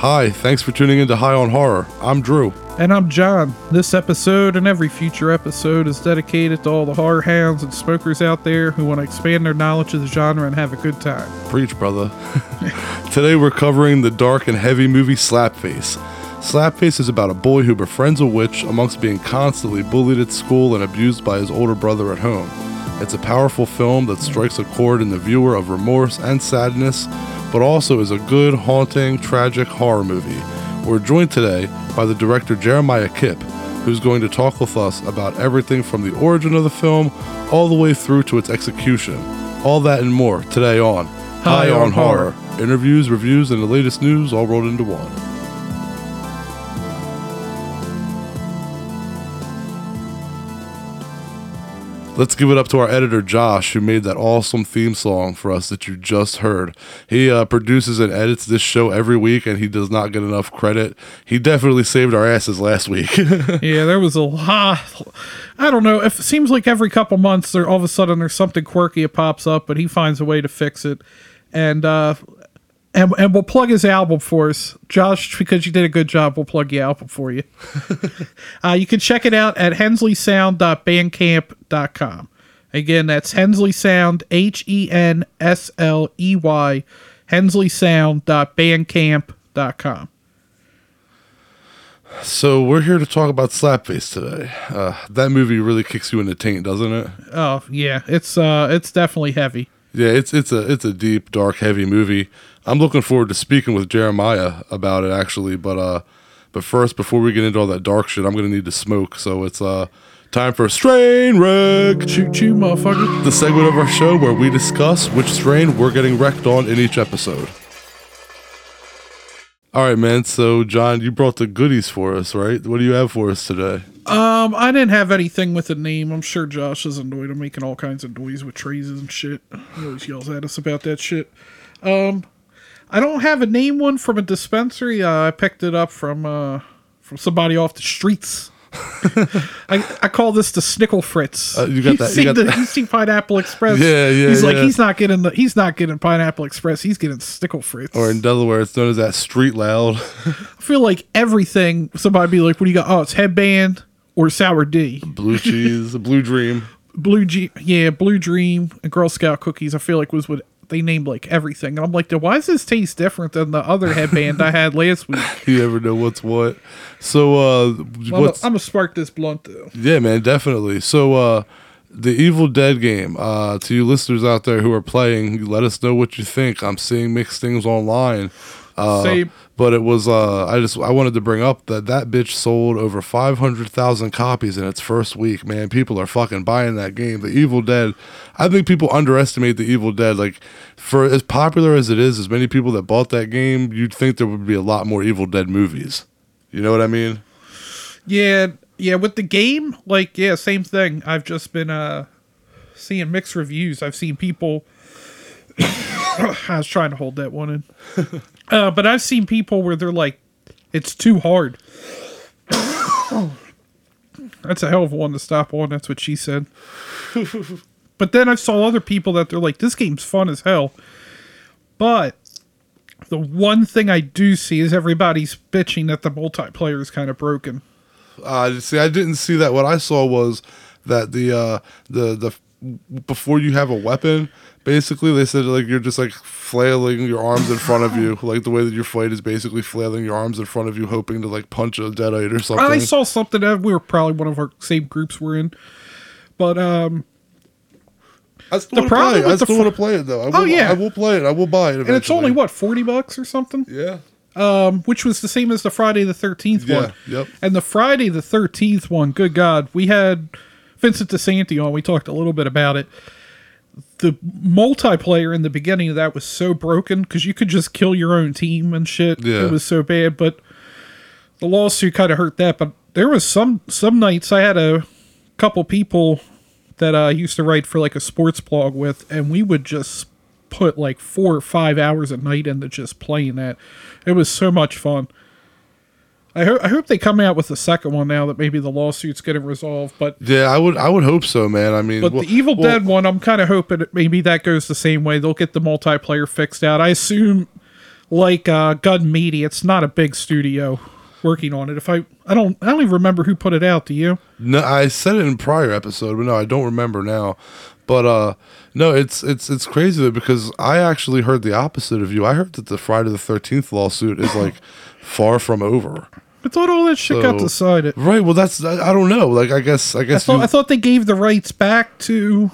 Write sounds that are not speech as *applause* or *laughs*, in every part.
Hi, thanks for tuning in to High on Horror. I'm Drew. And I'm John. This episode and every future episode is dedicated to all the horror hounds and smokers out there who want to expand their knowledge of the genre and have a good time. Preach, brother. *laughs* Today we're covering the dark and heavy movie Slapface. Slapface is about a boy who befriends a witch amongst being constantly bullied at school and abused by his older brother at home. It's a powerful film that strikes a chord in the viewer of remorse and sadness, but also is a good, haunting, tragic horror movie. We're joined today by the director Jeremiah Kipp, who's going to talk with us about everything from the origin of the film all the way through to its execution. All that and more today on High on Horror. Interviews, reviews, and the latest news all rolled into one. Let's give it up to our editor Josh, who made that awesome theme song for us that you just heard. He uh, produces and edits this show every week, and he does not get enough credit. He definitely saved our asses last week. *laughs* yeah, there was a lot. I don't know. If it seems like every couple months, there all of a sudden there's something quirky that pops up, but he finds a way to fix it. And uh, and and we'll plug his album for us, Josh, because you did a good job. We'll plug your album for you. *laughs* uh, you can check it out at hensleysound.bandcamp.com. Again, that's Hensley Sound, H E N S L E Y, hensleysound.bandcamp.com. so we're here to talk about Slapface today. Uh, that movie really kicks you in the taint, doesn't it? Oh yeah, it's uh, it's definitely heavy. Yeah, it's it's a it's a deep, dark, heavy movie. I'm looking forward to speaking with Jeremiah about it actually, but uh but first before we get into all that dark shit, I'm to need to smoke. So it's uh time for a Strain Wreck, Choo choo, motherfucker. the segment of our show where we discuss which strain we're getting wrecked on in each episode. All right, man. So, John, you brought the goodies for us, right? What do you have for us today? Um, I didn't have anything with a name. I'm sure Josh is annoyed. I'm making all kinds of noise with trays and shit. He always yells at us about that shit. Um, I don't have a name one from a dispensary. Uh, I picked it up from uh from somebody off the streets. *laughs* I, I call this the Snickle Fritz. Uh, you got that- you Seen got the, that- you seen Pineapple Express? Yeah, yeah, He's like he's not getting the he's not getting Pineapple Express. He's getting Snickle Fritz. Or in Delaware, it's known as that street loud. *laughs* I feel like everything. Somebody be like, "What do you got?" Oh, it's headband or sour D. Blue *laughs* cheese, blue dream. Blue G, yeah, Blue Dream and Girl Scout cookies. I feel like was what they named like everything. And I'm like, why does this taste different than the other headband I had last week? *laughs* You never know what's what. So, uh, Well, what's I'm gonna spark this blunt though. Yeah, man, definitely. So, uh, the Evil Dead game, uh, to you listeners out there who are playing, let us know what you think. I'm seeing mixed things online. Uh, Same. But it was, uh, I just, I wanted to bring up that that bitch sold over 500,000 copies in its first week, man. People are fucking buying that game. The Evil Dead, I think people underestimate the Evil Dead. Like, for as popular as it is, as many people that bought that game, you'd think there would be a lot more Evil Dead movies. You know what I mean? Yeah, yeah. With the game, like, yeah, same thing. I've just been uh seeing mixed reviews. I've seen people. *coughs* I was trying to hold that one in, *laughs* uh, but I've seen people where they're like, "It's too hard." That's a hell of a one to stop on. That's what she said. *laughs* but then I saw other people that they're like, "This game's fun as hell," but the one thing I do see is everybody's bitching that the multiplayer is kind of broken. Uh, see, I didn't see that. What I saw was that the uh, the the before you have a weapon, basically they said like you're just like flailing your arms in front of you, *laughs* like the way that your fight is basically flailing your arms in front of you, hoping to like punch a deadite or something. I saw something that we were probably one of our same groups we're in, but um, I still the want to play. it. I still fr- want to play it though. I will, Oh, yeah. I will play it. I will buy it. and it's only what forty bucks or something, Yeah. um, which was the same as the Friday the Thirteenth Yeah, one. yep. And the Friday the Thirteenth one, good God, we had Vincent DeSanti on. We talked a little bit about it. The multiplayer in the beginning of that was so broken because you could just kill your own team and shit. Yeah. It was so bad, but the lawsuit kind of hurt that. But there was some some nights I had a couple people that I used to write for like a sports blog with, and we would just put like four or five hours a night into just playing that. It was so much fun. I hope I hope they come out with the second one now that maybe the lawsuit's getting resolved. But Yeah, I would. I would hope so, man. I mean, but well- the Evil well, Dead one, I'm kind of hoping that maybe that goes the same way. They'll get the multiplayer fixed out. I assume, like uh, Gun Media. It's not a big studio working on it. If I, I don't, I don't even remember who put it out. Do you? No, I said it in prior episode, but no, I don't remember now. But uh, no, it's it's it's crazy though, because I actually heard the opposite of you. I heard that the Friday the Thirteenth lawsuit is like *laughs* far from over. I thought all that shit got decided. Right. Well, that's I I don't know. Like I guess I I guess thought, you- I thought they gave the rights back to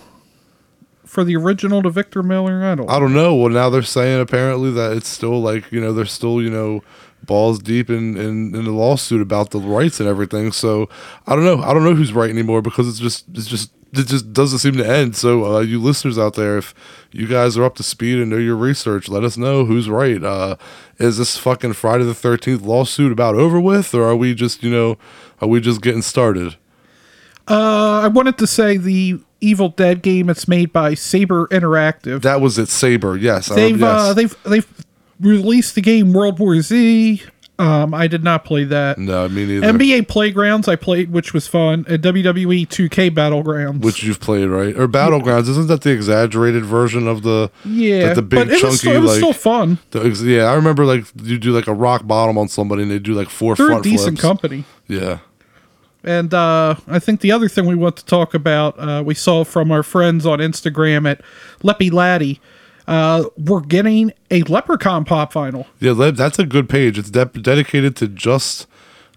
for the original to Victor Miller. I don't. I don't know. Well, now they're saying apparently that it's still like you know they're still you know balls deep in, in in the lawsuit about the rights and everything. So I don't know. I don't know who's right anymore because it's just it's just it just doesn't seem to end. So uh, you listeners out there, if you guys are up to speed and know your research, let us know who's right. Uh, is this fucking Friday the Thirteenth lawsuit about over with, or are we just you know are we just getting started? Uh, I wanted to say the Evil Dead game. It's made by Saber Interactive. That was it, Saber. Yes, they've yes. uh, they've they've released the game World War Z. Um, I did not play that. no, me neither. NBA Playgrounds I played, which was fun, and WWE 2K Battlegrounds. Which you've played, right? Or Battlegrounds? Isn't that the exaggerated version of the yeah, like the big but it was, chunky still, it was like still fun. the yeah? I remember like you do like a rock bottom on somebody and they do like 4 They're a front decent flips. company. Yeah, And uh, I think the other thing we want to talk about, uh, we saw from our friends on Instagram at Leppy Laddie, uh, we're getting a Leprechaun pop vinyl. yeah. That's a good page. It's de- dedicated to just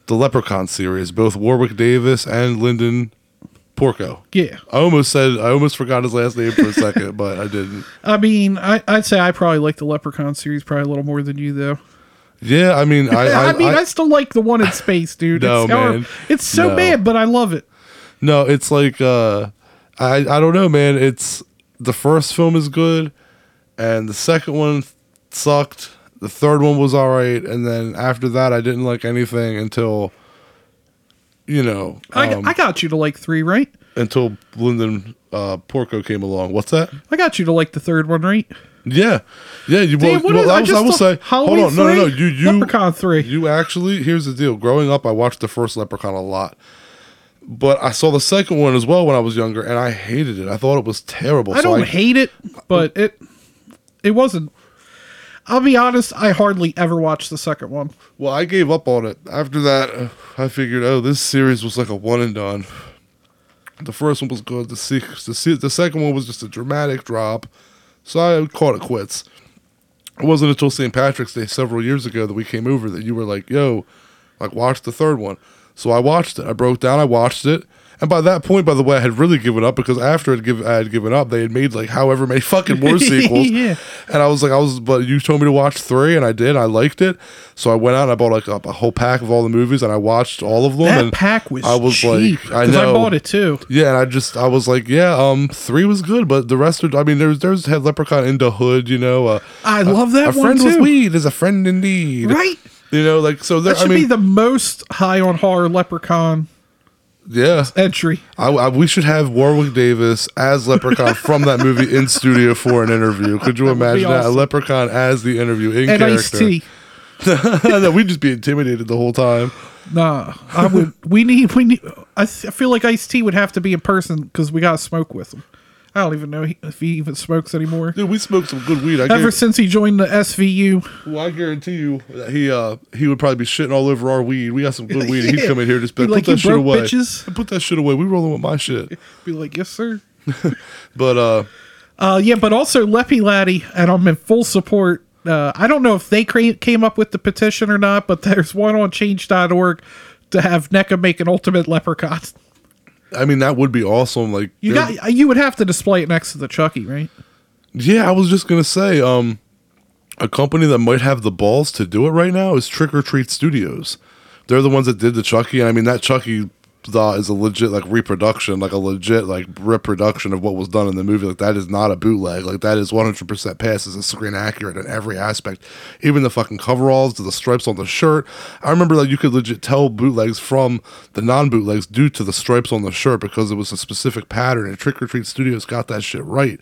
the Leprechaun series, both Warwick Davis and Linden Porco. Yeah. I almost said I almost forgot his last name for a second, but I didn't. *laughs* I mean, I, I'd say I probably like the Leprechaun series probably a little more than you, though. Yeah, I mean, I, *laughs* I, I, mean, I, I- still like the one in space, dude. No, it's, man. it's so No. bad, but I love it. No, it's like uh I I don't know, man. It's the first film is good and the second one sucked. The third one was all right and then after that I didn't like anything until you know, I, um, I got you to like three, right? until Linden uh Porco came along. What's that? I got you to like the third one, right? Yeah. Yeah, you Damn, well, well, is- I, I was, I will say Halloween hold on, no, no, no. three, You you Leprechaun three. You actually here's the deal. Growing up I watched the first Leprechaun a lot. But I saw the second one as well when I was younger, and I hated it. I thought it was terrible. I so don't hate it, but it it wasn't. I'll be honest. I hardly ever watched the second one. Well, I gave up on it. After that, uh, I figured, oh, this series was like a one and done. The first one was good. The se- the, se- the second one was just a dramatic drop. So I called it quits. It wasn't until St. Patrick's Day several years ago that we came over that you were like, yo, like, watch the third one. So I watched it. I broke down, I watched it. And by that point, by the way, I had really given up because after I'd give, I had given up, they had made like however many *laughs* fucking more *laughs* sequels. Yeah. And I was like, I was, but you told me to watch three, and I did. I liked it, so I went out and I bought like a, a whole pack of all the movies, and I watched all of them. That and pack was I was cheap like, I because I, bought it too. Yeah, and I just, I was like, yeah, um, three was good, but the rest are, I mean, there's, there's had Leprechaun in the Hood, you know. Uh, I love that a one friend with weed is a friend indeed, Right. You know, like so. There, That I should mean, be the most high on horror leprechaun yeah. entry. I, I, we should have Warwick Davis as Leprechaun from that movie in studio for an interview. Could you imagine that? A awesome. Leprechaun as the interview in And character. *laughs* No, we'd just be intimidated the whole time. Nah, I would. We need. We need. I, I feel like Ice T would have to be in person because we got to smoke with him. I don't even know if he even smokes anymore. Dude, we smoked some good weed. I, Ever since he joined the SVU, well, I guarantee you that he uh he would probably be shitting all over our weed. We got some good weed. He'd *laughs* Yeah. come in here and just be like, like, put that "You shit broke away. bitches." *laughs* Put that shit away. We rolling with my shit. *laughs* be like, "Yes, sir." But uh, Uh, yeah, but also Leppy Laddie, and I'm in full support. Uh, I don't know if they cra- came up with the petition or not, but there's one on Change.org to have NECA make an ultimate leprechaun. I mean that would be awesome. Like You got, you would have to display it next to the Chucky, right? Yeah, I was just gonna say, um, a company that might have the balls to do it right now is Trick or Treat Studios. They're the ones that did the Chucky, and I mean that Chucky uh, is a legit like reproduction, like a legit like reproduction of what was done in the movie. Like that is not a bootleg. Like that is one hundred percent passes and screen accurate in every aspect. Even the fucking coveralls to the stripes on the shirt. I remember that you could legit tell bootlegs from the non bootlegs due to the stripes on the shirt because it was a specific pattern. And Trick or Treat Studios got that shit right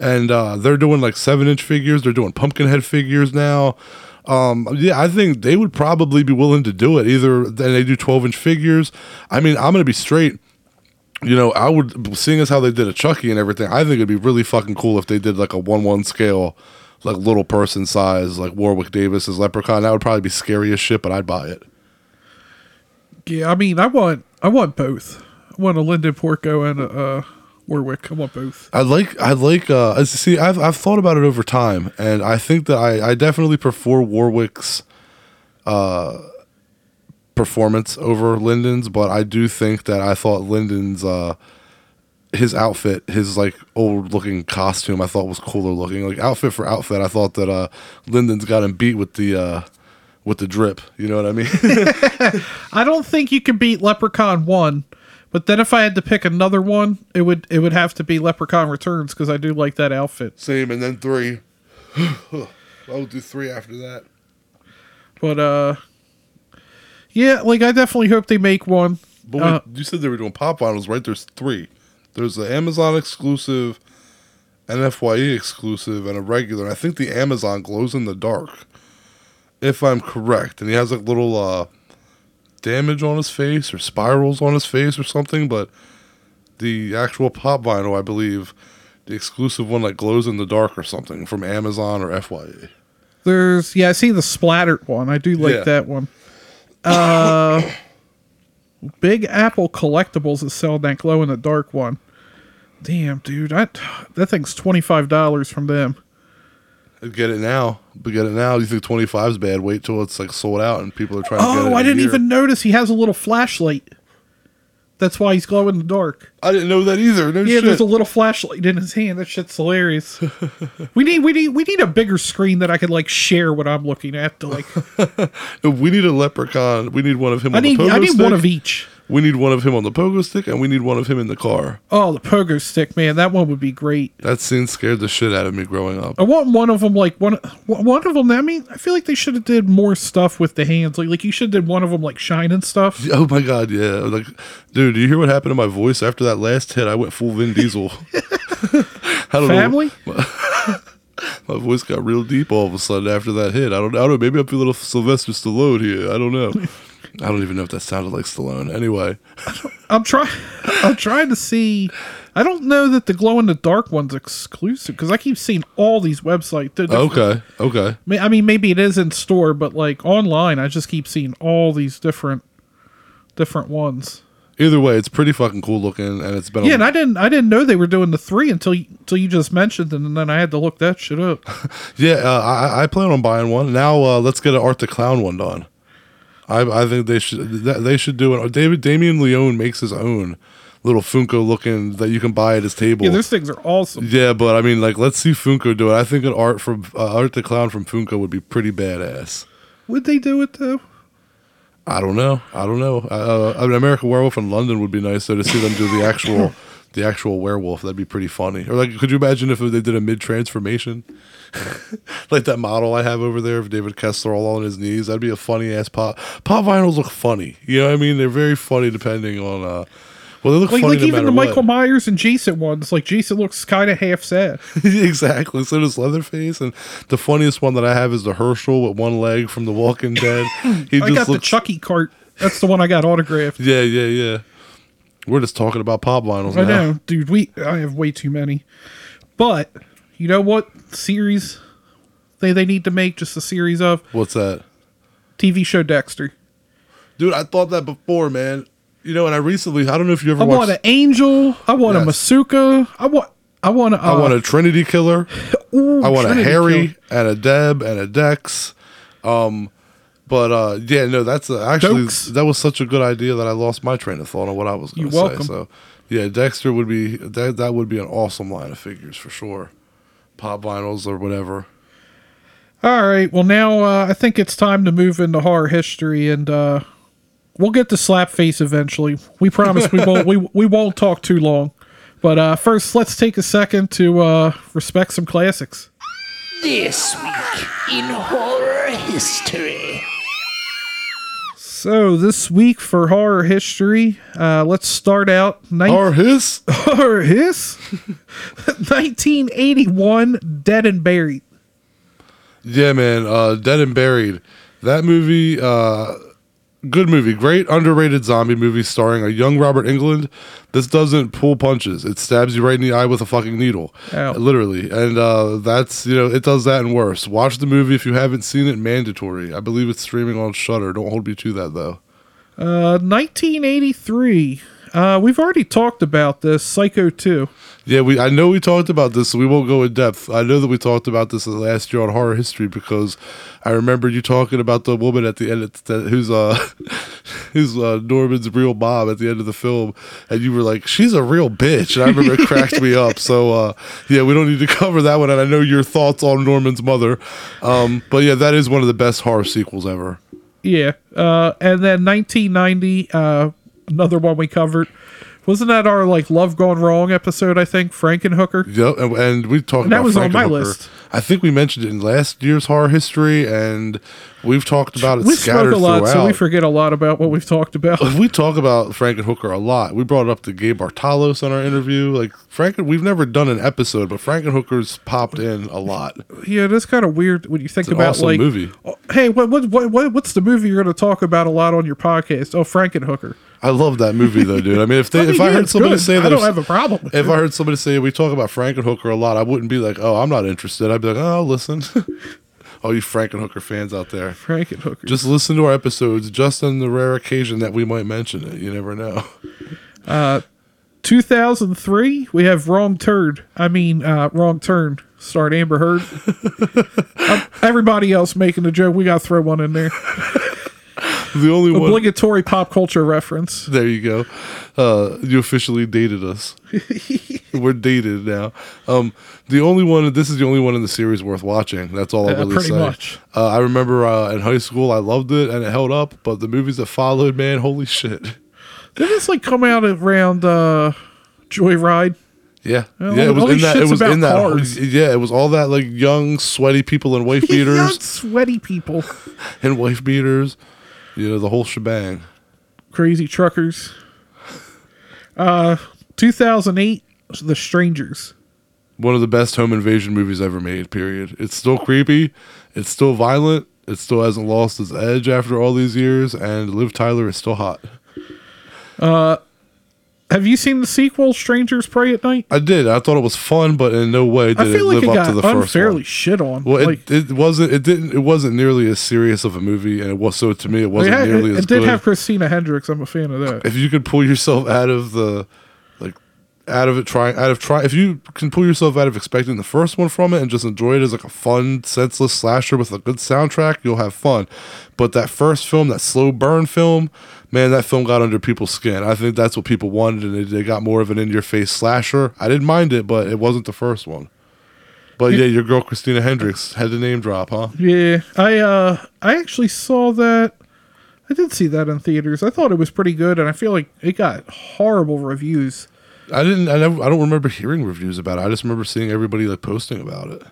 and uh, they're doing like seven inch figures. They're doing pumpkin head figures now. Um, yeah, I think they would probably be willing to do it. Either then they do twelve inch figures. I mean, I'm gonna be straight. You know, I would seeing as how they did a Chucky and everything. I think it'd be really fucking cool if they did like a one one scale like little person size, like Warwick Davis's Leprechaun. That would probably be scary as shit, but I'd buy it. Yeah, I mean, I want I want both. I want a Linden Porco and a uh, Warwick. I want both. I like I like uh as- see I've I've thought about it over time and I think that I I definitely prefer Warwick's uh performance over Linden's but I do think that I thought Linden's uh his outfit his like old looking costume I thought was cooler looking like outfit for outfit I thought that uh Linden's got him beat with the uh with the drip you know what I mean *laughs* *laughs* I don't think you can beat Leprechaun one, but then if I had to pick another one, it would it would have to be Leprechaun Returns because I do like that outfit. same and then 3 *sighs* I'll do 3 after that But uh, yeah, like I definitely hope they make one. But Uh, you said they were doing pop vinyls, right? There's three. There's the Amazon exclusive, an FYE exclusive, and a regular. And I think the Amazon glows in the dark, if I'm correct. And he has like little uh, damage on his face or spirals on his face or something. But the actual pop vinyl, I believe, the exclusive one that glows in the dark or something from Amazon or FYE. There's yeah, I see the splattered one. I do like Yeah. that one. Uh, *coughs* Big Apple Collectibles is selling that glow in the dark one. Damn, dude, I, that thing's twenty five dollars from them. Get it now, but get it now. You think 25 is bad? Wait till it's like sold out and people are trying to get oh, it. Oh, I didn't year. even notice he has a little flashlight. That's why he's glowing in the dark. I didn't know that either. No Yeah, shit. there's a little flashlight in his hand. That shit's hilarious. *laughs* we need we need we need a bigger screen that I could like share what I'm looking at to like *laughs* we need a leprechaun. We need one of him I on need I need stick. one of each. We need one of him on the pogo stick, and we need one of him in the car. Oh, the pogo stick, man, that one would be great. That scene scared the shit out of me growing up. I want one of them like one one of them. I mean, I feel like they should have did more stuff with the hands. Like like you should have did one of them like shining stuff. *laughs* Oh my god, yeah. Like, dude, do you hear what happened to my voice after that last hit? I went full Vin Diesel. *laughs* *laughs* I don't Family. know. My voice got real deep all of a sudden after that hit. I don't, I don't know. Maybe I'm feeling a little Sylvester Stallone here. I don't know. I don't even know if that sounded like Stallone. Anyway, *laughs* I'm trying. I'm trying to see. I don't know that the glow in the dark one's exclusive because I keep seeing all these websites. They're okay, okay. I mean, maybe it is in store, but like online, I just keep seeing all these different, different ones. Either way, it's pretty fucking cool looking, and it's been. Yeah, a, and I didn't, I didn't know they were doing the three until you, until you just mentioned it, and then I had to look that shit up. *laughs* Yeah, uh, I, I plan on buying one. Now uh, let's get an Art the Clown one done. I, I think they should they should do it. David Damien Leone makes his own little Funko looking that you can buy at his table. Yeah, those things are awesome. Yeah, but I mean, like, let's see Funko do it. I think an art from uh, Art the Clown from Funko would be pretty badass. Would they do it though? I don't know. I don't know. Uh, I mean, American Werewolf in London would be nice though to see them do the actual *laughs* the actual werewolf. That'd be pretty funny. Or like, could you imagine if they did a mid transformation, *laughs* like that model I have over there of David Kessler all on his knees? That'd be a funny ass pop. Pop vinyls look funny. You know what I mean? They're very funny depending on. uh Well, they look Like, funny like no even the matter Michael. Myers and Jason ones. Like Jason looks kind of half sad. *laughs* exactly. So does Leatherface, and the funniest one that I have is the Hershel with one leg from The Walking *coughs* Dead. He I got the Chucky cart. That's the one I got autographed. Yeah, yeah, yeah. We're just talking about pop vinyls I now. know, dude. We I have way too many. But you know what series they they need to make just a series of What's that? TV show Dexter. Dude, I thought that before, man. You know, and I recently, I don't know if you ever I want an Angel. I want a Yes. Masuka. I want. I want. A, uh, I want a Trinity Killer. *laughs* ooh, I want a Trinity Harry Kill. and a Deb and a Dex. Um, but uh, yeah, no, that's uh, actually Dokes. that was such a good idea that I lost my train of thought on what I was going to You're say. welcome. So, yeah, Dexter would be that that would be an awesome line of figures for sure. Pop vinyls or whatever. All right. Well, now uh, I think it's time to move into horror history, and uh, we'll get to Slapface eventually. We promise we won't. We *laughs* we won't talk too long. But uh, first, let's take a second to uh, respect some classics. This week in horror history. So this week for horror history, uh, let's start out. Ni- Or his? horror his 1981 *laughs* *laughs* Dead and Buried. Yeah, man. Uh, Dead and Buried. That movie. Uh, good movie, great underrated zombie movie starring a young Robert Englund. This doesn't pull punches; it stabs you right in the eye with a fucking needle, Ow. literally. And uh, that's you know it does that and worse. Watch the movie if you haven't seen it. Mandatory. I believe it's streaming on Shudder. Don't hold me to that though. Uh, 1983. Uh, we've already talked about this. Psycho 2. Yeah, we. I know we talked about this, so we won't go in depth. I know that we talked about this last year on horror history because I remember you talking about the woman at the end of the, who's uh *laughs* who's uh, Norman's real mom at the end of the film, and you were like, "She's a real bitch," and I remember it cracked me up. So uh, yeah, we don't need to *laughs* cover that one, and I know your thoughts on Norman's mother. Um, but yeah, that is one of the best horror sequels ever. Yeah. Uh, and then 1990, uh, another one we covered. Wasn't that our like Love Gone Wrong episode? I think Frankenhooker. Yep, and, and we talked And that about was on my list. I think we mentioned it in last year's horror history, and we've talked about it We scattered a lot, throughout. so we forget a lot about what we've talked about. we talk about Frankenhooker a lot. We brought it up to Gabe Bartalos on our interview. Like Franken, we've never done an episode, but Frankenhooker's popped in a lot. yeah, that's kind of weird when you think It's about awesome like, movie. oh, hey, what, what what what what's the movie you're going to talk about a lot on your podcast? Oh, Frankenhooker. I love that movie though, dude. I mean, if they, *laughs* if I heard somebody good. say that, I don't if, have a problem. If. I heard somebody say we talk about Frankenhooker a lot, I wouldn't be like, oh, I'm not interested. I'd be like, oh, listen. *laughs* All you Frankenhooker fans out there, Frankenhooker. just listen to our episodes. Just on the rare occasion that we might mention it, you never know. *laughs* 2003, we have Wrong Turd. I mean, uh, Wrong Turn. Start Amber Heard. Um, everybody else making the joke. We got to throw one in there. *laughs* The only one. Obligatory pop culture reference. There you go. Uh, you officially dated us. *laughs* We're dated now. Um, the only one. This is the only one in the series worth watching. That's all I Uh, really pretty say. much. Uh, I remember uh, in high school I loved it and it held up, but the movies that followed, man, holy shit. Did this like come out around uh, Joyride? Yeah, Well, yeah. It all was in these that. It shit's was about in that. cars. Yeah, it was all that like young, sweaty people in *laughs* wife beaters. Young, beaters sweaty people. and wife beaters. You know the whole shebang. Crazy truckers. *laughs* Uh, 2008, The Strangers. One of the best home invasion movies ever made. Period. It's still creepy. It's still violent. It still hasn't lost its edge after all these years, and Liv Tyler is still hot. Have you seen the sequel, Strangers Prey at Night? I did. I thought it was fun, but in no way did I it feel like live it up got to the first unfairly one. shit on. Well, like, it, it wasn't. It didn't. It wasn't nearly as serious of a movie, and it was so to me. It it, wasn't had- nearly it as It did good. have Christina Hendricks. I'm a fan of that. if you could pull yourself out of the like out of it trying out of try if you can pull yourself out of expecting the first one from it and just enjoy it as like a fun senseless slasher with a good soundtrack you'll have fun but that first film that slow burn film man that film got under people's skin. I think that's what people wanted and they, they got more of an in-your-face slasher. I didn't mind it but it wasn't the first one. But yeah your girl christina hendricks had the name drop huh? Yeah, I uh, I actually saw that. I did see that in theaters. I thought it was pretty good, and I feel like it got horrible reviews. i didn't i, never, I don't remember hearing reviews about it. I just remember seeing everybody like posting about it.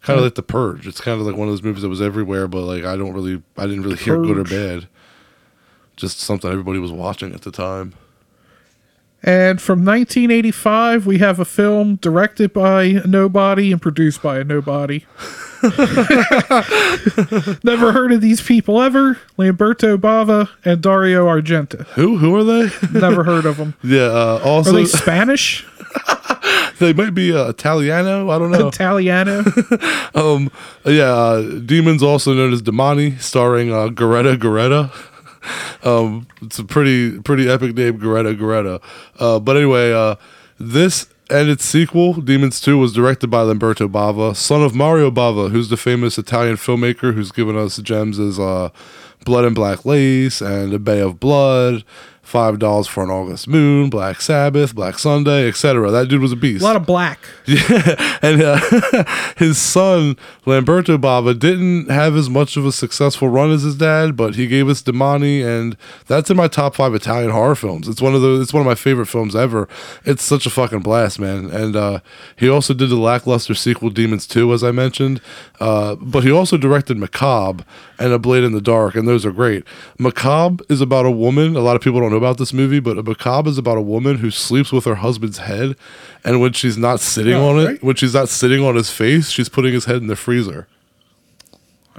Kind of like the purge. It's kind of like one of those movies that was everywhere but like i don't really i didn't really hear good or bad just something everybody was watching at the time And from 1985, we have a film directed by nobody and produced by a nobody. *laughs* Never heard of these people ever. Lamberto Bava and Dario Argento. who who are they Never heard of them. *laughs* yeah uh, Are also they *laughs* they, Spanish? They might be uh, italiano i don't know Italiano? um yeah uh, demons also known as demoni starring uh Geretta Geretta um it's a pretty pretty epic name Geretta Geretta uh but anyway uh this and its sequel demons 2 was directed by lamberto bava son of mario bava who's the famous italian filmmaker who's given us gems as uh blood and black lace and a bay of blood Five dollars for an August moon, Black Sabbath, Black Sunday, etc. That dude was a beast. A lot of black. *laughs* Yeah, and uh, *laughs* his son Lamberto Bava didn't have as much of a successful run as his dad, but he gave us Demoni, and that's in my top five Italian horror films. It's one of the it's one of my favorite films ever. It's such a fucking blast, man. And uh, he also did the lackluster sequel Demons Two, as I mentioned, uh, but he also directed Macabre and A Blade in the Dark, and those are great. Macabre is about a woman. A lot of people don't know about this movie, but a Macabre is about a woman who sleeps with her husband's head, and when she's not sitting Oh, on it, when she's not sitting on his face, she's putting his head in the freezer.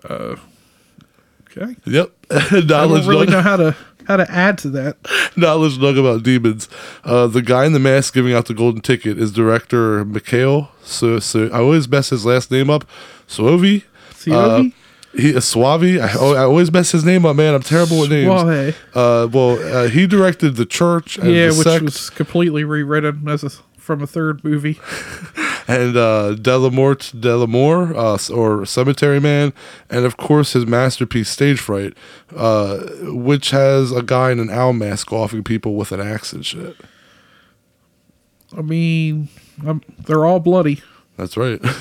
Okay. Yep. *laughs* I knowledge, don't really nug- know how to how to add to that. knowledge nug about demons. Uh, the guy in the mask giving out the golden ticket is director Mikhail. So, so I always mess his last name up. Suovi. Suovi? Uh, he is Suavi. I, oh, I always mess his name up, man. I'm terrible with names. Suave. Uh, well, uh, he directed the church and Yeah, the which sect was completely rewritten as a, from a third movie. *laughs* and uh, Dellamorte Dellamore, uh, or Cemetery Man, and of course his masterpiece Stage Fright, uh, which has a guy in an owl mask offing people with an axe and shit. I mean, um they're all bloody. That's right. *laughs*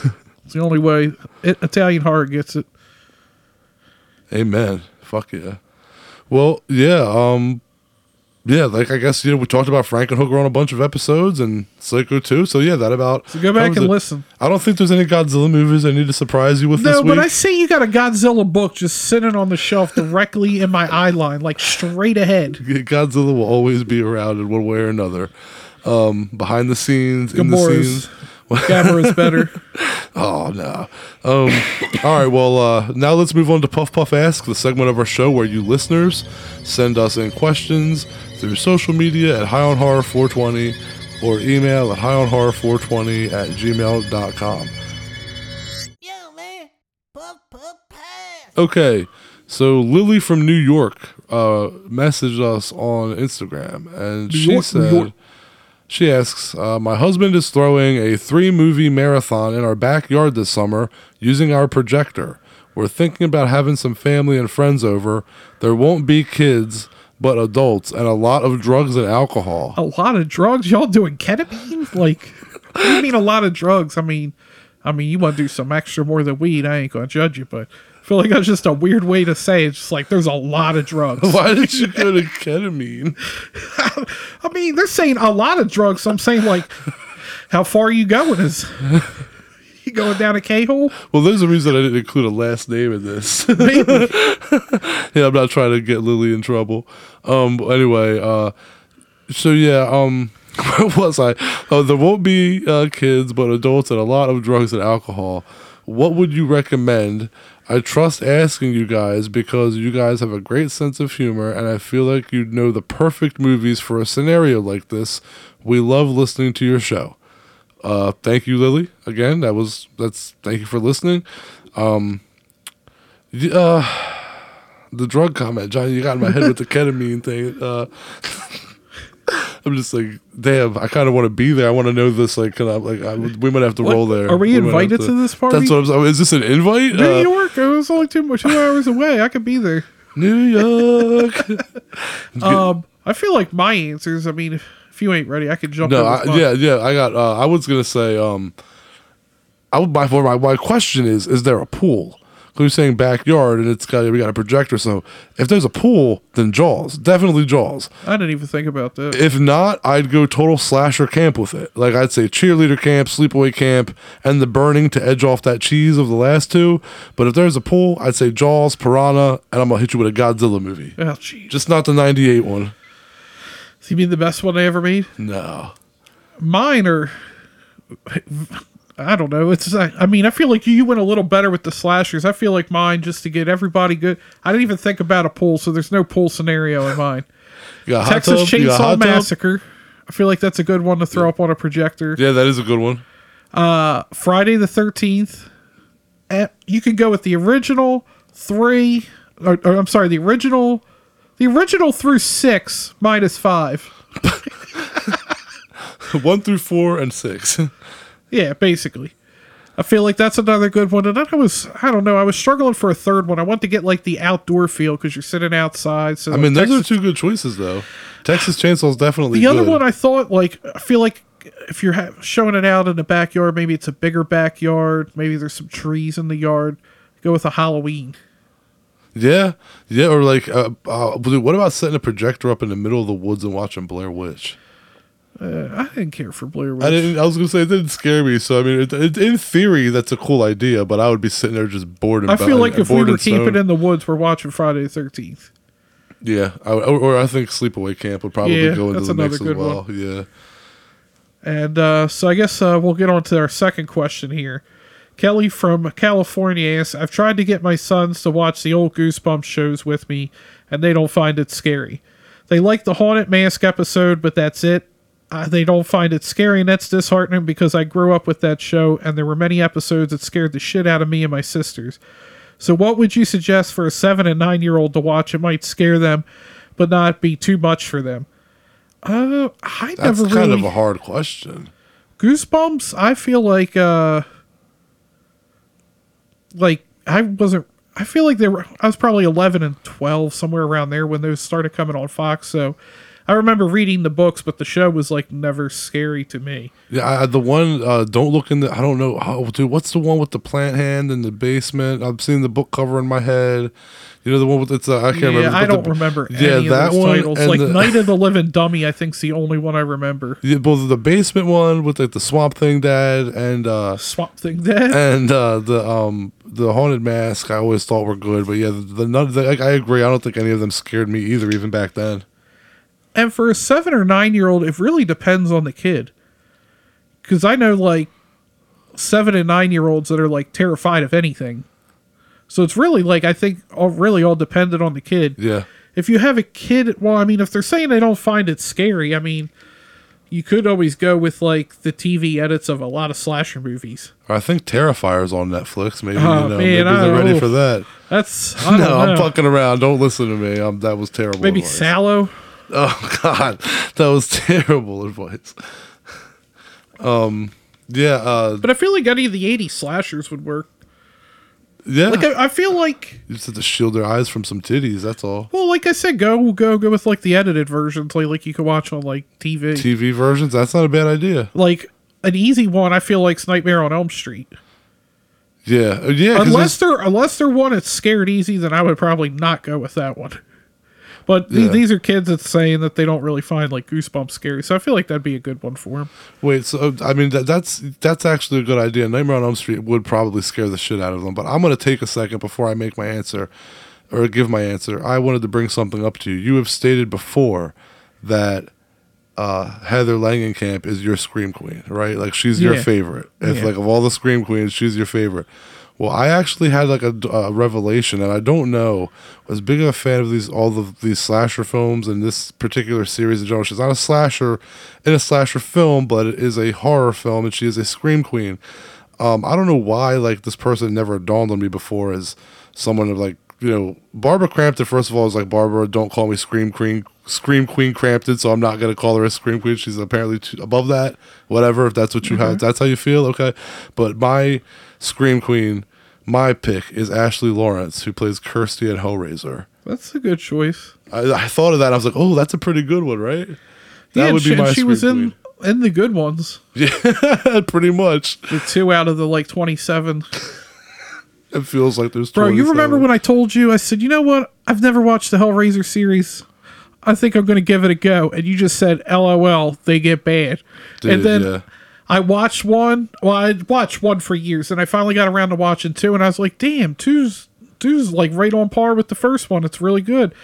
It's the only way it, Italian horror gets it. Amen. Fuck yeah. Well, yeah. Um, yeah. Like I guess you know we talked about Frankenhooker on a bunch of episodes and Psycho too. So yeah, that about. So go back and it. listen. I don't think there's any Godzilla movies I need to surprise you with No, this week. but I see you got a Godzilla book just sitting on the shelf directly in my eye line, like straight ahead. *laughs* Godzilla will always be around in one way or another. Um, behind the scenes, in the Gamera's scenes. Gamera's better. *laughs* Oh no. Um, all right. Well, uh, now let's move on to Puff Puff Ask, the segment of our show where you listeners send us in questions through social media at High on Horror 420 or email at highonhorror420 at gmail.com. Yo, man. Puff, puff, pass. Okay. So Lily from New York uh, messaged us on Instagram, and New she York, New said, York. She asks, uh, my husband is throwing a three movie marathon in our backyard this summer using our projector. We're thinking about having some family and friends over. There won't be kids, but adults, and a lot of drugs and alcohol. A lot of drugs. Y'all doing ketamine? Like, you mean a lot of drugs? I mean, I mean, you want to do some extra more than weed. I ain't gonna judge you, but feel like that's just a weird way to say it. It's just like there's a lot of drugs. *laughs* Why did you *laughs* go to ketamine? *laughs* I mean, they're saying a lot of drugs. So I'm saying like, how far are you going? Is you going down a K hole? Well, there's a reason I didn't include a last name in this. Yeah, I'm not trying to get Lily in trouble. Um, but anyway, uh, so yeah, um, where was I? Oh, there won't be uh, kids, but adults and a lot of drugs and alcohol. What would you recommend? I trust asking you guys because you guys have a great sense of humor, and I feel like you know the perfect movies for a scenario like this. We love listening to your show. Uh, thank you, Lily. Again, that was that's thank you for listening. Um, y- uh, the drug comment, Johnny, you got in my head with the *laughs* ketamine thing. Uh, I'm just like, damn, I kind of want to be there. I want to know this. Like, can I, like, I, we might have to What? roll there. Are we have invited to this party? That's what I'm saying. Is this an invite? New Uh, York. It was only two two hours away. I could be there. New York. *laughs* Um, I feel like my answers. I mean, if, you ain't ready, I can jump. no, in I, yeah, yeah. I got. Uh, I was gonna say. Um, I would. My, my my question is: Is there a pool? Who's saying backyard and it's got we got a projector? So if there's a pool, then Jaws, definitely Jaws. I didn't even think about that. If not, I'd go total slasher camp with it. Like I'd say cheerleader camp, sleepaway camp, and the burning to edge off that cheese of the last two. But if there's a pool, I'd say Jaws, Piranha, and I'm gonna hit you with a Godzilla movie. oh, jeez. Just not the '98 one. You mean the best one I ever made? No. Mine are. I don't know. It's. I mean, I feel like you went a little better with the slashers. I feel like mine just to get everybody good. I didn't even think about a pool, so there's no pool scenario in mine. *laughs* You got a hot Texas tub? You got Chainsaw tub? Massacre. I feel like that's a good one to throw up on a projector. Yeah, that is a good one. Uh, Friday the Thirteenth. Eh, you can go with the original three, or, or I'm sorry, the original, the original through six minus five. *laughs* one through four and six. *laughs* Yeah, basically. I feel like that's another good one. And then I was, I don't know, I was struggling for a third one. I want to get like the outdoor feel because you're sitting outside. So I mean, those are two good choices, though. Texas Chainsaw is definitely The other one I thought like I feel like if you're ha- showing it out in the backyard, maybe it's a bigger backyard. Maybe there's some trees in the yard. Go with a Halloween. yeah, yeah, or like, uh, uh, what about setting a projector up in the middle of the woods and watching Blair Witch? Uh, I didn't care for Blair Witch. I didn't. I was gonna say it didn't scare me. So I mean, it, it, in theory, that's a cool idea. But I would be sitting there just bored. And I feel like if we were keeping in the woods, we're watching Friday the Thirteenth. yeah, I, or, or I think Sleepaway Camp would probably Yeah, go into the mix as well. one. Yeah. And uh, so I guess uh, we'll get on to our second question here. Kelly from California asks, I've tried to get my sons to watch the old Goosebumps shows with me, and they don't find it scary. They like the Haunted Mask episode, but that's it. Uh, they don't find it scary, and that's disheartening because I grew up with that show, and there were many episodes that scared the shit out of me and my sisters. So, what would you suggest for a seven and nine year old to watch? It might scare them, but not be too much for them. Uh, I That's never kind really of a hard question. Goosebumps. I feel like uh, like I wasn't. I feel like they were. I was probably eleven and twelve, somewhere around there when those started coming on Fox. So I remember reading the books, but the show was like never scary to me. Yeah, I, the one uh, don't look in the. I don't know. Oh, dude, what's the one with the plant hand in the basement? I'm seeing the book cover in my head. You know the one with it's. Uh, I can't remember. yeah, remember. I don't the- remember Yeah, any that one titles. Like the- Night of the *laughs* Living Dummy, I think's the only one I remember. Yeah, both the basement one with like the Swamp Thing Dad and uh Swamp Thing Dad. and uh the um the haunted mask I always thought were good, but yeah, the, the, none, the like, I agree. I don't think any of them scared me either, even back then. And for a seven or nine year old, it really depends on the kid. Because I know like seven and nine year olds that are like terrified of anything. So it's really like I think all really all dependent on the kid. Yeah, If you have a kid, well, I mean, if they're saying they don't find it scary, I mean, you could always go with like the TV edits of a lot of slasher movies. I think Terrifier's on Netflix. Maybe Oh, you know, man, maybe I they're ready for that. That's I *laughs* don't No, know. I'm fucking around. Don't listen to me. Um, that was terrible. maybe advice. Sallow. *laughs* Oh God, that was *laughs* terrible advice. Um, yeah, uh, But I feel like any of the '80s slashers would work. yeah. Like I, I feel like you just have to shield their eyes from some titties. That's all. Well, like I said, go go go with like the edited versions, like like you could watch on like TV. TV versions. That's not a bad idea. Like an easy one, I feel like's Nightmare on Elm Street. Yeah, Uh, yeah. Unless they're unless they're one that's scared easy, then I would probably not go with that one. But th- Yeah. these are kids that's saying that they don't really find like Goosebumps scary, so I feel like that'd be a good one for them. Wait, so I mean that, that's that's actually a good idea. Nightmare on Elm Street would probably scare the shit out of them, but I'm going to take a second before I make my answer or give my answer. I wanted to bring something up to you. You have stated before that uh, Heather Langenkamp is your scream queen, right? Like she's your favorite. If Yeah. like of all the scream queens, she's your favorite. Well, I actually had like a, a revelation, and I don't know. Was big of a fan of these all of these slasher films and this particular series of genre. She's not a slasher in a slasher film, but it is a horror film, and she is a scream queen. Um, I don't know why like this person never dawned on me before as someone of like you know Barbara Crampton. First of all, is like Barbara. Don't call me scream queen, scream queen Crampton. So I'm not gonna call her a scream queen. She's apparently above that. Whatever. If that's what you have, that's how you feel. Okay. But my scream queen, my pick is Ashley Lawrence, who plays Kirsty at Hellraiser. That's a good choice. I, I thought of that. I was like, oh, that's a pretty good one, right? That yeah, would she, be my and she was scream in in the good ones. *laughs* queen. pretty much. The two out of the like twenty seven. *laughs* It feels like there's. Bro, you remember when I told you? I said, you know what? I've never watched the Hellraiser series. I think I'm going to give it a go. And you just said, LOL, they get bad. Did, and then yeah. I watched one. Well, I watched one for years, and I finally got around to watching two, and I was like, damn, two's two's like right on par with the first one. It's really good.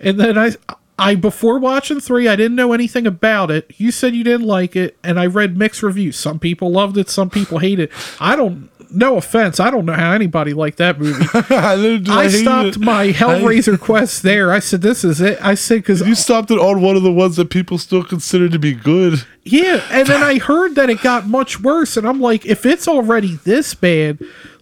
And then I. I before watching three, I didn't know anything about it. You said you didn't like it, and I read mixed reviews. Some people loved it, some people hate it. I don't. No offense, I don't know how anybody liked that movie. *laughs* I, I stopped it. my Hellraiser quest there. I said, "This is it." I said, "Because You stopped it on one of the ones that people still consider to be good. yeah." And then I heard that it got much worse, and I'm like, "If it's already this bad,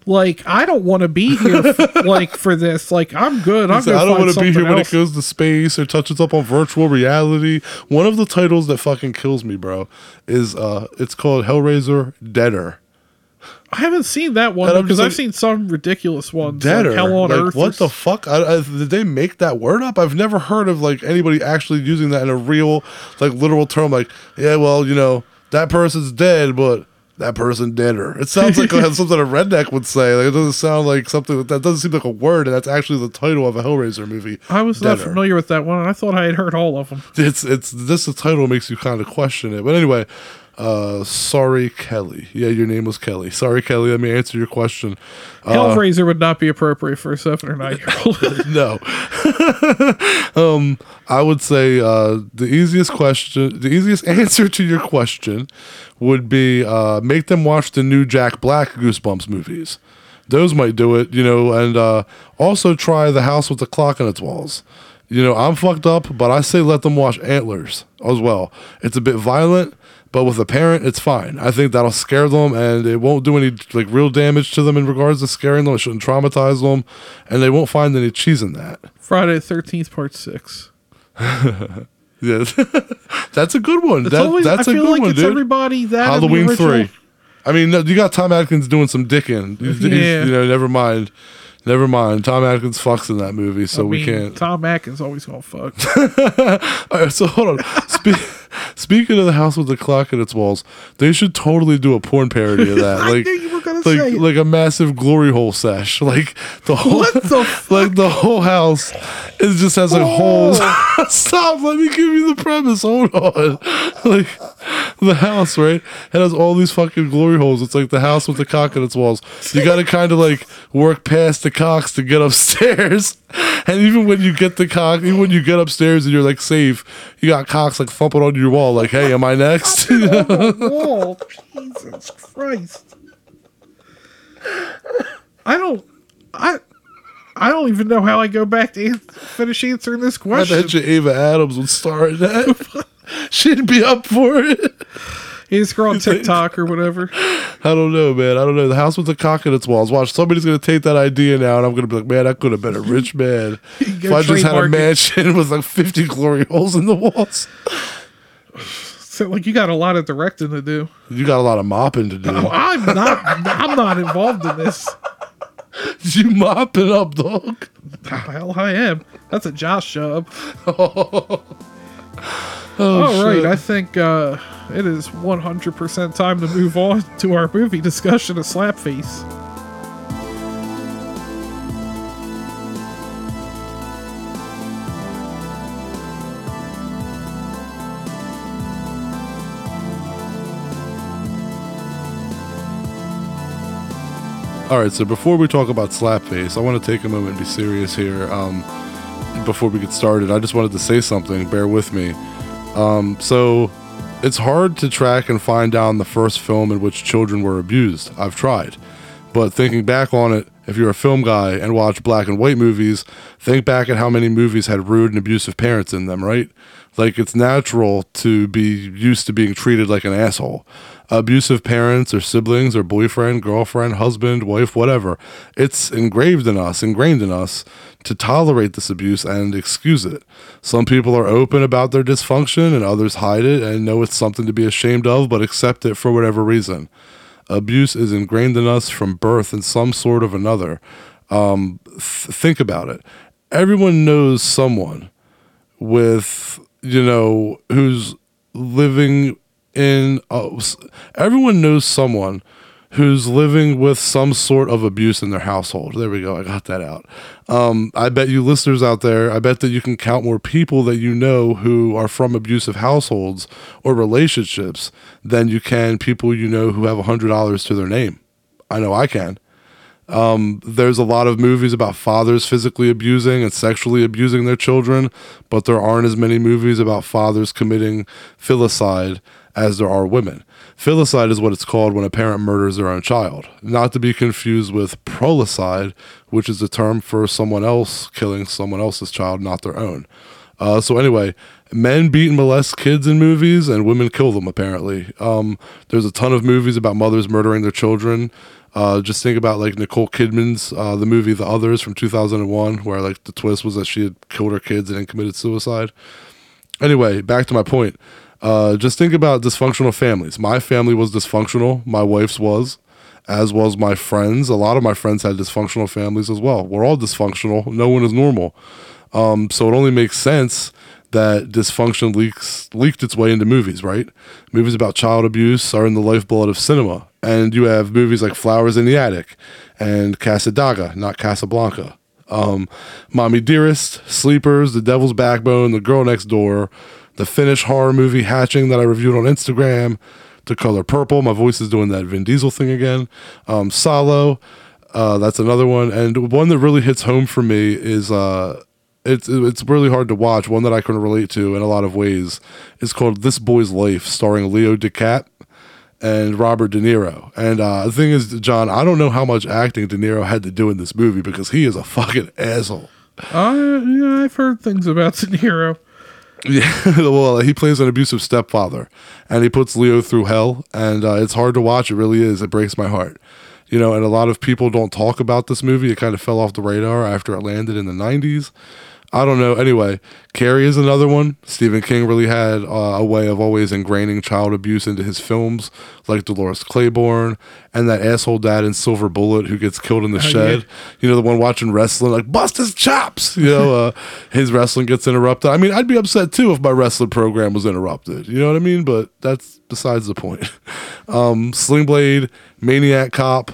like I don't want to be here, f- *laughs* like for this. Like I'm good. I'm gonna I don't want to be here something when it goes to space or touches up on virtual reality. One of the titles that fucking kills me, bro, is uh, it's called Hellraiser Deader. I haven't seen that one because I've like, seen some ridiculous ones. Deader. like Hell on like, Earth. what the fuck? I, I, did they make that word up? I've never heard of like anybody actually using that in a real, like literal term. Like, yeah, well, you know, that person's dead, but that person deader. It sounds like *laughs* something a redneck would say. Like, it doesn't sound like something that, doesn't seem like a word, and that's actually the title of a Hellraiser movie. I was not familiar with that one, and I thought I had heard all of them. it's it's this the title makes you kind of question it. But anyway, Uh, sorry, Kelly. Yeah, your name was Kelly. Sorry, Kelly. Let me answer your question. Uh, Hellraiser would not be appropriate for a seven or nine year old. *laughs* no. *laughs* um, I would say uh, the easiest question, the easiest answer to your question would be uh, make them watch the new Jack Black Goosebumps movies. Those might do it, you know, and uh, also try The House with the Clock on its Walls. You know, I'm fucked up, but I say let them watch Antlers as well. It's a bit violent, but with a parent, it's fine. I think that'll scare them, and it won't do any like real damage to them in regards to scaring them. It shouldn't traumatize them, and they won't find any cheese in that. Friday the Thirteenth Part Six. *laughs* Yeah, *laughs* that's a good one. That, always, that's I a good like one, dude. everybody that Halloween three. I mean, you got Tom Atkins doing some dicking. Yeah. *laughs* you know, never mind. Never mind. Tom Atkins fucks in that movie, so I we can't. Tom Atkins always gonna fuck. All right, so hold on. Spe- speaking of the house with the clock in its walls, they should totally do a porn parody of that. *laughs* Like, knew you were gonna like, like a massive glory hole sesh. *laughs* Like the whole, the *laughs* like the whole house, it just has like holes. Oh. Stop. Let me give you the premise. Hold on. Like the house, right? It has all these fucking glory holes. It's like the house with the cock in its walls. You got to kind of like work past the cocks to get upstairs. And even when you get the cock, even when you get upstairs and you're like safe, you got cocks like thumping on your wall, like, "Hey, am I next?" *laughs* Whoa, Jesus Christ! I don't, I, I don't even know how I go back to an- finish answering this question. I question. bet you Ava Adams would star in that. *laughs* She'd be up for it. He's on TikTok or whatever. I don't know, man. I don't know. The house with the cock in its walls. Watch, somebody's gonna take that idea now, and I'm gonna be like, man, I could have been a rich man *laughs* if I just had a mansion *laughs* with like 50 glory holes in the walls. So like you got a lot of directing to do. You got a lot of mopping to do. I'm not. I'm not involved in this. *laughs* you mopping up, dog. Hell, I am. That's a Josh job. Oh, All right, shit. I think uh, it is 100% time to move on to our movie discussion of Slapface. All right, so before we talk about Slapface, I want to take a moment and be serious here. Um, before we get started, I just wanted to say something. Bear with me. Um, so, it's hard to track and find down the first film in which children were abused. I've tried. But thinking back on it, if you're a film guy and watch black and white movies, think back at how many movies had rude and abusive parents in them, right? Like it's natural to be used to being treated like an asshole. Abusive parents or siblings or boyfriend, girlfriend, husband, wife, whatever. It's engraved in us, ingrained in us to tolerate this abuse and excuse it. Some people are open about their dysfunction and others hide it and know it's something to be ashamed of but accept it for whatever reason abuse is ingrained in us from birth in some sort of another. Um, th- think about it. Everyone knows someone with, you know, who's living in. Uh, everyone knows someone who's living with some sort of abuse in their household. There we go. I got that out. Um, I bet you listeners out there, I bet that you can count more people that you know who are from abusive households or relationships than you can people you know who have $100 to their name. I know I can. Um, there's a lot of movies about fathers physically abusing and sexually abusing their children, but there aren't as many movies about fathers committing filicide as there are women. Filicide is what it's called when a parent murders their own child, not to be confused with prolicide, which is a term for someone else killing someone else's child, not their own. Uh, so anyway, men beat and molest kids in movies, and women kill them. Apparently, um, there's a ton of movies about mothers murdering their children. Uh, just think about like Nicole Kidman's uh, the movie The Others from 2001, where like the twist was that she had killed her kids and then committed suicide. Anyway, back to my point. Uh, just think about dysfunctional families. My family was dysfunctional. My wife's was, as was my friends. A lot of my friends had dysfunctional families as well. We're all dysfunctional. No one is normal. Um, so it only makes sense that dysfunction leaks leaked its way into movies, right? Movies about child abuse are in the lifeblood of cinema, and you have movies like Flowers in the Attic and Cassadaga, not Casablanca. Um, Mommy Dearest, Sleepers, The Devil's Backbone, The Girl Next Door, the Finnish horror movie Hatching that I reviewed on Instagram, The Color Purple. My voice is doing that Vin Diesel thing again. Um, Solo. Uh, that's another one, and one that really hits home for me is uh, it's it's really hard to watch. One that I can relate to in a lot of ways is called This Boy's Life, starring Leo DeCap and Robert De Niro. And uh, the thing is, John, I don't know how much acting De Niro had to do in this movie because he is a fucking asshole. Uh, yeah, I've heard things about De Niro. *laughs* Yeah, well, he plays an abusive stepfather, and he puts Leo through hell, and uh, it's hard to watch. It really is. It breaks my heart, you know. And a lot of people don't talk about this movie. It kind of fell off the radar after it landed in the '90s. I don't know. Anyway, Carrie is another one. Stephen King really had uh, a way of always ingraining child abuse into his films, like Dolores Claiborne and that asshole dad in Silver Bullet who gets killed in the shed. yeah. You know, the one watching wrestling, like bust his chops. You know, uh, *laughs* his wrestling gets interrupted. I mean, I'd be upset too if my wrestling program was interrupted. You know what I mean? But that's besides the point. *laughs* Um, Sling Blade, Maniac Cop.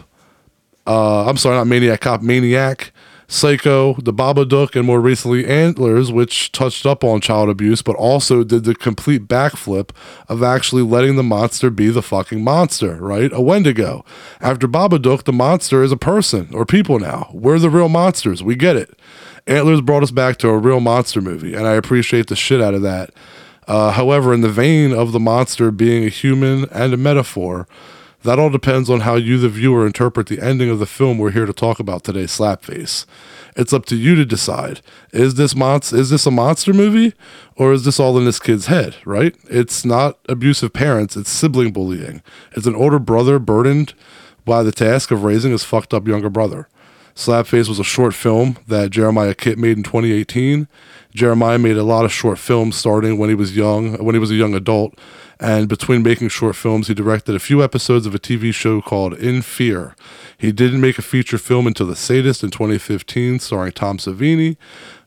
Uh, I'm sorry, not Maniac Cop, Maniac. Psycho, The Babadook, and more recently Antlers, which touched up on child abuse, but also did the complete backflip of actually letting the monster be the fucking monster, right? A Wendigo. After Babadook, the monster is a person or people now. We're the real monsters. We get it. Antlers brought us back to a real monster movie, and I appreciate the shit out of that. Uh, however, in the vein of the monster being a human and a metaphor, that all depends on how you, the viewer, interpret the ending of the film we're here to talk about today, Slapface. It's up to you to decide. Is this is this a monster movie or is this all in this kid's head, right? It's not abusive parents, it's sibling bullying. It's an older brother burdened by the task of raising his fucked up younger brother. Slapface was a short film that Jeremiah Kipp made in 2018. Jeremiah made a lot of short films starting when he was young, when he was a young adult, and between making short films, he directed a few episodes of a TV show called In Fear. He didn't make a feature film until The Sadist in 2015, starring Tom Savini.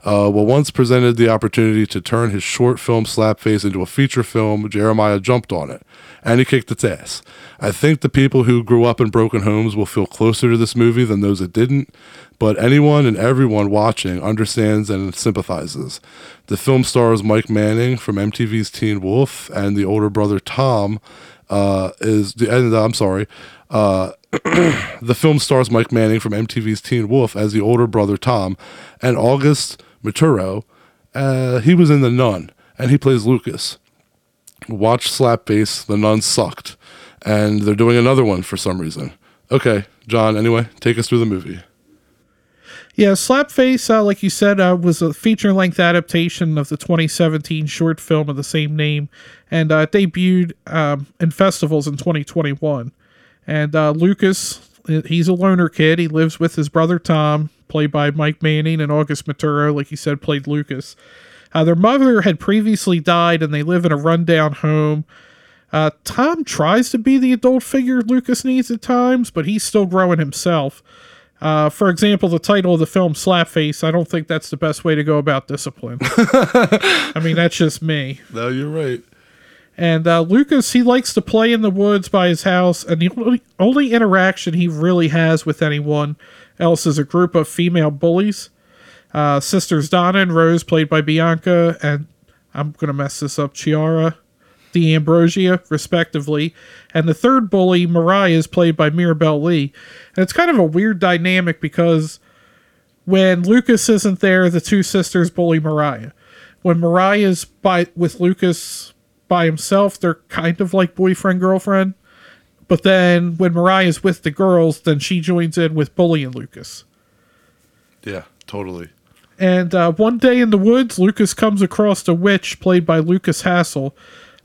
Uh, well, once presented the opportunity to turn his short film Slapface into a feature film, Jeremiah jumped on it, and he kicked its ass. I think the people who grew up in broken homes will feel closer to this movie than those that didn't, but anyone and everyone watching understands and sympathizes. The film stars Mike Manning from MTV's Teen Wolf, and the older brother Tom uh, is the. And, uh, I'm sorry. Uh, *clears throat* the film stars Mike Manning from MTV's Teen Wolf as the older brother Tom, and August Maturo. Uh, he was in The Nun, and he plays Lucas. Watch Slapface. The Nun sucked, and they're doing another one for some reason. Okay, John. Anyway, take us through the movie. Yeah, Slapface, uh, like you said, uh, was a feature length adaptation of the 2017 short film of the same name and uh, debuted um, in festivals in 2021. And uh, Lucas, he's a loner kid. He lives with his brother Tom, played by Mike Manning, and August Maturo, like you said, played Lucas. Uh, their mother had previously died, and they live in a rundown home. Uh, Tom tries to be the adult figure Lucas needs at times, but he's still growing himself. Uh, for example, the title of the film Slapface, I don't think that's the best way to go about discipline. *laughs* I mean, that's just me. No, you're right. And uh, Lucas, he likes to play in the woods by his house, and the only, only interaction he really has with anyone else is a group of female bullies. Uh, sisters Donna and Rose, played by Bianca, and I'm going to mess this up, Chiara D'Ambrosio, respectively. And the third bully, Mariah, is played by Mirabelle Lee. And it's kind of a weird dynamic because when Lucas isn't there, the two sisters bully Mariah. When Mariah's by with Lucas by himself, they're kind of like boyfriend girlfriend. But then when Mariah's with the girls, then she joins in with bullying Lucas. Yeah, totally. And uh, one day in the woods, Lucas comes across a witch played by Lukas Hassel.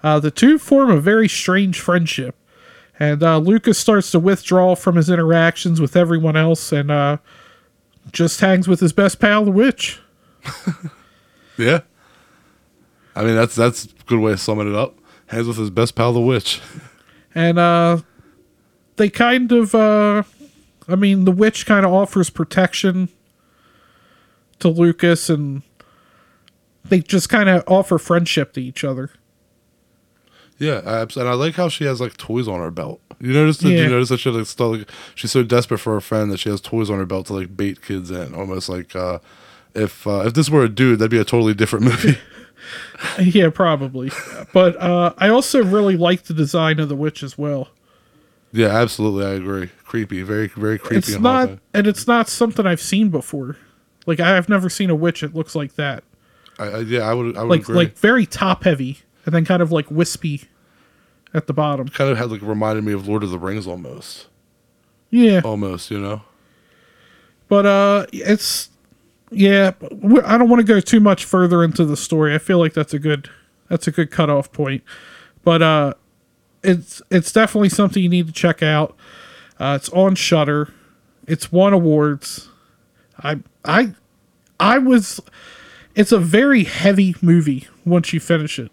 Uh, the two form a very strange friendship. And uh, Lucas starts to withdraw from his interactions with everyone else and uh, just hangs with his best pal, the witch. *laughs* Yeah. I mean, that's that's a good way of summing it up. Hands with his best pal, the witch. And uh, they kind of, uh, I mean, the witch kind of offers protection to Lucas, and they just kind of offer friendship to each other. Yeah, I, and I like how she has like toys on her belt. You notice? Did Yeah. you notice that she like still like, she's so desperate for a friend that she has toys on her belt to like bait kids in, almost like uh, if uh, if this were a dude, that'd be a totally different *laughs* movie. *laughs* yeah, probably. But uh, I also really like the design of the witch as well. Yeah, absolutely. I agree. Creepy. Very, very creepy. It's and not, and it's not something I've seen before. Like I've never seen a witch that looks like that. I, I, yeah, I would. I would Like agree. like very top heavy, and then kind of like wispy at the bottom. kind of had like reminded me of Lord of the Rings almost. Yeah, Almost, you know. but uh, it's yeah. I don't want to go too much further into the story. I feel like that's a good that's a good cutoff point. But uh, it's it's definitely something you need to check out. Uh, it's on Shudder. It's won awards. I I I was. It's a very heavy movie once you finish it,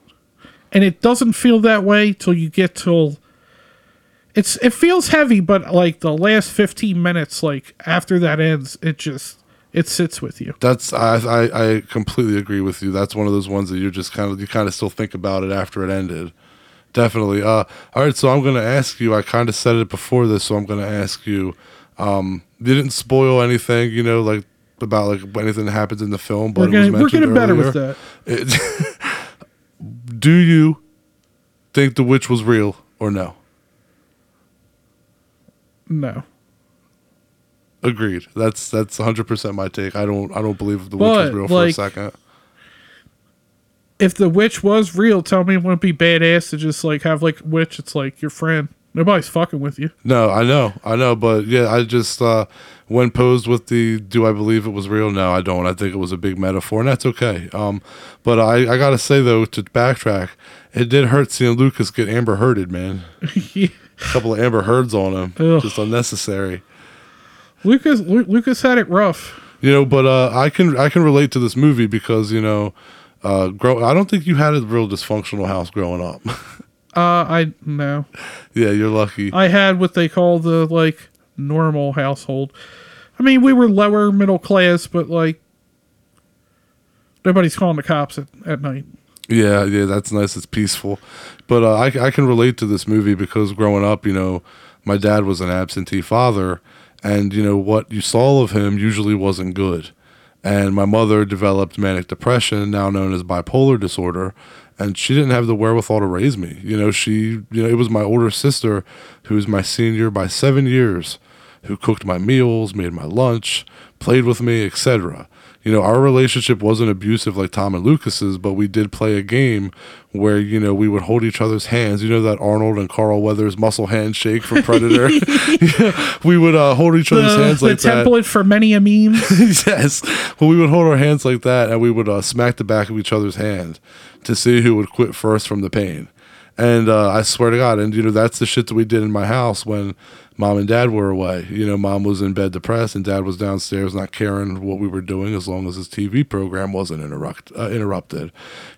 and it doesn't feel that way till you get till. It's it feels heavy, but like the last fifteen minutes, like after that ends, it just it sits with you. That's I, I I completely agree with you. That's one of those ones that you're just kind of you kind of still think about it after it ended. Definitely. Uh, all right. So I'm gonna ask you. I kind of said it before this, so I'm gonna ask you. Um, you didn't spoil anything, you know, like about like anything that happens in the film, but We're was we're getting better with that. It- *laughs* do you think the witch was real or no? No, Agreed. That's that's 100 percent my take. I don't I don't believe the witch was But, real for a second. if the witch was real, tell me it wouldn't be badass to just like have like witch. It's like your friend. Nobody's fucking with you. No, I know, I know, but yeah, I just uh, when posed with the "Do I believe it was real?" No, I don't. I think it was a big metaphor, and that's okay. Um, but I, I gotta say though, to backtrack, it did hurt seeing Lucas get Amber Hearded, man. Yeah. *laughs* A couple of Amber Heards on him, Ugh. just unnecessary. Lucas Lu- Lucas had it rough. You know, but uh, I can I can relate to this movie because you know, uh, grow. I don't think you had a real dysfunctional house growing up. Uh, I no, yeah, you're lucky. I had what they call the like normal household. I mean, we were lower middle class, but like nobody's calling the cops at, at night. Yeah, yeah, that's nice. It's peaceful, but uh, I I can relate to this movie because growing up, you know, my dad was an absentee father, and you know what you saw of him usually wasn't good, and my mother developed manic depression, now known as bipolar disorder, and she didn't have the wherewithal to raise me. You know, she, you know, it was my older sister who was my senior by seven years, who cooked my meals, made my lunch, played with me, etc. You know, our relationship wasn't abusive like Tom and Lucas's, but we did play a game where, you know, we would hold each other's hands. You know that Arnold and Carl Weathers muscle handshake from Predator? Yeah, *laughs* *laughs* we would uh, hold each other's The, hands the like that. template for many a meme. *laughs* yes. Well, we would hold our hands like that and we would uh, smack the back of each other's hand to see who would quit first from the pain. And uh, I swear to God, and you know, that's the shit that we did in my house when mom and dad were away. You know, mom was in bed depressed and dad was downstairs not caring what we were doing as long as his TV program wasn't interrupt, uh, interrupted.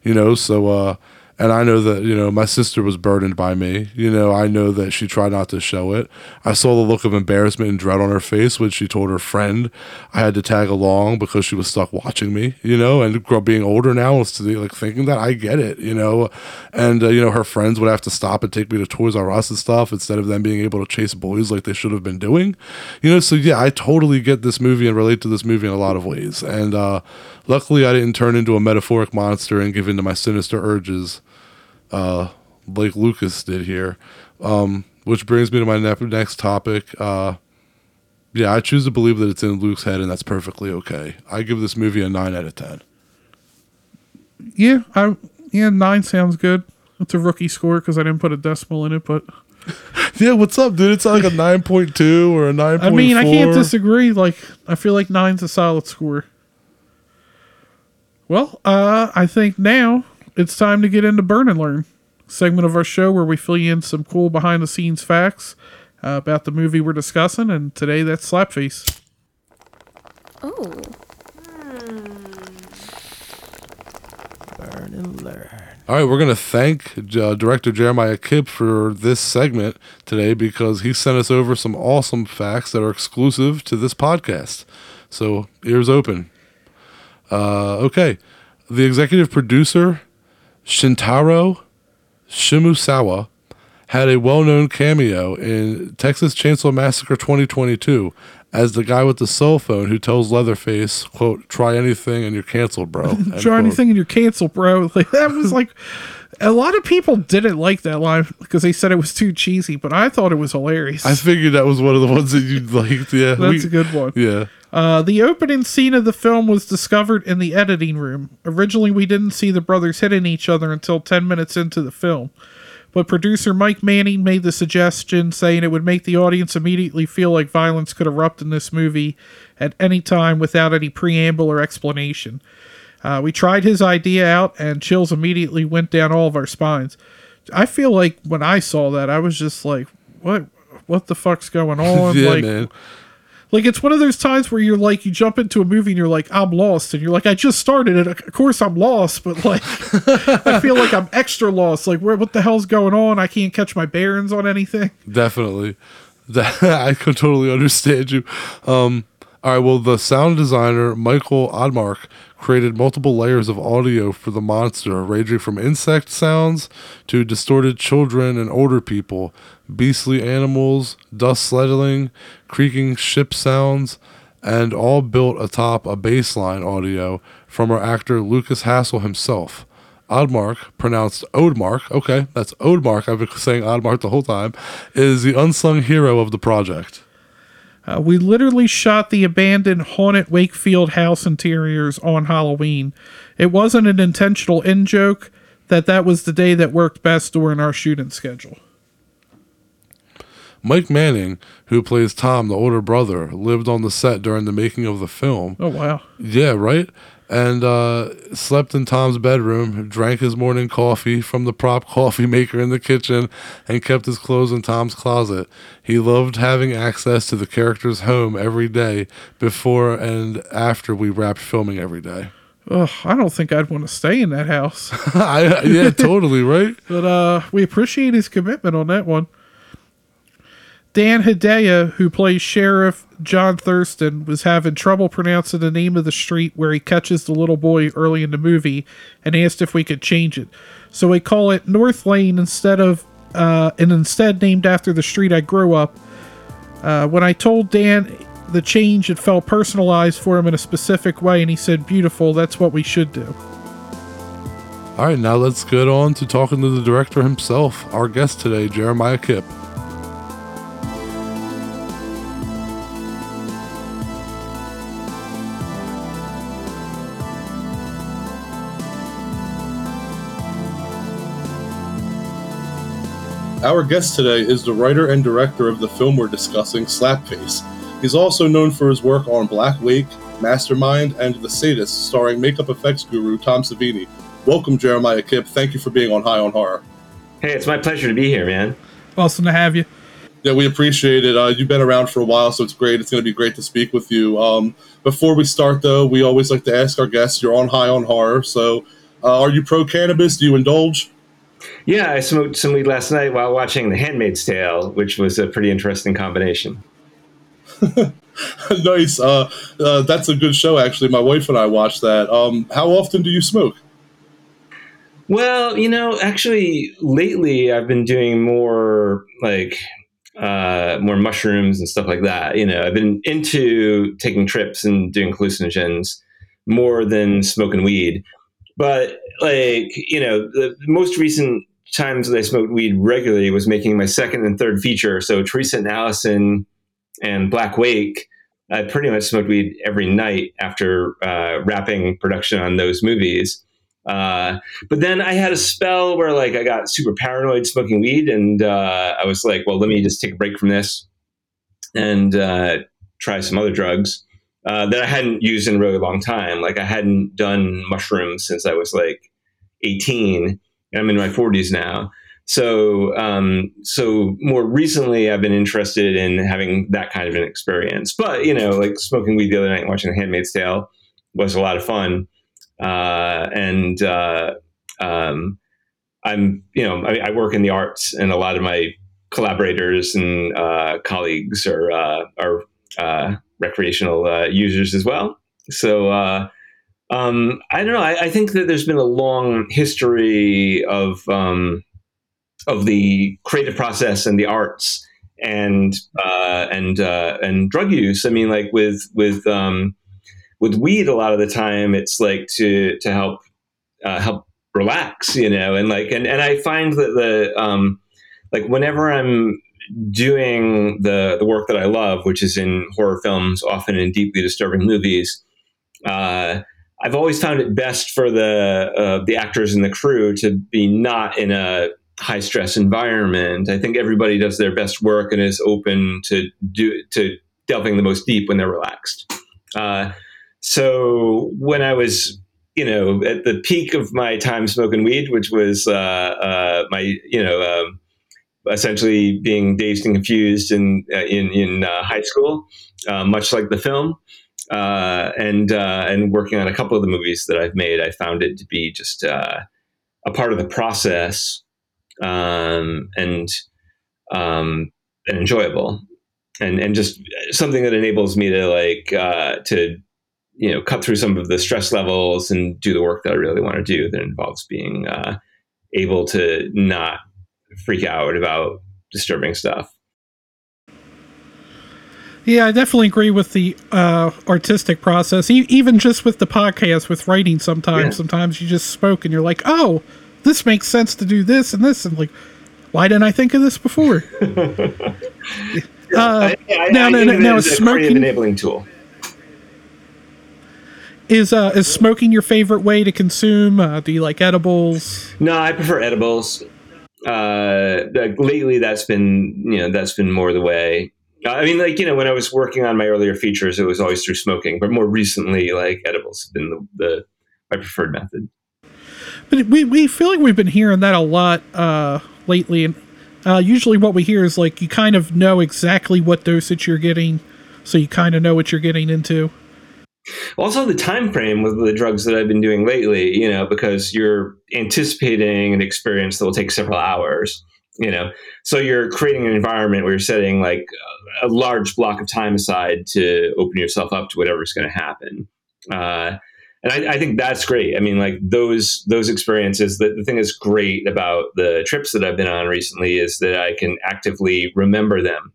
You know, so, uh, and I know that, you know, my sister was burdened by me. You know, I know that she tried not to show it. I saw the look of embarrassment and dread on her face when she told her friend I had to tag along because she was stuck watching me, you know, and being older now, like thinking that I get it, you know. And, uh, you know, her friends would have to stop and take me to Toys R Us and stuff instead of them being able to chase boys like they should have been doing, you know. So, yeah, I totally get this movie and relate to this movie in a lot of ways. And uh, luckily, I didn't turn into a metaphoric monster and give in to my sinister urges uh, like Lucas did here. Um, which brings me to my ne- next topic. Uh, yeah, I choose to believe that it's in Luke's head, and that's perfectly okay. I give this movie a nine out of ten. yeah, I yeah nine sounds good. It's a rookie score because I didn't put a decimal in it, but *laughs* Yeah, what's up, dude? It's like a nine point two or a nine. I mean I can't disagree. Like I feel like nine's a solid score. Well, uh, I think now it's time to get into Burn and Learn segment of our show where we fill you in some cool behind the scenes facts uh, about the movie we're discussing, and today that's Slapface. Oh, Burn and learn. All right, we're gonna thank uh, director Jeremiah Kipp for this segment today because he sent us over some awesome facts that are exclusive to this podcast. So ears open. Uh, okay, the executive producer Shintaro Shimosawa had a well-known cameo in Texas Chainsaw Massacre 2022 as the guy with the cell phone who tells Leatherface, "quote Try anything and you're canceled, bro." *laughs* Try quote. anything and you're canceled, bro. *laughs* Like that was like a lot of people didn't like that line because they said it was too cheesy, but I thought it was hilarious. I figured that was one of the ones that you liked. Yeah, *laughs* That's we- a good one. Yeah. Uh, the opening scene of the film was discovered in the editing room. Originally, we didn't see the brothers hitting each other until 10 minutes into the film. But producer Mike Manning made the suggestion, saying it would make the audience immediately feel like violence could erupt in this movie at any time without any preamble or explanation. Uh, we tried his idea out, and chills immediately went down all of our spines. I feel like when I saw that, I was just like, "What? What the fuck's going *laughs* on?" yeah, like, man. Like it's one of those times where you're like you jump into a movie and you're like I'm lost and you're like I just started it of course I'm lost but like *laughs* I feel like I'm extra lost like where what the hell's going on I can't catch my bearings on anything Definitely. That *laughs* I could totally understand you. Um, all right. Well, the sound designer Michael Odmark created multiple layers of audio for the monster, ranging from insect sounds to distorted children and older people, beastly animals, dust settling, creaking ship sounds, and all built atop a baseline audio from our actor Lukas Hassel himself. Oddmark, pronounced Odemark, okay, that's Odemark, I've been saying Oddmark the whole time, is the unsung hero of the project. uh, we literally shot the abandoned haunted Wakefield house interiors on Halloween it wasn't an intentional in joke that that was the day that worked best during our shooting schedule Mike Manning, who plays Tom, the older brother, lived on the set during the making of the film. oh wow Yeah, right? And uh, slept in Tom's bedroom, drank his morning coffee from the prop *laughs* coffee maker in the kitchen, and kept his clothes in Tom's closet. He loved having access to the character's home every day before and after we wrapped filming every day. Ugh, I don't think I'd want to stay in that house *laughs* I, yeah, totally, right? *laughs* But uh, we appreciate his commitment on that one. Dan Hedaya, who plays Sheriff John Thurston, was having trouble pronouncing the name of the street where he catches the little boy early in the movie and asked if we could change it. So we call it North Lane instead of, uh, and instead named after the street I grew up. Uh, when I told Dan the change, it felt personalized for him in a specific way, and he said, Beautiful, that's what we should do. All right, now let's get on to talking to the director himself, our guest today, Jeremiah Kipp. Our guest today is the writer and director of the film we're discussing, Slapface. He's also known for his work on Black Wake, Mastermind, and The Sadist, starring makeup effects guru Tom Savini. Welcome, Jeremiah Kipp. Thank you for being on High on Horror. Hey, it's my pleasure to be here, man. Awesome to have you. Yeah, we appreciate it. Uh, you've been around for a while, so it's great. It's going to be great to speak with you. Um, before we start, though, we always like to ask our guests you're on High on Horror, so uh, are you pro cannabis? Do you indulge? Yeah, I smoked some weed last night while watching The Handmaid's Tale, which was a pretty interesting combination. *laughs* nice. Uh, uh, that's a good show, actually. My wife and I watched that. Um, how often do you smoke? Well, you know, actually, lately I've been doing more like uh, more mushrooms and stuff like that. You know, I've been into taking trips and doing hallucinogens more than smoking weed. But like, you know, the most recent times that I smoked weed regularly was making my second and third feature. So Teresa and Allison and Black Wake. I pretty much smoked weed every night after uh, wrapping production on those movies. Uh, but then I had a spell where like I got super paranoid smoking weed, and uh, I was like, well, let me just take a break from this and uh, try some other drugs uh, that I hadn't used in a really long time. Like I hadn't done mushrooms since I was like 18, and I'm in my 40s now. So, um, so more recently, I've been interested in having that kind of an experience. But you know, like smoking weed the other night and watching The Handmaid's Tale was a lot of fun uh, and uh, um, I'm you know I, I, work in the arts, and a lot of my collaborators and uh, colleagues are uh, are uh, recreational uh, users as well. So um, I don't know. I, I, think that there's been a long history of um, of the creative process and the arts and uh, and uh, and drug use. I mean, like with with um, with weed, a lot of the time it's like to to help uh, help relax, you know, and like and and I find that the um, like whenever I'm doing the the work that I love, which is in horror films, often in deeply disturbing movies. Uh, I've always found it best for the uh, the actors and the crew to be not in a high stress environment. I think everybody does their best work and is open to do to delving the most deep when they're relaxed. Uh, so when I was, you know, at the peak of my time smoking weed, which was uh, uh, my, you know, um, essentially being dazed and confused in uh, in in uh, high school, uh, much like the film. Uh, and uh, and working on a couple of the movies that I've made, I found it to be just uh, a part of the process um, and um, and enjoyable, and and just something that enables me to like to you know cut through some of the stress levels and do the work that I really want to do. That involves being able to not freak out about disturbing stuff. Yeah, I definitely agree with the uh, artistic process. E- even just with the podcast, with writing, sometimes, yeah. sometimes you just spoke and you're like, "Oh, this makes sense to do this and this," and like, why didn't I think of this before? *laughs* uh, I, I, now, I now, now, is smoking enabling tool. Is uh, is smoking your favorite way to consume? Uh, do you like edibles? No, I prefer edibles uh, lately that's been you know that's been more the way. I mean, like you know, when I was working on my earlier features, it was always through smoking, but more recently, like edibles have been the, the my preferred method. But we we feel like we've been hearing that a lot uh, lately, and uh, usually what we hear is like you kind of know exactly what dosage you're getting, so you kind of know what you're getting into. Also, the time frame with the drugs that I've been doing lately, you know, because you're anticipating an experience that will take several hours, you know, so you're creating an environment where you're setting like a large block of time aside to open yourself up to whatever's going to happen. Uh, and I, I, think that's great. I mean, like those those experiences. The, the thing that's great about the trips that I've been on recently is that I can actively remember them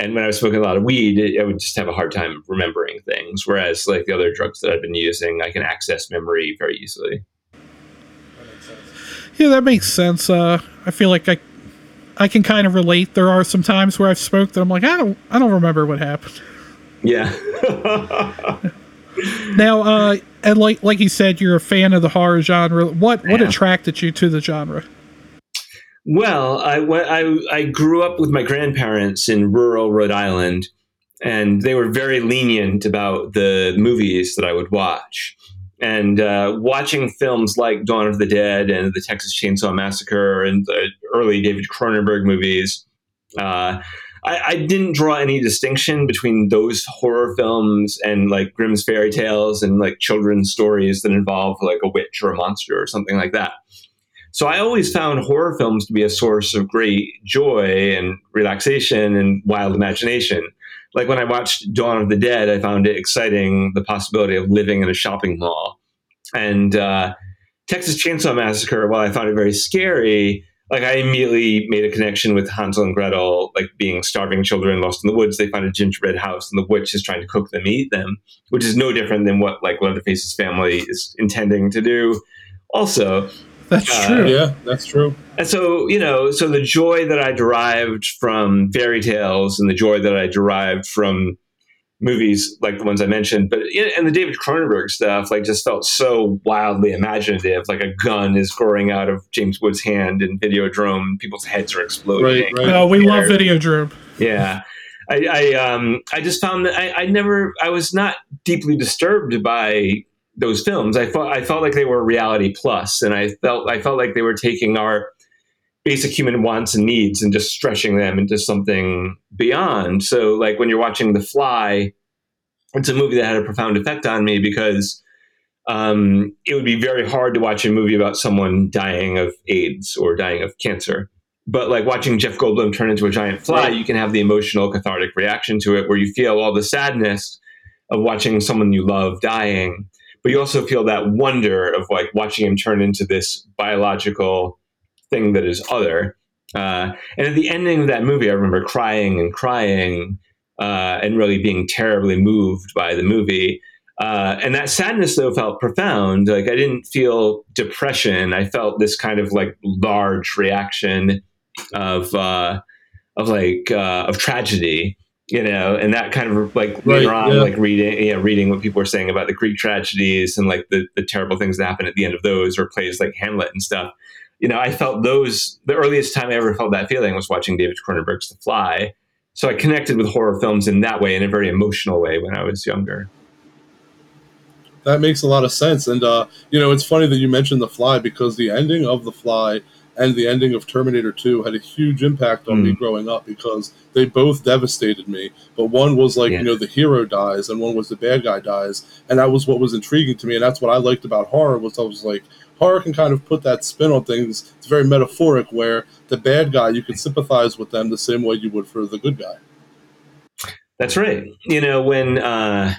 and when I was smoking a lot of weed, I would just have a hard time remembering things. Whereas, like the other drugs that I've been using, I can access memory very easily. Yeah, that makes sense. Uh, I feel like I, I can kind of relate. There are some times where I've smoked that I'm like, I don't, I don't remember what happened. Yeah. *laughs* now, uh, and like, like you said, you're a fan of the horror genre. What, what attracted you to the genre? Well, I, I, I grew up with my grandparents in rural Rhode Island, and they were very lenient about the movies that I would watch. And uh, watching films like Dawn of the Dead and the Texas Chainsaw Massacre and the early David Cronenberg movies, uh, I, I, didn't draw any distinction between those horror films and like Grimm's fairy tales and like children's stories that involve like a witch or a monster or something like that. So I always found horror films to be a source of great joy and relaxation and wild imagination. Like when I watched Dawn of the Dead, I found it exciting the possibility of living in a shopping mall. And uh, Texas Chainsaw Massacre, while I found it very scary, like I immediately made a connection with Hansel and Gretel, like being starving children lost in the woods. They find a gingerbread house, and the witch is trying to cook them, eat them, which is no different than what like Leatherface's family is intending to do. Also, that's uh, true. Yeah, that's true. And so, you know, so the joy that I derived from fairy tales and the joy that I derived from movies like the ones I mentioned, but and the David Cronenberg stuff, like just felt so wildly imaginative. Like a gun is growing out of James Woods' hand in Videodrome, people's heads are exploding. Right, right. Oh, we love Videodrome. Yeah. I, I um I just found that I, I never I was not deeply disturbed by those films. I felt I felt like they were reality plus, and I felt I felt like they were taking our basic human wants and needs and just stretching them into something beyond. So, like when you're watching The Fly, it's a movie that had a profound effect on me because um, it would be very hard to watch a movie about someone dying of AIDS or dying of cancer. But like watching Jeff Goldblum turn into a giant fly, you can have the emotional cathartic reaction to it where you feel all the sadness of watching someone you love dying but you also feel that wonder of like watching him turn into this biological thing that is other Uh, and at the ending of that movie, I remember crying and crying uh, and really being terribly moved by the movie. Uh, and that sadness, though, felt profound. Like I didn't feel depression. I felt this kind of like large reaction of uh, of like uh, of tragedy, you know, and that kind of like Right, later on, yeah. like reading, you know, reading what people were saying about the Greek tragedies and like the the terrible things that happen at the end of those, or plays like Hamlet and stuff. You know, I felt those. The earliest time I ever felt that feeling was watching David Cronenberg's The Fly. So I connected with horror films in that way, in a very emotional way, when I was younger. That makes a lot of sense. And, uh, you know, it's funny that you mentioned The Fly because the ending of The Fly and the ending of Terminator 2 had a huge impact on me Mm. growing up because they both devastated me. But one was like, Yeah. you know, the hero dies and one was the bad guy dies. And that was what was intriguing to me. And that's what I liked about horror was I was like, horror can kind of put that spin on things. It's very metaphoric where the bad guy, you can sympathize with them the same way you would for the good guy. That's right. You know, when uh,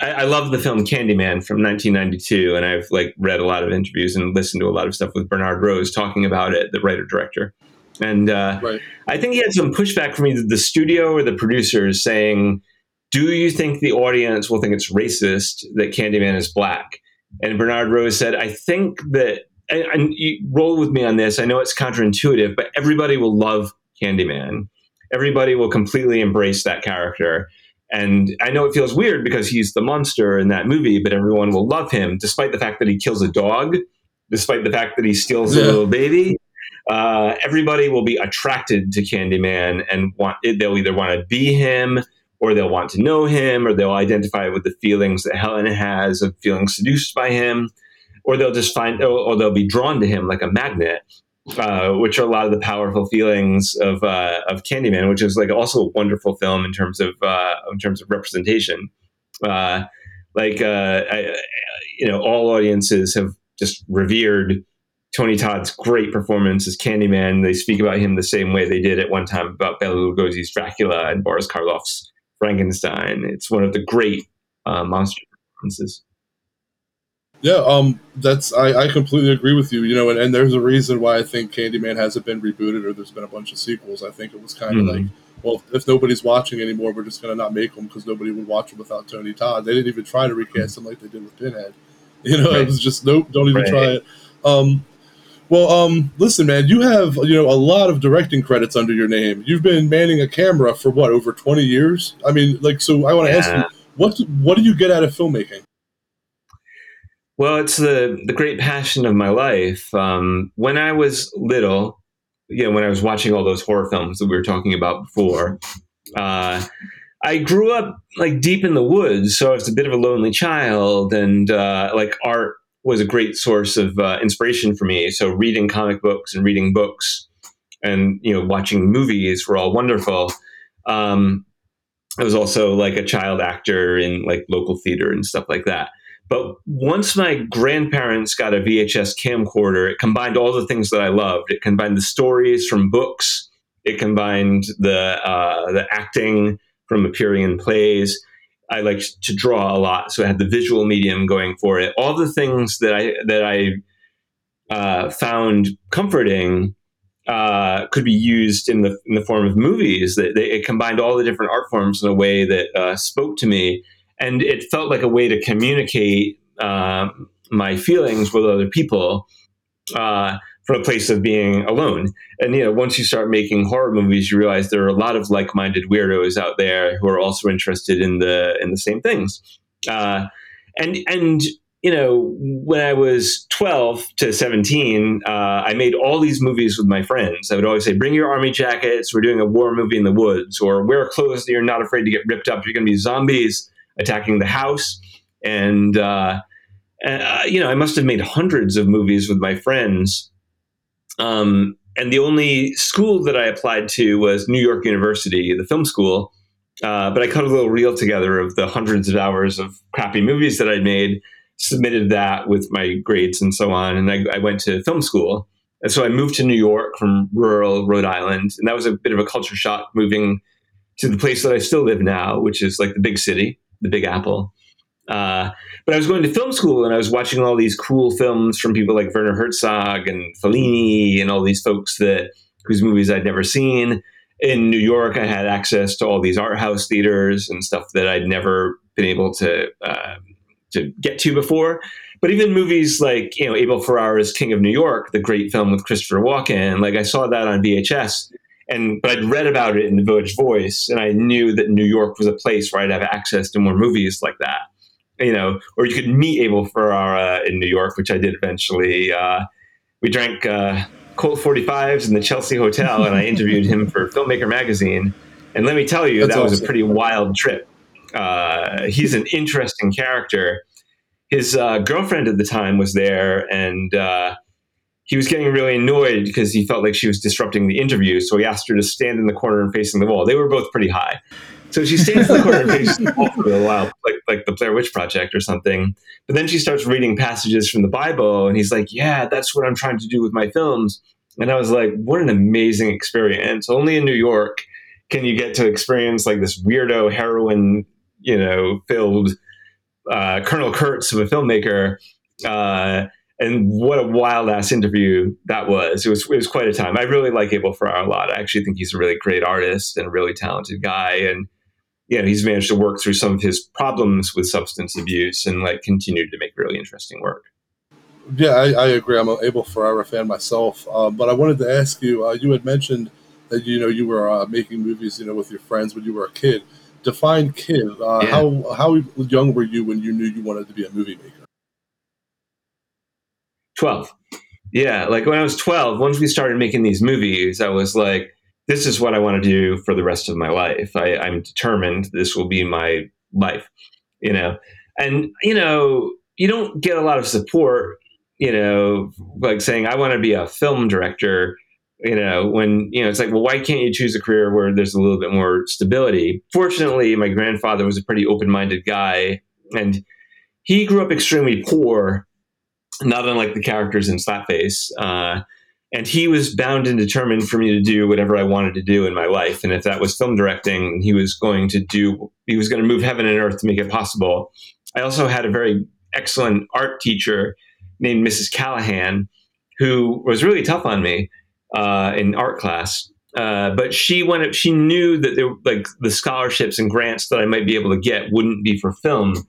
I, I love the film Candyman from 1992, and I've like read a lot of interviews and listened to a lot of stuff with Bernard Rose talking about it, the writer director. And uh, Right. I think he had some pushback from either the studio or the producers saying, "Do you think the audience will think it's racist that Candyman is black?" And Bernard Rose said, "I think that." And, and you roll with me on this. I know it's counterintuitive, but everybody will love Candyman. Everybody will completely embrace that character. And I know it feels weird because he's the monster in that movie, but everyone will love him despite the fact that he kills a dog, despite the fact that he steals a little baby. Uh, everybody will be attracted to Candyman and want they'll either want to be him or they'll want to know him or they'll identify with the feelings that Helen has of feeling seduced by him or they'll just find or, or they'll be drawn to him like a magnet uh, which are a lot of the powerful feelings of uh, of Candyman, which is like also a wonderful film in terms of uh, in terms of representation. Uh, like uh, I, you know, all audiences have just revered Tony Todd's great performance as Candyman. They speak about him the same way they did at one time about Bela Lugosi's Dracula and Boris Karloff's Frankenstein. It's one of the great uh, monster performances. Yeah, um, that's I, I completely agree with you. You know, and, and there's a reason why I think Candyman hasn't been rebooted or there's been a bunch of sequels. I think it was kind of Mhm. like, well, if nobody's watching anymore, we're just gonna not make them because nobody would watch them without Tony Todd. They didn't even try to recast him like they did with Pinhead. *laughs* You know, Right. it was just nope, don't even Right. try it. Um, well, um, listen, man, you have you know a lot of directing credits under your name. You've been manning a camera for what over twenty years. I mean, like, so I want to ask you, what what do you get out of filmmaking? Well, it's the the great passion of my life. Um, when I was little, you know, when I was watching all those horror films that we were talking about before, uh, I grew up like deep in the woods, so I was a bit of a lonely child, and uh, like art was a great source of uh, inspiration for me. So reading comic books and reading books, and you know, watching movies were all wonderful. Um, I was also like a child actor in like local theater and stuff like that. But once my grandparents got a VHS camcorder, it combined all the things that I loved. It combined the stories from books. It combined the uh, the acting from appearing in plays. I liked to draw a lot, so I had the visual medium going for it. All the things that I that I uh, found comforting uh, could be used in the in the form of movies. That it combined all the different art forms in a way that uh, spoke to me, and it felt like a way to communicate um, my feelings with other people uh, from a place of being alone. And you know, once you start making horror movies, you realize there are a lot of like-minded weirdos out there who are also interested in the in the same things. Uh, and and you know, when I was 12 to 17, uh, I made all these movies with my friends. I would always say, bring your army jackets. We're doing a war movie in the woods, or wear clothes that you're not afraid to get ripped up. You're going to be zombies attacking the house. And, uh, uh, you know, I must have made hundreds of movies with my friends. Um, and the only school that I applied to was New York University, the film school. Uh, but I cut a little reel together of the hundreds of hours of crappy movies that I'd made submitted that with my grades and so on. And I, I, went to film school. And so I moved to New York from rural Rhode Island. And that was a bit of a culture shock moving to the place that I still live now, which is like the big city, the Big Apple. Uh, but I was going to film school and I was watching all these cool films from people like Werner Herzog and Fellini and all these folks that whose movies I'd never seen. In New York, I had access to all these art house theaters and stuff that I'd never been able to uh, to get to before. But even movies like you know Abel Ferrara's King of New York, the great film with Christopher Walken, like I saw that on VHS, and but I'd read about it in the Village Voice, and I knew that New York was a place where I'd have access to more movies like that. You know, or you could meet Abel Ferrara in New York, which I did eventually. Uh, we drank uh, Colt 45s in the Chelsea Hotel, and I interviewed him for Filmmaker Magazine. And let me tell you, That's that was a pretty wild trip. Uh, he's an interesting character. His uh, girlfriend at the time was there, and uh, he was getting really annoyed because he felt like she was disrupting the interview. So he asked her to stand in the corner and facing the wall. They were both pretty high. So she stands in the corner and *laughs* faces the wall for a while, like, like the Blair Witch Project or something. But then she starts reading passages from the Bible, and he's like, Yeah, that's what I'm trying to do with my films. And I was like, What an amazing experience. Only in New York can you get to experience like this weirdo heroin, you know, filled uh, Colonel Kurtz of a filmmaker. Uh, and what a wild ass interview that was. It was it was quite a time. I really like Abel Ferrara a lot. I actually think he's a really great artist and a really talented guy. And you know, he's managed to work through some of his problems with substance abuse and like continued to make really interesting work. Yeah, I, I agree. I'm an Abel Ferrara fan myself. Um, but I wanted to ask you. Uh, you had mentioned that you know you were uh, making movies, you know, with your friends when you were a kid. Define kid. Uh, Yeah. How how young were you when you knew you wanted to be a movie maker? 12. Yeah, like when I was 12, once we started making these movies, I was like, this is what I want to do for the rest of my life. I, I'm determined this will be my life, you know? And, you know, you don't get a lot of support, you know, like saying, I want to be a film director, you know, when, you know, it's like, well, why can't you choose a career where there's a little bit more stability? Fortunately, my grandfather was a pretty open minded guy and he grew up extremely poor not unlike the characters in Slapface. Uh, and he was bound and determined for me to do whatever I wanted to do in my life. And if that was film directing, he was going to do, he was going to move heaven and earth to make it possible. I also had a very excellent art teacher named Mrs. Callahan, who was really tough on me uh, in art class. Uh, but she went. She knew that there, like the scholarships and grants that I might be able to get wouldn't be for film,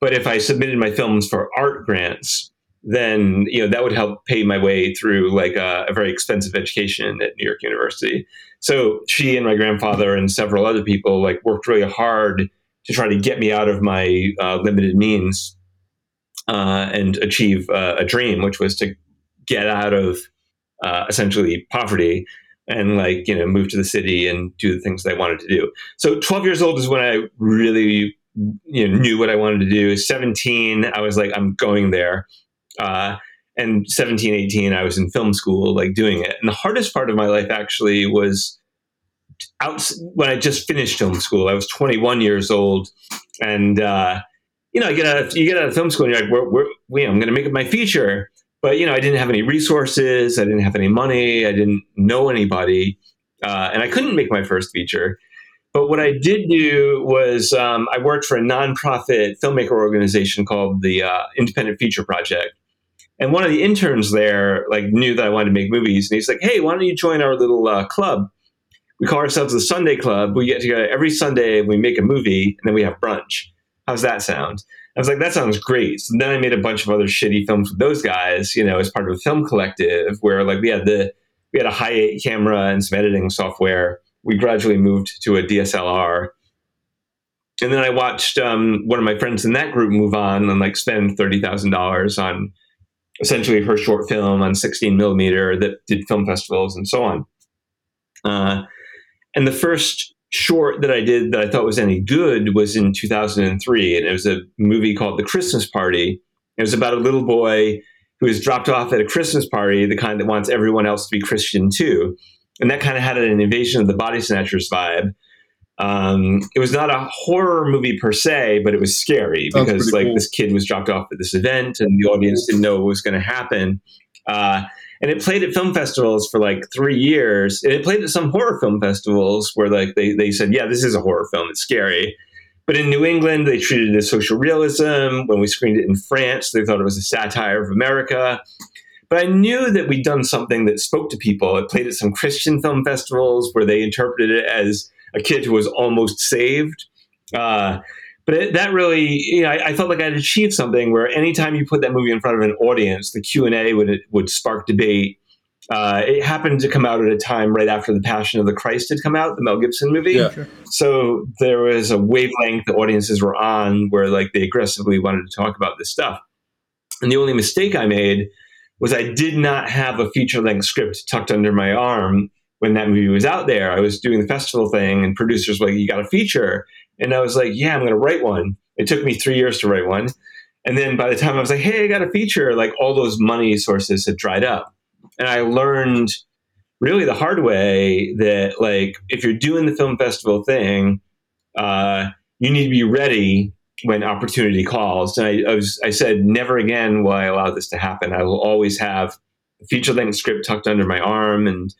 but if I submitted my films for art grants, then you know that would help pay my way through like a, a very expensive education at New York University. So she and my grandfather and several other people like worked really hard to try to get me out of my uh, limited means uh, and achieve uh, a dream, which was to get out of uh, essentially poverty and like you know move to the city and do the things I wanted to do. So 12 years old is when I really you know knew what I wanted to do. 17, I was like I'm going there uh, and 17 18 i was in film school like doing it. And the hardest part of my life actually was out when i just finished film school i was 21 years old. And uh, you know you get out of, you get out of film school and you're like we're, we're, we, i'm going to make it my feature. But you know i didn't have any resources i didn't have any money i didn't know anybody uh, and i couldn't make my first feature. But what I did do was um, I worked for a nonprofit filmmaker organization called the uh, Independent Feature Project. And one of the interns there like knew that I wanted to make movies, and he's like, "Hey, why don't you join our little uh, club? We call ourselves the Sunday Club. We get together every Sunday. We make a movie, and then we have brunch. How's that sound?" I was like, "That sounds great." So then I made a bunch of other shitty films with those guys, you know, as part of a film collective where like we had the we had a high eight camera and some editing software. We gradually moved to a DSLR. And then I watched um, one of my friends in that group move on and like spend thirty thousand dollars on essentially her short film on 16 millimeter that did film festivals and so on. Uh, and the first short that I did that I thought was any good was in 2003, and it was a movie called The Christmas Party. It was about a little boy who was dropped off at a Christmas party, the kind that wants everyone else to be Christian too. And that kind of had an invasion of the body snatchers vibe. Um, it was not a horror movie per se, but it was scary Sounds because like cool. this kid was dropped off at this event and the audience didn't know what was going to happen. Uh, and it played at film festivals for like three years. And it played at some horror film festivals where like they, they said, yeah, this is a horror film. It's scary. But in New England, they treated it as social realism. When we screened it in France, they thought it was a satire of America. But I knew that we'd done something that spoke to people. It played at some Christian film festivals where they interpreted it as a kid who was almost saved. Uh, but it, that really, you know, I, I, felt like I'd achieved something where anytime you put that movie in front of an audience, the Q and A would would spark debate. Uh, it happened to come out at a time right after the Passion of the Christ had come out, the Mel Gibson movie. Yeah. Sure. So there was a wavelength the audiences were on where like they aggressively wanted to talk about this stuff. And the only mistake I made was I did not have a feature length script tucked under my arm when that movie was out there. I was doing the festival thing, and producers were like, "You got a feature." And I was like, yeah, I'm going to write one. It took me three years to write one. And then by the time I was like, hey, I got a feature, like all those money sources had dried up. And I learned really the hard way that, like, if you're doing the film festival thing, uh, you need to be ready when opportunity calls. And I, I, was, I said, never again will I allow this to happen. I will always have feature length script tucked under my arm and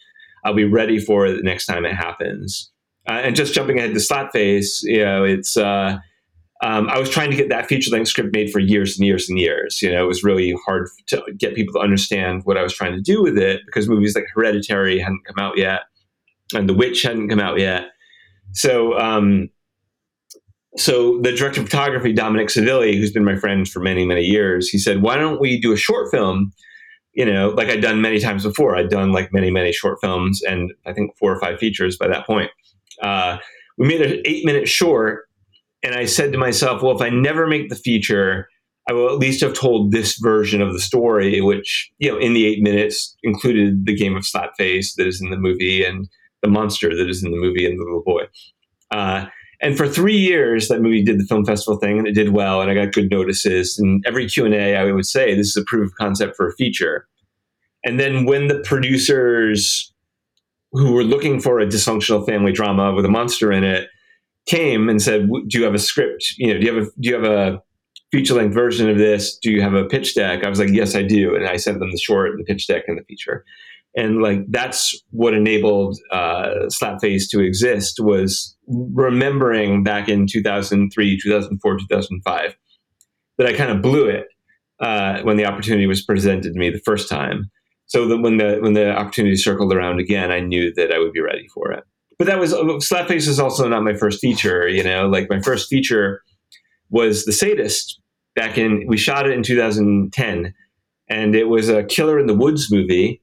I'll be ready for it the next time it happens. Uh, and just jumping ahead to Slapface, you know, it's uh, um, I was trying to get that feature length script made for years and years and years. You know, it was really hard to get people to understand what I was trying to do with it because movies like Hereditary hadn't come out yet, and The Witch hadn't come out yet. So, um, so the director of photography, Dominic Sivilli, who's been my friend for many, many years, he said, "Why don't we do a short film?" You know, like I'd done many times before. I'd done like many, many short films, and I think four or five features by that point. Uh, we made an eight minute short, and I said to myself, well, if I never make the feature, I will at least have told this version of the story, which, you know, in the eight minutes included the game of Slapface that is in the movie and the monster that is in the movie and the little boy. Uh, and for three years, that movie did the film festival thing, and it did well, and I got good notices. And every Q and A, I would say this is a proof of concept for a feature. And then when the producers who were looking for a dysfunctional family drama with a monster in it came and said, "Do you have a script? You know, do you have a do you have a feature length version of this? Do you have a pitch deck?" I was like, "Yes, I do," and I sent them the short, the pitch deck, and the feature. And like that's what enabled uh, Slapface to exist was remembering back in 2003, 2004, 2005 that I kind of blew it uh, when the opportunity was presented to me the first time so that when the when the opportunity circled around again, I knew that I would be ready for it. But that was Slapface is also not my first feature. You know, like my first feature was The Sadist. Back in we shot it in 2010, and it was a Killer in the Woods movie.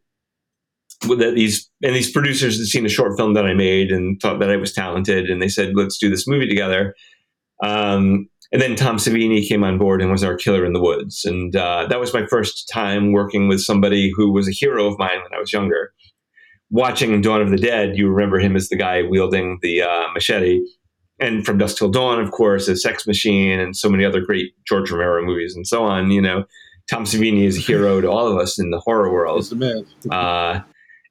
That these and these producers had seen a short film that I made and thought that I was talented, and they said, "Let's do this movie together." Um, and then Tom Savini came on board and was our killer in the woods. And uh, that was my first time working with somebody who was a hero of mine when I was younger. Watching Dawn of the Dead, you remember him as the guy wielding the uh, machete. And From Dusk Till Dawn, of course, as Sex Machine and so many other great George Romero movies and so on. You know, Tom Savini is a hero to all of us in the horror world. He's the man. uh,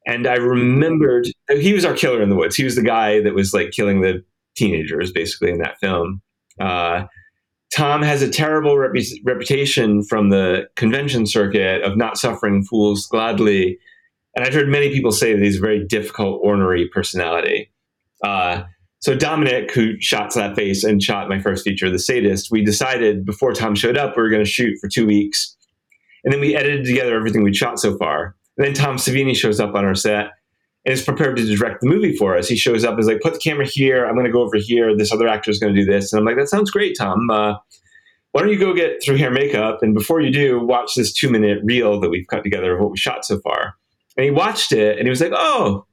and I remembered he was our killer in the woods. He was the guy that was like killing the teenagers basically in that film. Uh, Tom has a terrible rep- reputation from the convention circuit of not suffering fools gladly. And I've heard many people say that he's a very difficult, ornery personality. Uh, so Dominic, who shot Slapface and shot my first feature, The Sadist, we decided before Tom showed up, we were going to shoot for two weeks. And then we edited together everything we'd shot so far. And then Tom Savini shows up on our set and is prepared to direct the movie for us. He shows up as like, put the camera here. I'm going to go over here. This other actor is going to do this. And I'm like, that sounds great, Tom. Uh, why don't you go get through hair makeup? And before you do, watch this two minute reel that we've cut together of what we shot so far. And he watched it and he was like, oh,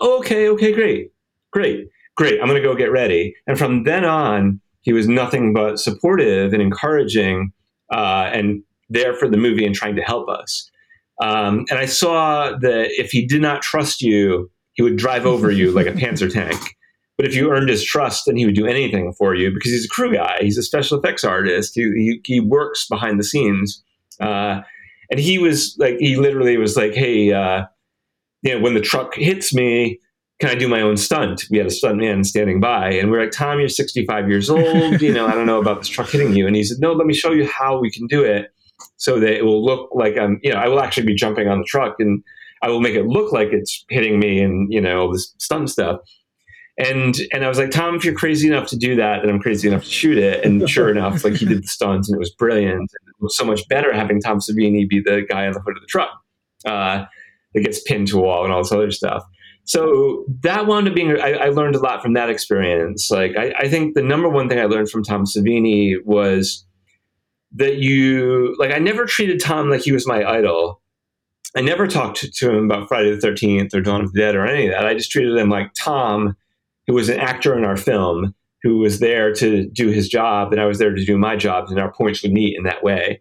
okay, okay, great, great, great. I'm going to go get ready. And from then on, he was nothing but supportive and encouraging uh, and there for the movie and trying to help us. Um, and I saw that if he did not trust you, he would drive over you like a *laughs* Panzer tank. But if you earned his trust, then he would do anything for you because he's a crew guy. He's a special effects artist. He, he, he works behind the scenes. Uh, and he was like, he literally was like, hey, uh, you know, when the truck hits me, can I do my own stunt? We had a stunt man standing by, and we are like, Tom, you're 65 years old. You know, I don't know about this truck hitting you. And he said, No, let me show you how we can do it so that it will look like I'm, you know, I will actually be jumping on the truck and I will make it look like it's hitting me and, you know, all this stunt stuff. And and I was like, Tom, if you're crazy enough to do that, then I'm crazy enough to shoot it. And sure *laughs* enough, like he did the stunts and it was brilliant. And it was so much better having Tom Savini be the guy on the hood of the truck. uh, that gets pinned to a wall and all this other stuff. So that wound up being, I, I learned a lot from that experience. Like, I, I think the number one thing I learned from Tom Savini was that you, like, I never treated Tom like he was my idol. I never talked to, him about Friday the 13th or Dawn of the Dead or any of that. I just treated him like Tom, who was an actor in our film, who was there to do his job, and I was there to do my job, and our points would meet in that way.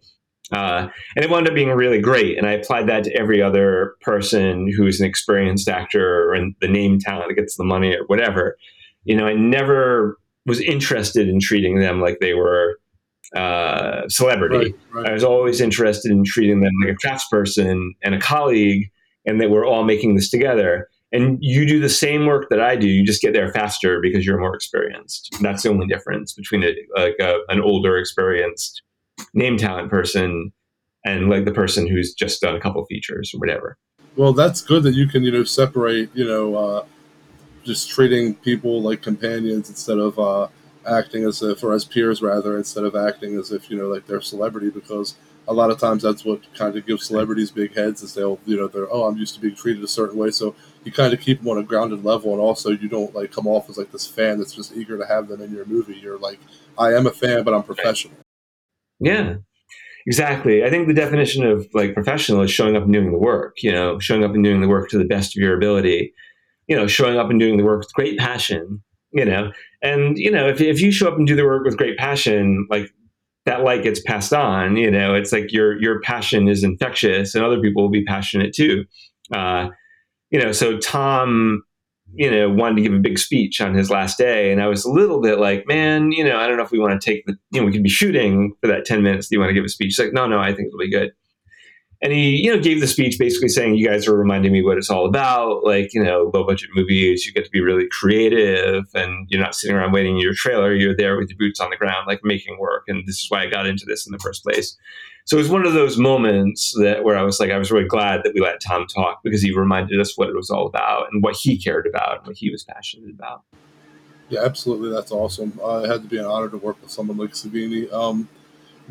Uh, and it wound up being really great. And I applied that to every other person who's an experienced actor and the name talent that gets the money or whatever. You know, I never was interested in treating them like they were uh, celebrity. Right, right. I was always interested in treating them like a craftsperson and a colleague, and that we're all making this together. And you do the same work that I do. You just get there faster because you're more experienced. That's the only difference between a, like a, an older, experienced name talent person and like the person who's just done a couple features or whatever. Well, that's good that you can, you know, separate, you know, uh, just treating people like companions instead of uh, acting as if, or as peers rather, instead of acting as if, you know, like they're celebrity because a lot of times that's what kind of gives celebrities big heads is they'll, you know, they're, oh, I'm used to being treated a certain way. So you kind of keep them on a grounded level. And also you don't like come off as like this fan that's just eager to have them in your movie. You're like, I am a fan, but I'm professional. Yeah, exactly. I think the definition of like professional is showing up and doing the work, you know, showing up and doing the work to the best of your ability, you know, showing up and doing the work with great passion, you know, and, you know, if, if you show up and do the work with great passion, like that light gets passed on, you know, it's like your, your passion is infectious and other people will be passionate too. Uh, you know, so Tom you know, wanted to give a big speech on his last day. And I was a little bit like, man, you know, I don't know if we want to take the, you know, we could be shooting for that 10 minutes. Do you want to give a speech? He's like, no, no, I think it'll be good. And he, you know, gave the speech basically saying, you guys are reminding me what it's all about. Like, you know, low budget movies, you get to be really creative and you're not sitting around waiting in your trailer. You're there with your boots on the ground, like making work. And this is why I got into this in the first place. So it was one of those moments that where I was like, I was really glad that we let Tom talk because he reminded us what it was all about and what he cared about and what he was passionate about. Yeah, absolutely. That's awesome. Uh, it had to be an honor to work with someone like Savini. Um,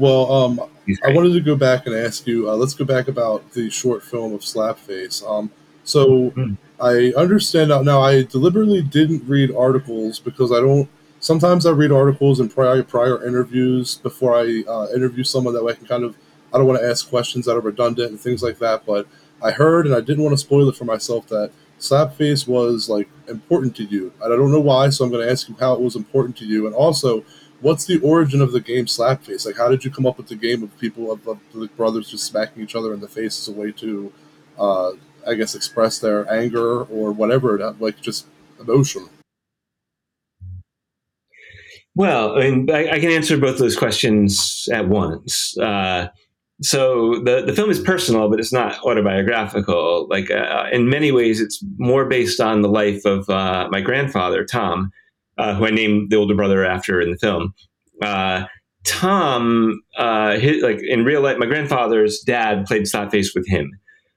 well, um, I wanted to go back and ask you. Uh, let's go back about the short film of Slapface. Um, so Mhm. I understand now. Now I deliberately didn't read articles because I don't. Sometimes I read articles and prior prior interviews before I uh, interview someone that way I can kind of. I don't want to ask questions that are redundant and things like that. But I heard, and I didn't want to spoil it for myself, that Slapface was like important to you. And I don't know why, so I'm going to ask you how it was important to you, and also what's the origin of the game Slapface? Like, how did you come up with the game of people of, of the brothers just smacking each other in the face as a way to, uh, I guess, express their anger or whatever, like just emotion? Well, I mean, I, I can answer both those questions at once. Uh, so the the film is personal, but it's not autobiographical. Like uh, in many ways, it's more based on the life of uh, my grandfather, Tom, uh, who I named the older brother after in the film. Uh, Tom, uh, his, like in real life, my grandfather's dad played slapface with him.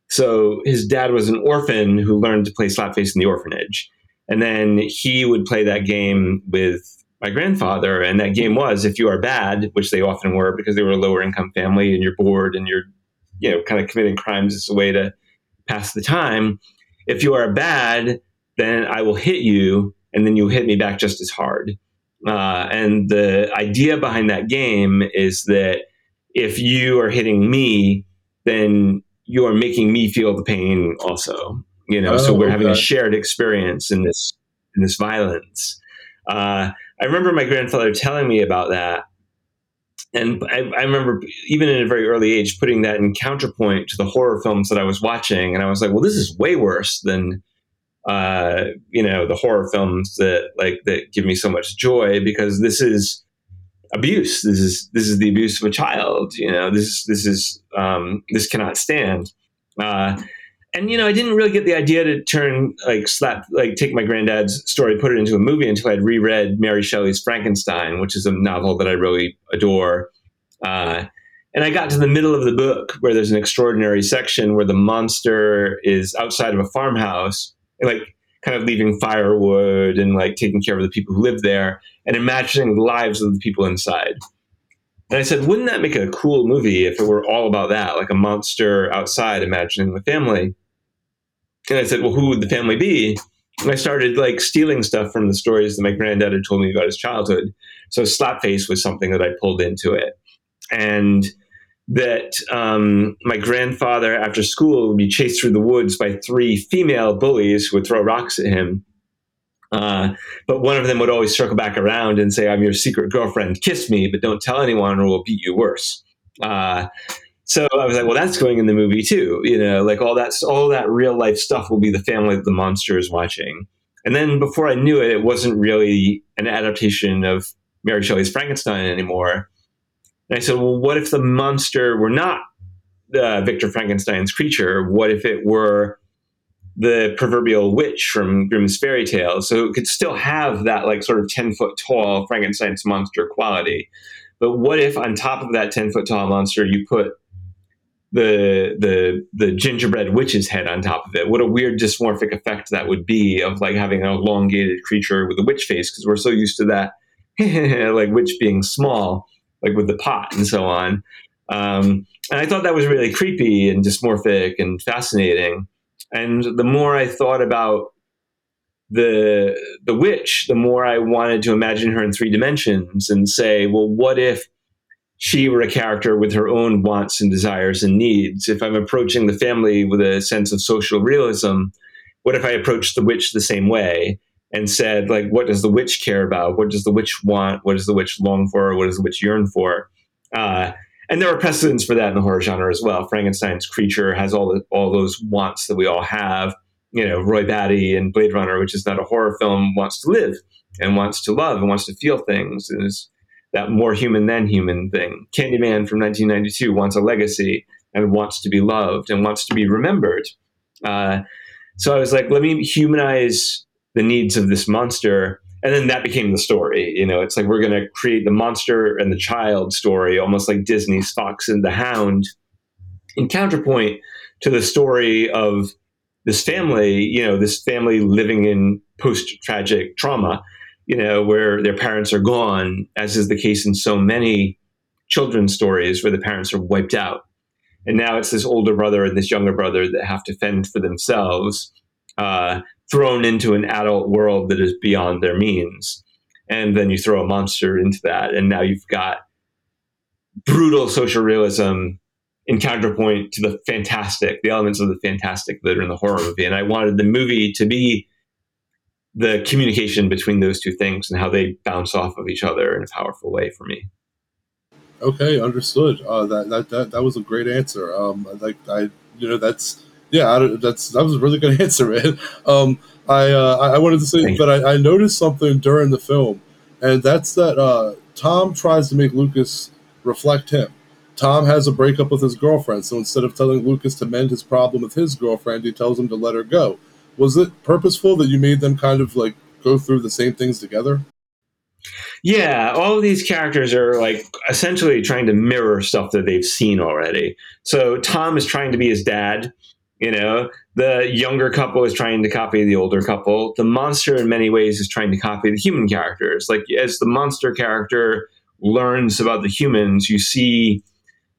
So his dad was an orphan who learned to play slapface in the orphanage, and then he would play that game with my grandfather. And that game was if you are bad, which they often were because they were a lower income family and you're bored and you're, you know, kind of committing crimes as a way to pass the time. If you are bad, then I will hit you and then you'll hit me back just as hard. Uh, and the idea behind that game is that if you are hitting me, then you are making me feel the pain also. You know, so Oh, we're having a shared experience in this in this violence. Uh, I remember my grandfather telling me about that. And I, I remember even in a very early age putting that in counterpoint to the horror films that I was watching. And I was like, well, this is way worse than, uh, you know, the horror films that like, that give me so much joy because this is abuse. This is, this is the abuse of a child. You know, this, this is, um, this cannot stand. Uh, and you know, I didn't really get the idea to turn like slap like take my granddad's story, put it into a movie until I'd reread Mary Shelley's Frankenstein, which is a novel that I really adore. Uh, and I got to the middle of the book where there's an extraordinary section where the monster is outside of a farmhouse, like kind of leaving firewood and like taking care of the people who live there and imagining the lives of the people inside. And I said, wouldn't that make a cool movie if it were all about that, like a monster outside imagining the family? And I said, well, who would the family be? And I started like stealing stuff from the stories that my granddad had told me about his childhood. So Slapface was something that I pulled into it. And that um, my grandfather, after school, would be chased through the woods by three female bullies who would throw rocks at him. Uh, but one of them would always circle back around and say, I'm your secret girlfriend, kiss me, but don't tell anyone or we'll beat you worse. Uh, so I was like, well, that's going in the movie too. You know, like all that, all that real life stuff will be the family that the monster is watching. And then before I knew it, it wasn't really an adaptation of Mary Shelley's Frankenstein anymore. And I said, well, what if the monster were not uh, Victor Frankenstein's creature? What if it were the proverbial witch from Grimm's fairy tale? So it could still have that like sort of 10 foot tall Frankenstein's monster quality. But what if on top of that 10 foot tall monster you put the the the gingerbread witch's head on top of it? What a weird dysmorphic effect that would be of like having an elongated creature with a witch face because we're so used to that *laughs* like witch being small, like with the pot and so on. Um, and I thought that was really creepy and dysmorphic and fascinating. And the more I thought about the the witch, the more I wanted to imagine her in three dimensions and say, well, what if she were a character with her own wants and desires and needs? If I'm approaching the family with a sense of social realism, what if I approached the witch the same way and said, like, what does the witch care about? What does the witch want? What does the witch long for? What does the witch yearn for? Uh, and there are precedents for that in the horror genre as well. Frankenstein's creature has all the, all those wants that we all have. You know, Roy Batty in Blade Runner, which is not a horror film, wants to live and wants to love and wants to feel things. And is that more human than human thing. Candyman from 1992 wants a legacy and wants to be loved and wants to be remembered. Uh, so I was like, let me humanize the needs of this monster and then that became the story. You know, it's like we're going to create the monster and the child story, almost like Disney's Fox and the Hound, in counterpoint to the story of this family. You know, this family living in post tragic trauma. You know, where their parents are gone, as is the case in so many children's stories where the parents are wiped out. And now it's this older brother and this younger brother that have to fend for themselves. Uh, thrown into an adult world that is beyond their means. And then you throw a monster into that, and now you've got brutal social realism in counterpoint to the fantastic, the elements of the fantastic that are in the horror movie. And I wanted the movie to be the communication between those two things and how they bounce off of each other in a powerful way for me. Okay, understood. Uh, that, that that that was a great answer. Um, like I, you know, that's yeah, that's that was a really good *laughs* answer, man. Um, I uh, I wanted to say, but I, I, noticed something during the film, and that's that uh, Tom tries to make Lucas reflect him. Tom has a breakup with his girlfriend, so instead of telling Lucas to mend his problem with his girlfriend, he tells him to let her go. Was it purposeful that you made them kind of like go through the same things together? Yeah, all of these characters are like essentially trying to mirror stuff that they've seen already. So Tom is trying to be his dad you know, the younger couple is trying to copy the older couple. The monster, in many ways, is trying to copy the human characters. Like, as the monster character learns about the humans, you see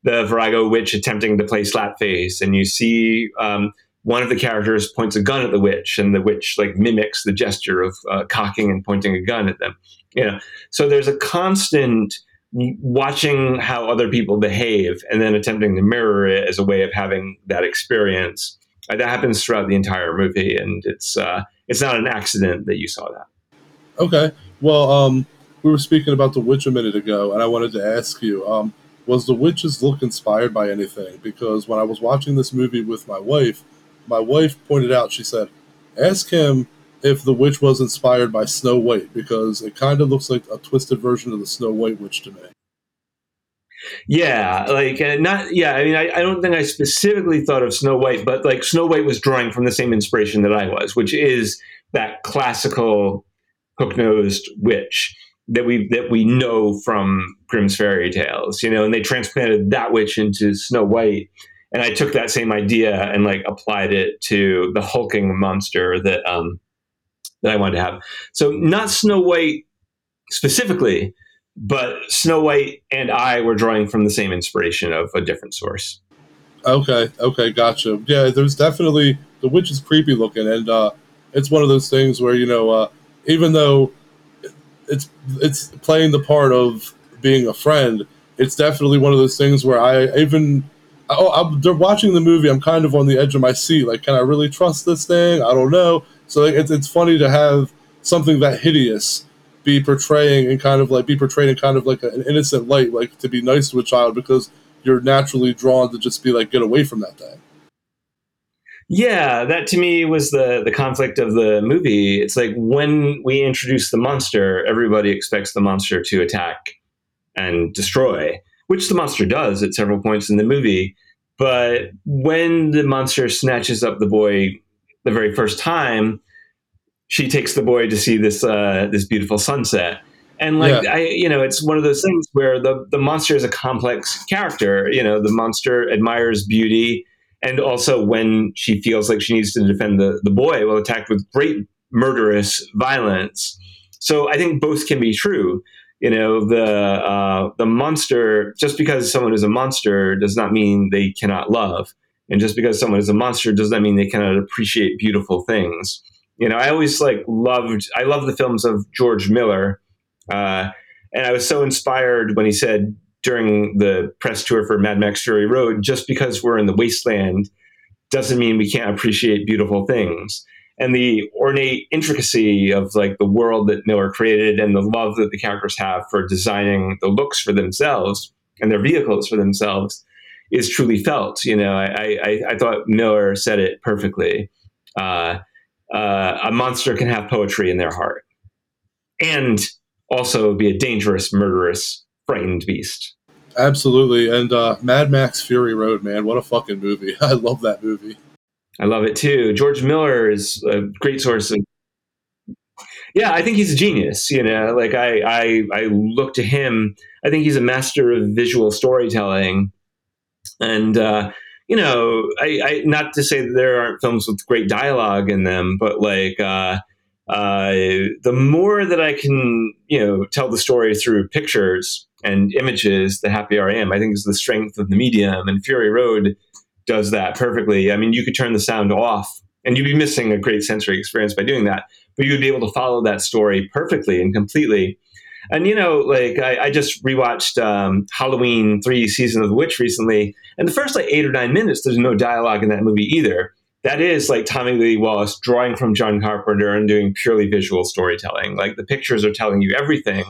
the Virago witch attempting to play slapface, and you see um, one of the characters points a gun at the witch, and the witch like mimics the gesture of uh, cocking and pointing a gun at them. You know, so there's a constant watching how other people behave and then attempting to mirror it as a way of having that experience. Uh, that happens throughout the entire movie, and it's uh, it's not an accident that you saw that. Okay, well, um, we were speaking about the witch a minute ago, and I wanted to ask you: um, Was the witch's look inspired by anything? Because when I was watching this movie with my wife, my wife pointed out, she said, "Ask him if the witch was inspired by Snow White because it kind of looks like a twisted version of the Snow White witch to me. Yeah, like uh, not. Yeah, I mean, I, I don't think I specifically thought of Snow White, but like Snow White was drawing from the same inspiration that I was, which is that classical hook-nosed witch that we that we know from Grimm's fairy tales, you know, and they transplanted that witch into Snow White. And I took that same idea and like applied it to the hulking monster that um, that I wanted to have. So not Snow White specifically, but Snow White and I were drawing from the same inspiration of a different source. Okay, okay, gotcha. Yeah, there's definitely the witch is creepy looking, and uh, it's one of those things where you know, uh, even though it's it's playing the part of being a friend, it's definitely one of those things where I even oh, I'm they're watching the movie. I'm kind of on the edge of my seat. Like, can I really trust this thing? I don't know. So it's it's funny to have something that hideous be portraying and kind of like be portrayed in kind of like an innocent light, like to be nice to a child because you're naturally drawn to just be like get away from that thing. Yeah, that to me was the the conflict of the movie. It's like when we introduce the monster, everybody expects the monster to attack and destroy, which the monster does at several points in the movie. But when the monster snatches up the boy the very first time, she takes the boy to see this uh, this beautiful sunset. And like Yeah. I, you know, it's one of those things where the the monster is a complex character. You know, the monster admires beauty, and also when she feels like she needs to defend the the boy, will attack with great murderous violence. So I think both can be true. You know, the uh, the monster. Just because someone is a monster does not mean they cannot love, and just because someone is a monster does not mean they cannot appreciate beautiful things. You know, I always like loved. I love the films of George Miller, uh, and I was so inspired when he said during the press tour for Mad Max Fury Road, just because we're in the wasteland doesn't mean we can't appreciate beautiful things. And the ornate intricacy of like the world that Miller created and the love that the characters have for designing the looks for themselves and their vehicles for themselves is truly felt. You know, I, I, I thought Miller said it perfectly. Uh, uh, a monster can have poetry in their heart and also be a dangerous, murderous, frightened beast. Absolutely, and uh, Mad Max Fury Road, man, what a fucking movie! *laughs* I love that movie. I love it too. George Miller is a great source of. Yeah, I think he's a genius. You know, like I, I, I look to him. I think he's a master of visual storytelling, and uh, you know, I, I not to say that there aren't films with great dialogue in them, but like uh, uh, the more that I can, you know, tell the story through pictures and images, the happier I am. I think is the strength of the medium, and Fury Road does that perfectly. I mean, you could turn the sound off and you'd be missing a great sensory experience by doing that, but you would be able to follow that story perfectly and completely. And, you know, like I, I just rewatched um, Halloween 3 Season of the Witch recently, and the first like eight or nine minutes, there's no dialogue in that movie either. That is like Tommy Lee Wallace drawing from John Carpenter and doing purely visual storytelling. Like the pictures are telling you everything.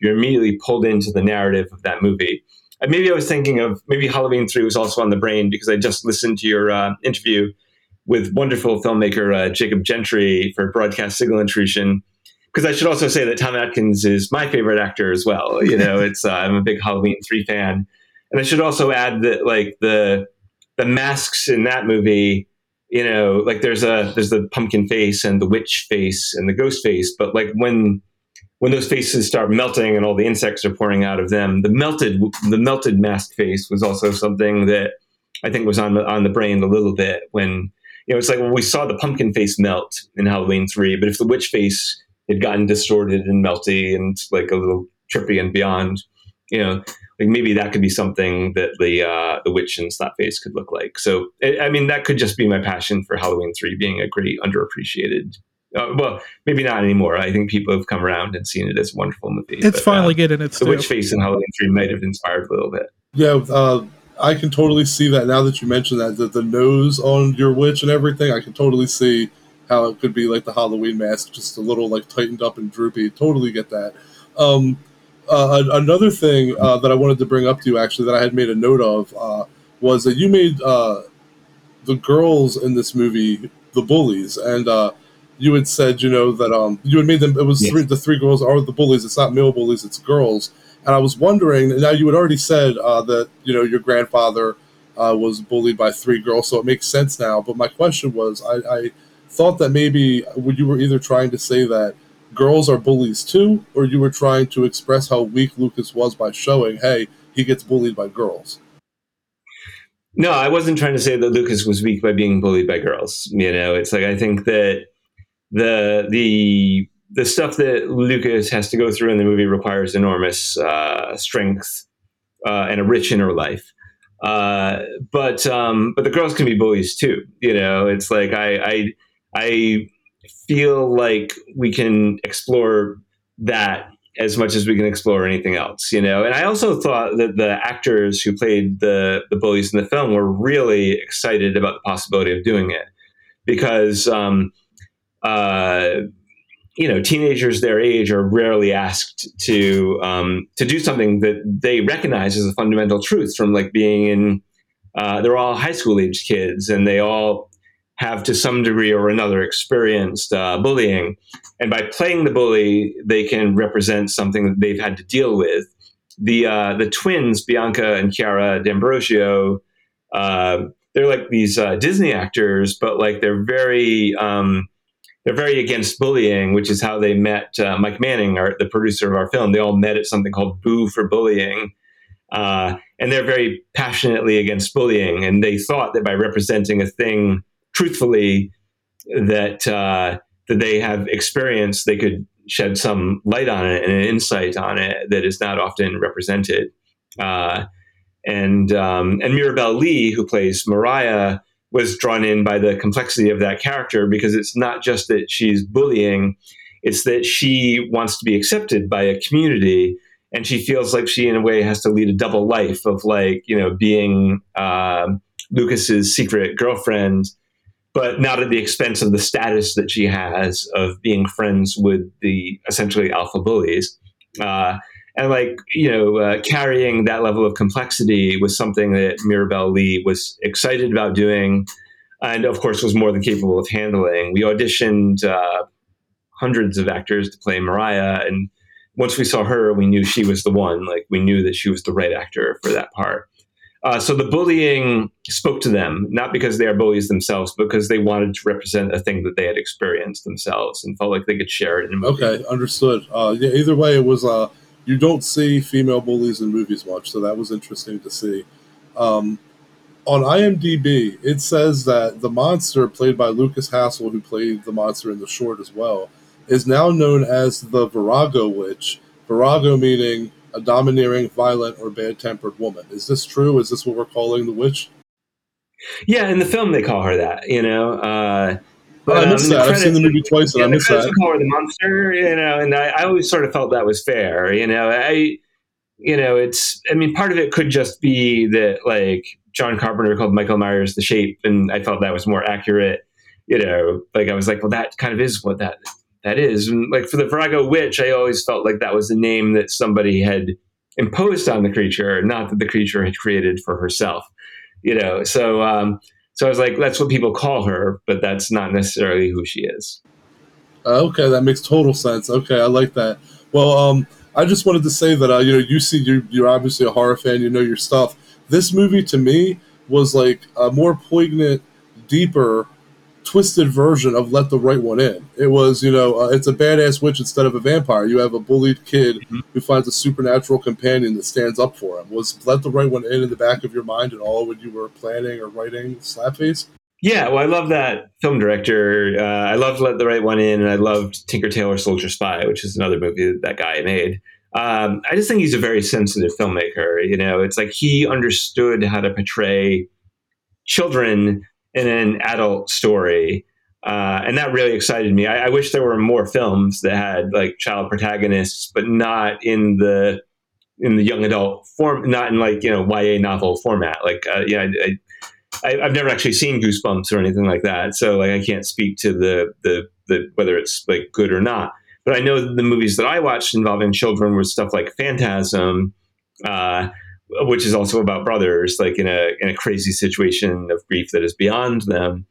You're immediately pulled into the narrative of that movie. And maybe I was thinking of maybe Halloween 3 was also on the brain because I just listened to your uh, interview with wonderful filmmaker uh, Jacob Gentry for Broadcast Signal Intrusion. Because I should also say that Tom Atkins is my favorite actor as well. You know, *laughs* it's uh, I'm a big Halloween 3 fan. And I should also add that like the the masks in that movie, you know, like there's a there's the pumpkin face and the witch face and the ghost face, but like when when those faces start melting and all the insects are pouring out of them, the melted the melted mask face was also something that I think was on the on the brain a little bit when you know it's like well, we saw the pumpkin face melt in Halloween three, but if the witch face had gotten distorted and melty and like a little trippy and beyond, you know, like maybe that could be something that the uh, the witch and slap face could look like. So I I mean that could just be my passion for Halloween three being a great underappreciated. Uh, well, maybe not anymore. I think people have come around and seen it as a wonderful movie. It's but, finally uh, getting its the due. witch face in Halloween three might have inspired a little bit. Yeah, uh, I can totally see that now that you mentioned that. The, the nose on your witch and everything, I can totally see how it could be like the Halloween mask, just a little like tightened up and droopy. Totally get that. Um, uh, another thing uh, that I wanted to bring up to you, actually, that I had made a note of, uh, was that you made uh, the girls in this movie the bullies, and uh, you had said, you know, that um, you had made them. It was Yes. three, the three girls are the bullies. It's not male bullies; it's girls. And I was wondering. Now you had already said uh, that you know your grandfather uh, was bullied by three girls, so it makes sense now. But my question was, I, I thought that maybe you were either trying to say that girls are bullies too, or you were trying to express how weak Lucas was by showing, hey, he gets bullied by girls. No, I wasn't trying to say that Lucas was weak by being bullied by girls. You know, it's like I think that the the the stuff that Lucas has to go through in the movie requires enormous uh, strength uh, and a rich inner life. Uh, but um, but the girls can be bullies too. You know, it's like I I I feel like we can explore that as much as we can explore anything else, you know. And I also thought that the actors who played the the bullies in the film were really excited about the possibility of doing it because, um, uh, you know, teenagers their age are rarely asked to um, to do something that they recognize as a fundamental truth from like being in. Uh, they're all high school age kids, and they all have to some degree or another experienced uh, bullying. And by playing the bully, they can represent something that they've had to deal with. The uh, the twins, Bianca and Chiara D'Ambrosio, uh, they're like these uh, Disney actors, but like they're very um, they're very against bullying, which is how they met uh, Mike Manning, our, the producer of our film. They all met at something called Boo for Bullying. Uh, and they're very passionately against bullying. And they thought that by representing a thing truthfully that uh, that they have experienced, they could shed some light on it and an insight on it that is not often represented. Uh, and um, and Mirabelle Lee, who plays Mariah, was drawn in by the complexity of that character because it's not just that she's bullying; it's that she wants to be accepted by a community, and she feels like she, in a way, has to lead a double life of like you know being uh, Lucas's secret girlfriend but not at the expense of the status that she has of being friends with the essentially alpha bullies. Uh, and like you know, uh, carrying that level of complexity was something that Mirabelle Lee was excited about doing, and of course was more than capable of handling. We auditioned uh, hundreds of actors to play Mariah, and once we saw her, we knew she was the one. Like we knew that she was the right actor for that part. Uh, so the bullying spoke to them, not because they are bullies themselves, but because they wanted to represent a thing that they had experienced themselves and felt like they could share it in a movie. Okay, understood. Uh, yeah, either way, it was. Uh, you don't see female bullies in movies much, so that was interesting to see. Um, on IMDb, it says that the monster, played by Lukas Hassel, who played the monster in the short as well, is now known as the Virago Witch. Virago meaning a domineering, violent, or bad tempered woman. Is this true? Is this what we're calling the witch? Yeah, in the film they call her that, you know. Uh, but oh, I missed um, that. I've seen the movie twice, and yeah, I missed that. Call her the monster, you know, and I, I always sort of felt that was fair, you know. I, you know, it's. I mean, part of it could just be that like John Carpenter called Michael Myers the shape, and I felt that was more accurate. You know, like I was like, well, that kind of is what that that is. And like for the Virago Witch, I always felt like that was a name that somebody had imposed on the creature, not that the creature had created for herself. You know, so um, so I was like, that's what people call her, but that's not necessarily who she is. Uh, okay, that makes total sense. Okay, I like that. Well, um, I just wanted to say that uh, you know you see you you're obviously a horror fan, you know your stuff. This movie to me was like a more poignant, deeper twisted version of Let the Right One In. It was, you know, uh, it's a badass witch instead of a vampire. You have a bullied kid mm-hmm. who finds a supernatural companion that stands up for him. Was Let the Right One In in the back of your mind at all when you were planning or writing Slapface? Yeah, well, I love that film director. Uh, I loved Let the Right One In, and I loved Tinker Tailor Soldier Spy, which is another movie that, that guy made. Um, I just think he's a very sensitive filmmaker. You know, it's like he understood how to portray children in an adult story. Uh, and that really excited me. I, I, wish there were more films that had like child protagonists, but not in the in the young adult form, not in like you know YA novel format. Like uh, yeah, I, I, have never actually seen Goosebumps or anything like that, so like I can't speak to the the, the whether it's like good or not. But I know the movies that I watched involving children were stuff like Phantasm. Uh, which is also about brothers, like in a in a crazy situation of grief that is beyond them.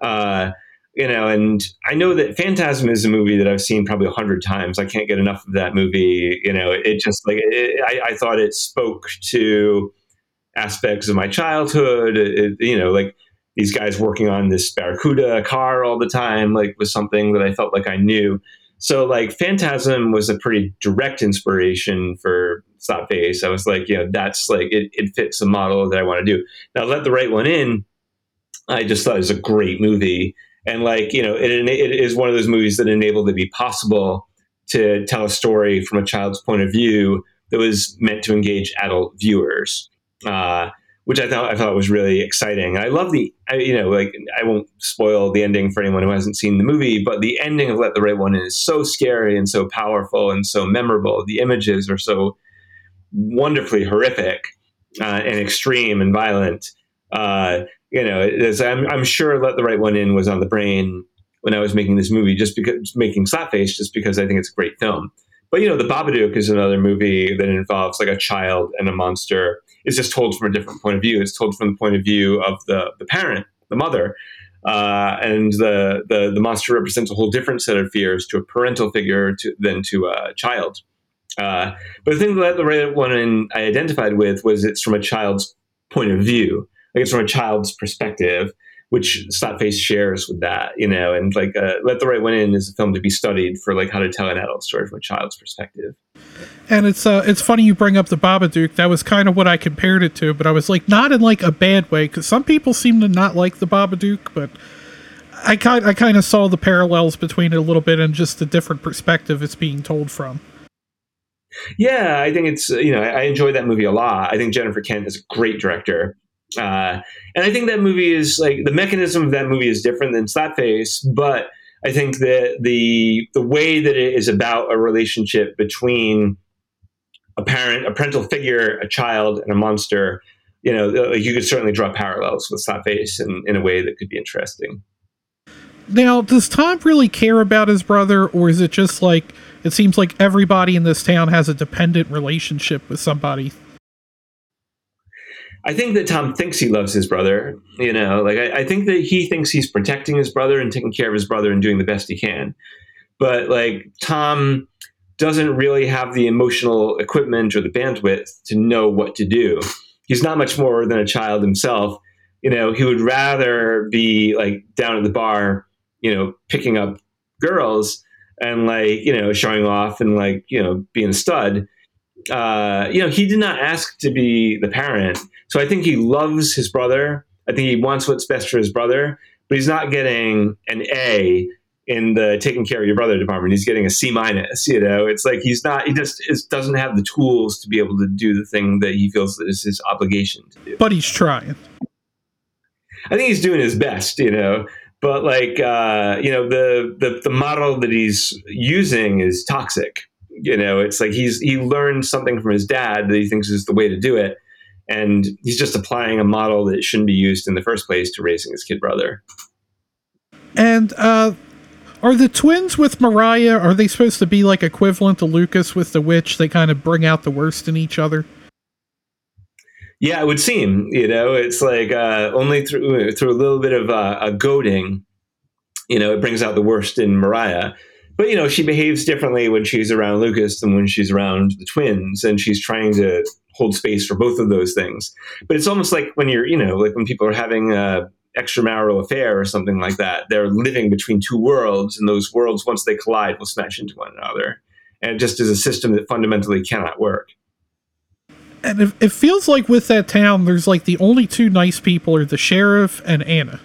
Uh, you know, and I know that Phantasm is a movie that I've seen probably a hundred times. I can't get enough of that movie. You know, it just like it, I, I, thought it spoke to aspects of my childhood. It, you know, like these guys working on this Barracuda car all the time, like was something that I felt like I knew. So like Phantasm was a pretty direct inspiration for Slapface. I was like, you know, that's like it, it fits the model that I want to do. Now let the right one in. I just thought it was a great movie. and like you know, it, it is one of those movies that enabled it to be possible to tell a story from a child's point of view that was meant to engage adult viewers. Uh, which I thought I thought was really exciting. I love the, I, you know, like I won't spoil the ending for anyone who hasn't seen the movie, but the ending of Let the Right One In is so scary and so powerful and so memorable. The images are so wonderfully horrific uh, and extreme and violent. Uh, you know, I'm, I'm sure Let the Right One In was on the brain when I was making this movie, just because making Slapface, just because I think it's a great film. But you know, The Babadook is another movie that involves like a child and a monster. It's just told from a different point of view. It's told from the point of view of the the parent, the mother, uh, and the, the the monster represents a whole different set of fears to a parental figure to, than to a child. Uh, but the thing that the right one I identified with was it's from a child's point of view, like it's from a child's perspective which Slapface shares with that, you know, and like uh, Let the Right One In is a film to be studied for like how to tell an adult story from a child's perspective. And it's uh, it's funny you bring up the Babadook. That was kind of what I compared it to, but I was like not in like a bad way because some people seem to not like the Babadook, but I kind I kind of saw the parallels between it a little bit and just the different perspective it's being told from. Yeah, I think it's you know I, enjoy that movie a lot. I think Jennifer Kent is a great director. Uh, and I think that movie is like the mechanism of that movie is different than Slapface, but I think that the the way that it is about a relationship between a parent, a parental figure, a child, and a monster, you know, you could certainly draw parallels with Slapface in, in a way that could be interesting. Now, does Tom really care about his brother, or is it just like it seems like everybody in this town has a dependent relationship with somebody I think that Tom thinks he loves his brother. You know, like I, I, think that he thinks he's protecting his brother and taking care of his brother and doing the best he can. But like Tom doesn't really have the emotional equipment or the bandwidth to know what to do. He's not much more than a child himself. You know, he would rather be like down at the bar, you know, picking up girls and like, you know, showing off and like, you know, being a stud. Uh, you know, he did not ask to be the parent so I think he loves his brother. I think he wants what's best for his brother, but he's not getting an A in the taking care of your brother department. He's getting a C minus. You know, it's like he's not. He just is, doesn't have the tools to be able to do the thing that he feels is his obligation to do. But he's trying. I think he's doing his best. You know, but like uh, you know the, the the model that he's using is toxic. You know, it's like he's he learned something from his dad that he thinks is the way to do it and he's just applying a model that shouldn't be used in the first place to raising his kid brother. And uh, are the twins with Mariah? Are they supposed to be like equivalent to Lucas with the witch? They kind of bring out the worst in each other. Yeah, it would seem. You know, it's like uh, only through through a little bit of uh, a goading, you know, it brings out the worst in Mariah. But you know, she behaves differently when she's around Lucas than when she's around the twins, and she's trying to hold space for both of those things. But it's almost like when you're, you know, like when people are having a extramarital affair or something like that, they're living between two worlds, and those worlds, once they collide, will smash into one another. And it just is a system that fundamentally cannot work. And it, it feels like with that town, there's like the only two nice people are the sheriff and Anna.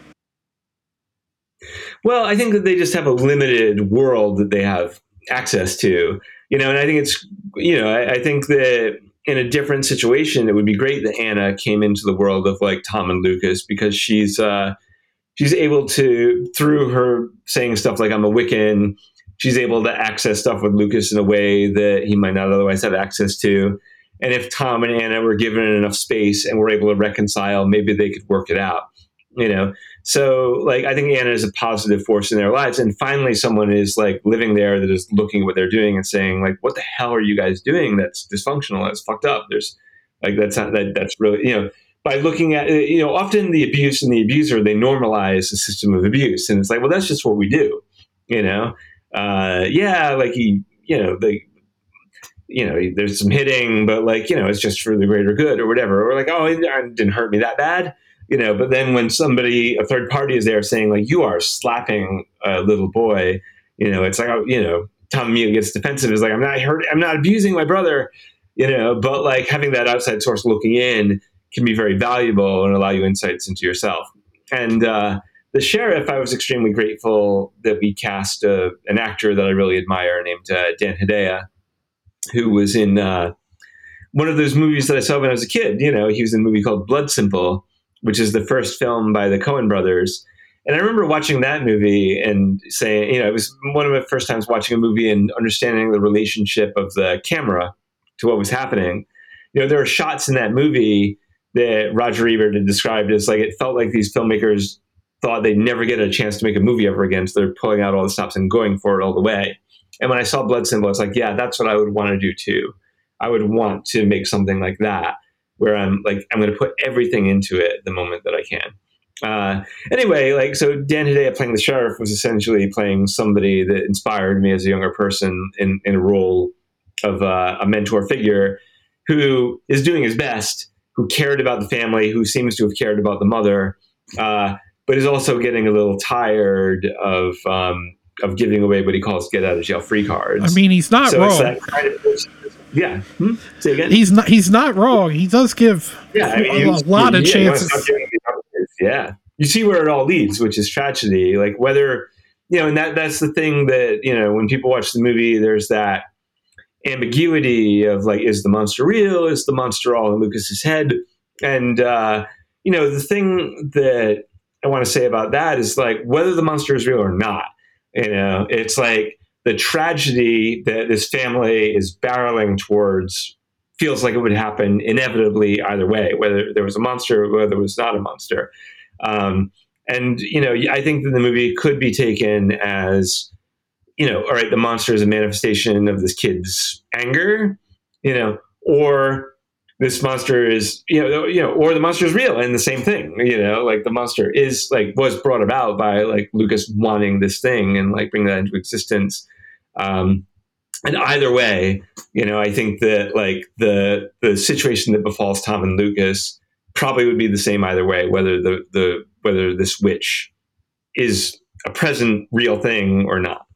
Well, I think that they just have a limited world that they have access to, you know, and I think it's, you know, I, I think that in a different situation, it would be great that Anna came into the world of like Tom and Lucas because she's uh, she's able to through her saying stuff like I'm a Wiccan, she's able to access stuff with Lucas in a way that he might not otherwise have access to. And if Tom and Anna were given enough space and were able to reconcile, maybe they could work it out. You know, so like I think Anna is a positive force in their lives, and finally someone is like living there that is looking at what they're doing and saying like, "What the hell are you guys doing? That's dysfunctional. That's fucked up." There's like that's not, that that's really you know by looking at you know often the abuse and the abuser they normalize the system of abuse, and it's like, well, that's just what we do. You know, uh, yeah, like he you know they you know, there's some hitting, but like, you know, it's just for the greater good or whatever. Or like, oh, it didn't hurt me that bad you know. But then when somebody a third party is there saying like you are slapping a little boy you know it's like oh, you know tom immediately gets defensive is like i'm not hurt i'm not abusing my brother you know. But like having that outside source looking in can be very valuable and allow you insights into yourself. And uh, the sheriff, I was extremely grateful that we cast uh, an actor that I really admire named uh, Dan Hedaya, who was in uh, one of those movies that I saw when I was a kid. You know, he was in a movie called Blood Simple, which is the first film by the Coen brothers. And I remember watching that movie and saying, you know, it was one of my first times watching a movie and understanding the relationship of the camera to what was happening. You know, there are shots in that movie that Roger Ebert had described as like it felt like these filmmakers thought they'd never get a chance to make a movie ever again, so they're pulling out all the stops and going for it all the way. And when I saw Blood Simple, it's like, yeah, that's what I would want to do too. I would want to make something like that where I'm like, I'm going to put everything into it the moment that I can. Uh, anyway, like, so Dan Hedaya playing the sheriff was essentially playing somebody that inspired me as a younger person in, in a role of uh, a mentor figure who is doing his best, who cared about the family, who seems to have cared about the mother, uh, but is also getting a little tired of um, of giving away what he calls get out of jail free cards. I mean, he's not so wrong. kind of yeah. Hmm? Say again. He's not. He's not wrong. He does give yeah, I mean, a, lot of yeah, chances. stop giving these opportunities. Yeah, you see where it all leads, which is tragedy. Like whether you know, and that that's the thing that you know when people watch the movie, there's that ambiguity of like, is the monster real? Is the monster all in Lucas's head? And uh, you know, the thing that I want to say about that is like whether the monster is real or not. You know, it's like the tragedy that this family is barreling towards feels like it would happen inevitably either way, whether there was a monster or whether there was not a monster. Um, and you know, I think that the movie could be taken as, you know, all right, the monster is a manifestation of this kid's anger, you know, or this monster is, you know, you know, or the monster is real and the same thing, you know, like the monster is like was brought about by like Lucas wanting this thing and like bring that into existence. Um, and either way, you know, I think that like the the situation that befalls Tom and Lucas probably would be the same either way, whether the the whether this witch is a present real thing or not.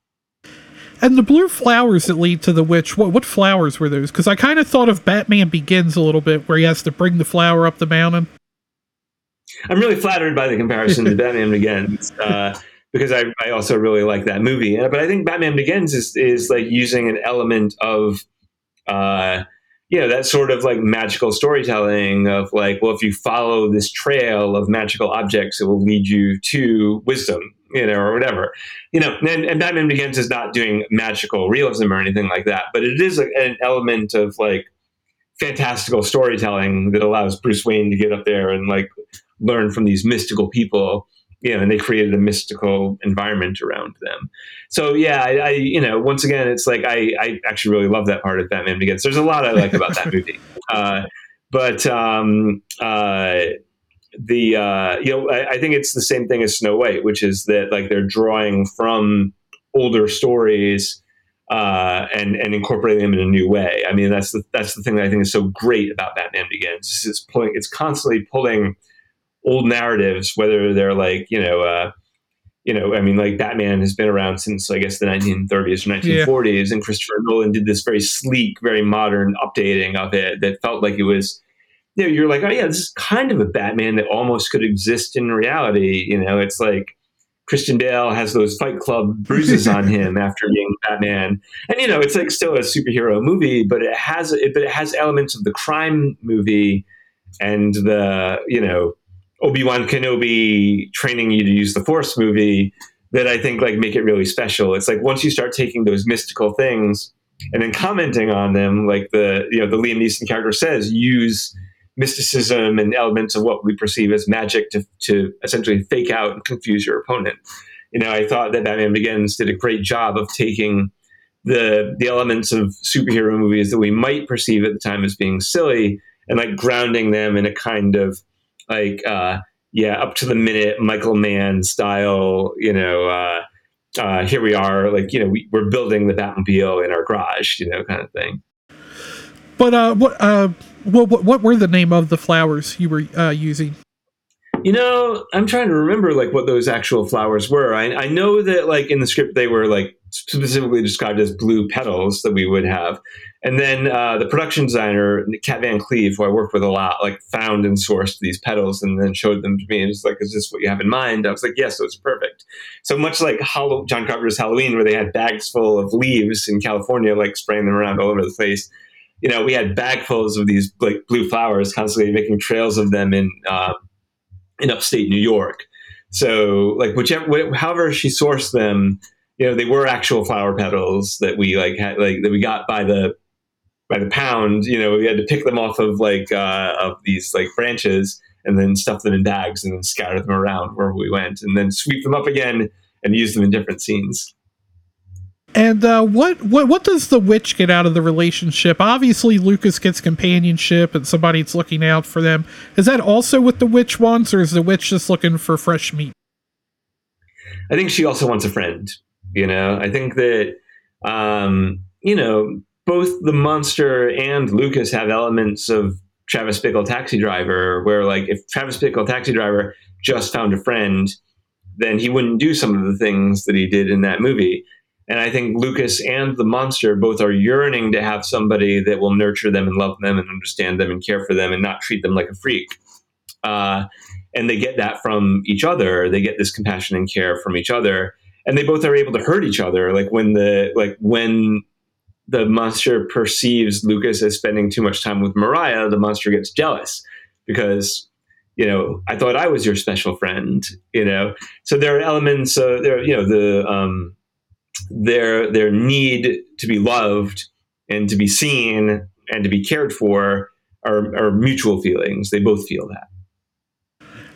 And the blue flowers that lead to the witch. What what flowers were those? Because I kind of thought of Batman Begins a little bit, where he has to bring the flower up the mountain. I'm really flattered by the comparison to *laughs* Batman Begins uh, because I, I also really like that movie. But I think Batman Begins is is like using an element of, uh, you know, that sort of like magical storytelling of like, well, if you follow this trail of magical objects, it will lead you to wisdom, you know, or whatever, you know. And, and Batman Begins is not doing magical realism or anything like that, but it is an element of like fantastical storytelling that allows Bruce Wayne to get up there and like learn from these mystical people you know and they created a mystical environment around them. So yeah I, I you know once again it's like I, I actually really love that part of batman begins. There's a lot i like about that *laughs* movie. Uh, but um, uh, the uh, you know I, I think it's the same thing as snow white which is that like they're drawing from older stories uh, and and incorporating them in a new way. I mean that's the that's the thing that i think is so great about batman begins it's pulling it's constantly pulling old narratives, whether they're like, you know, uh, you know, I mean, like Batman has been around since I guess the 1930s or 1940s, and Christopher Nolan did this very sleek, very modern updating of it that felt like it was, you know, you're like, oh yeah, this is kind of a Batman that almost could exist in reality. You know, it's like Christian Bale has those Fight Club bruises on *laughs* him after being Batman, and you know, it's like still a superhero movie, but it has it, but it has elements of the crime movie and the you know Obi-Wan Kenobi training you to use the Force movie that I think like make it really special. It's like once you start taking those mystical things and then commenting on them, like the you know the Liam Neeson character says, use mysticism and elements of what we perceive as magic to to essentially fake out and confuse your opponent. You know, I thought that Batman Begins did a great job of taking the the elements of superhero movies that we might perceive at the time as being silly and like grounding them in a kind of like uh yeah up to the minute michael mann style you know uh uh here we are like you know we, we're building the batmobile in our garage you know kind of thing But uh, what uh, what what, what were the name of the flowers you were uh, using? you know i'm trying to remember like what those actual flowers were i, I know that like in the script they were like specifically described as blue petals that we would have. And then uh, the production designer, Kat Van Cleave, who I worked with a lot, like found and sourced these petals and then showed them to me. And it's like, is this what you have in mind? I was like, yes, are perfect. So much like Hall- John Carpenter's Halloween, where they had bags full of leaves in California, like spraying them around all over the place. You know, we had bagfuls of these like blue flowers, constantly making trails of them in uh, in upstate New York. So, like, whichever, however she sourced them, you know, they were actual flower petals that we like had, like that we got by the by the pound. You know, we had to pick them off of like uh, of these like branches and then stuff them in bags and then scatter them around wherever we went, and then sweep them up again and use them in different scenes. And uh, what what what does the witch get out of the relationship? Obviously, Lucas gets companionship and somebody that's looking out for them. Is that also what the witch wants, or is the witch just looking for fresh meat? I think she also wants a friend. You know, I think that um, you know both the monster and Lucas have elements of Travis Bickle Taxi Driver, where like if Travis Bickle Taxi Driver just found a friend, then he wouldn't do some of the things that he did in that movie. And I think Lucas and the monster both are yearning to have somebody that will nurture them and love them and understand them and care for them and not treat them like a freak. Uh, and they get that from each other. They get this compassion and care from each other, and they both are able to hurt each other. Like when the like when the monster perceives Lucas as spending too much time with Mariah, the monster gets jealous because you know I thought I was your special friend. You know, so there are elements. Uh, there, you know, the um, their their need to be loved and to be seen and to be cared for are, are mutual feelings. They both feel that.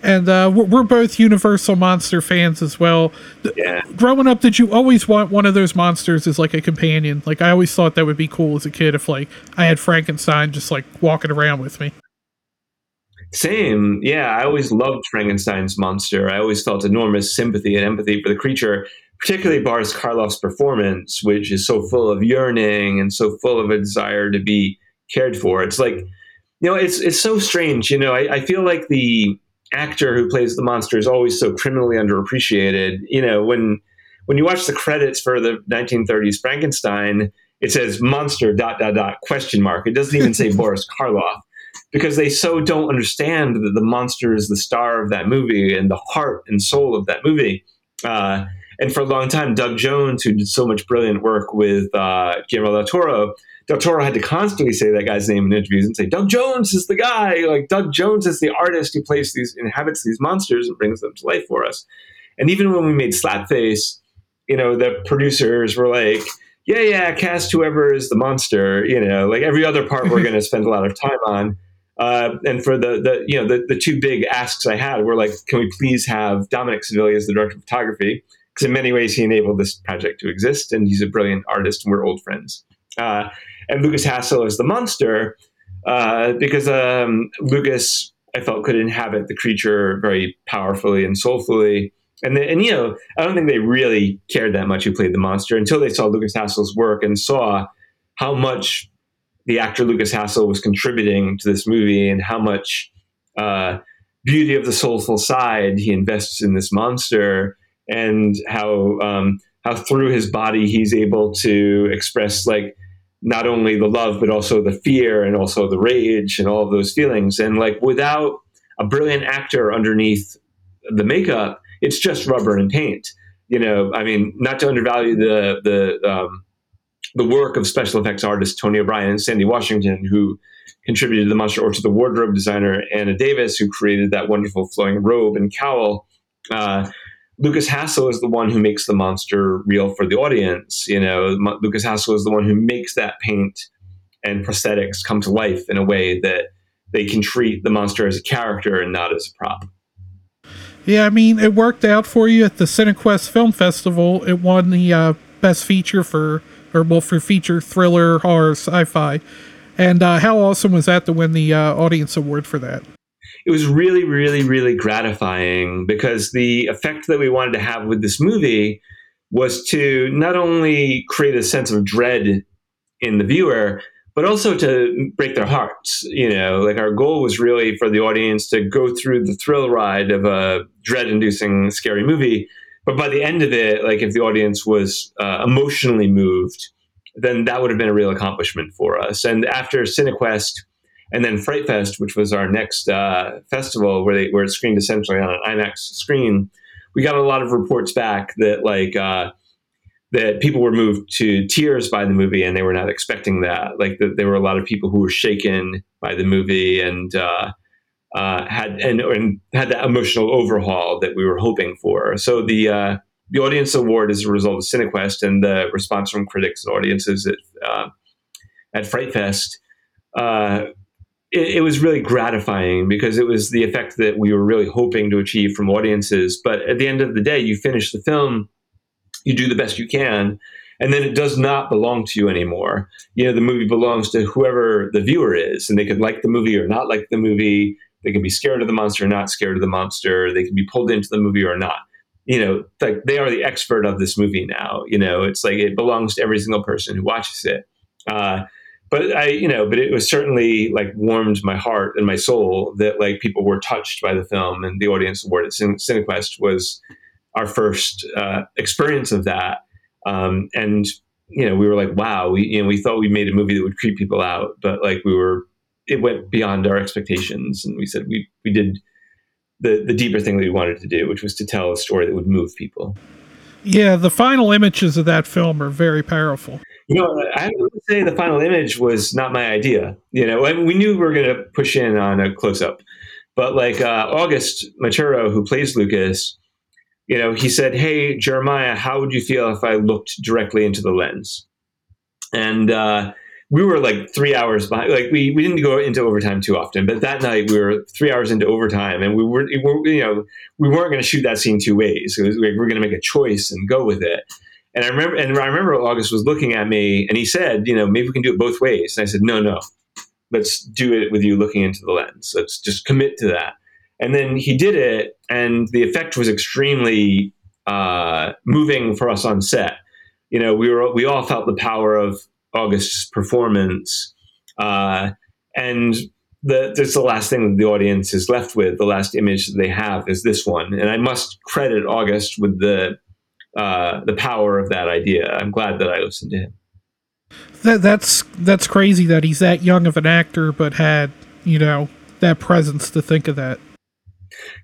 And uh, we're, both Universal monster fans as well. Yeah. Growing up, did you always want one of those monsters as like a companion? Like I always thought that would be cool as a kid if like I had Frankenstein just like walking around with me. Same. Yeah, I always loved Frankenstein's monster. I always felt enormous sympathy and empathy for the creature particularly Boris Karloff's performance, which is so full of yearning and so full of a desire to be cared for. It's like, you know, it's it's so strange. You know, I, I feel like the actor who plays the monster is always so criminally underappreciated. You know, when when you watch the credits for the 1930s Frankenstein, it says monster dot dot dot question mark. It doesn't even say *laughs* Boris Karloff because they so don't understand that the monster is the star of that movie and the heart and soul of that movie. Uh, and for a long time, Doug Jones, who did so much brilliant work with uh, Guillermo del Toro, del Toro had to constantly say that guy's name in interviews and say, Doug Jones is the guy. Like Doug Jones is the artist who plays these, inhabits these monsters and brings them to life for us. And even when we made Slapface, you know, the producers were like, yeah, yeah, cast whoever is the monster, you know, like every other part we're *laughs* going to spend a lot of time on. Uh, and for the, the you know the, the two big asks I had were like, can we please have Dominic Sivilli as the director of photography? because in many ways he enabled this project to exist, and he's a brilliant artist, and we're old friends. Uh, and Lukas Hassel is the monster uh, because um, Lukas, I felt, could inhabit the creature very powerfully and soulfully. And, and you know, I don't think they really cared that much who played the monster until they saw Lukas Hassel's work and saw how much the actor Lukas Hassel was contributing to this movie and how much uh, beauty of the soulful side he invests in this monster and how um, how through his body he's able to express like not only the love but also the fear and also the rage and all of those feelings. And like without a brilliant actor underneath the makeup it's just rubber and paint. You know i mean not to undervalue the the um, the work of special effects artists tony o'brien and sandy washington who contributed to the monster or to the wardrobe designer anna davis who created that wonderful flowing robe and cowl. Uh, Lukas Hassel is the one who makes the monster real for the audience. You know, Lukas Hassel is the one who makes that paint and prosthetics come to life in a way that they can treat the monster as a character and not as a prop. Yeah, I mean, it worked out for you at the CineQuest Film Festival. It won the uh, best feature for, or well, for feature thriller, horror, sci-fi. And uh, how awesome was that to win the uh, audience award for that? It was really, really, really gratifying because the effect that we wanted to have with this movie was to not only create a sense of dread in the viewer, but also to break their hearts. You know, like our goal was really for the audience to go through the thrill ride of a dread inducing, scary movie, but by the end of it, like if the audience was uh, emotionally moved, then that would have been a real accomplishment for us. And after CineQuest and then Fright Fest, which was our next uh, festival where they where it screened essentially on an IMAX screen, we got a lot of reports back that like uh, that people were moved to tears by the movie and they were not expecting that. Like that there were a lot of people who were shaken by the movie and uh, uh, had and, and had that emotional overhaul that we were hoping for. So the uh, the audience award is a result of CineQuest and the response from critics and audiences at uh, at Fright Fest. It, it, was really gratifying because it was the effect that we were really hoping to achieve from audiences. But at the end of the day, you finish the film, you do the best you can, and then it does not belong to you anymore. You know, the movie belongs to whoever the viewer is, and they could like the movie or not like the movie. They can be scared of the monster or not scared of the monster. They can be pulled into the movie or not. You know, like they are the expert of this movie now. You know, it's like it belongs to every single person who watches it. Uh, but I, you know, but it was certainly like warmed my heart and my soul that like people were touched by the film, and the audience award at Cine- CineQuest was our first uh, experience of that. Um, and you know, we were like, wow, we you know, we thought we made a movie that would creep people out, but like we were, it went beyond our expectations, and we said we we did the the deeper thing that we wanted to do, which was to tell a story that would move people. Yeah, the final images of that film are very powerful. You know, I would say the final image was not my idea. You know, we knew we were going to push in on a close up, but like uh, August Maturo, who plays Lucas, you know, he said, "Hey, Jeremiah, how would you feel if I looked directly into the lens?" And uh, we were like three hours behind. Like we, we didn't go into overtime too often, but that night we were three hours into overtime, and we were, you know, we weren't going to shoot that scene two ways. Was, we were going to make a choice and go with it. And I remember, and I remember August was looking at me, and he said, "You know, maybe we can do it both ways." And I said, "No, no, let's do it with you looking into the lens. Let's just commit to that." And then he did it, and the effect was extremely uh, moving for us on set. You know, we were we all felt the power of August's performance, uh, and the, that's the last thing that the audience is left with. The last image that they have is this one, and I must credit August with the uh, the power of that idea. I'm glad that I listened to him. That that's that's crazy that he's that young of an actor, but had you know that presence to think of that.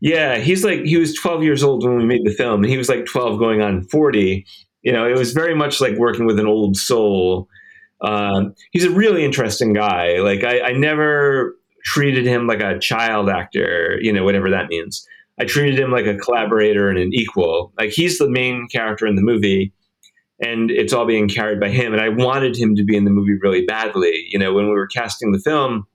Yeah, he's like he was 12 years old when we made the film, and he was like 12 going on 40. You know, it was very much like working with an old soul. Um, he's a really interesting guy. Like I, I never treated him like a child actor. You know, whatever that means. I treated him like a collaborator and an equal. Like he's the main character in the movie, and it's all being carried by him. And I wanted him to be in the movie really badly. You know, when we were casting the film,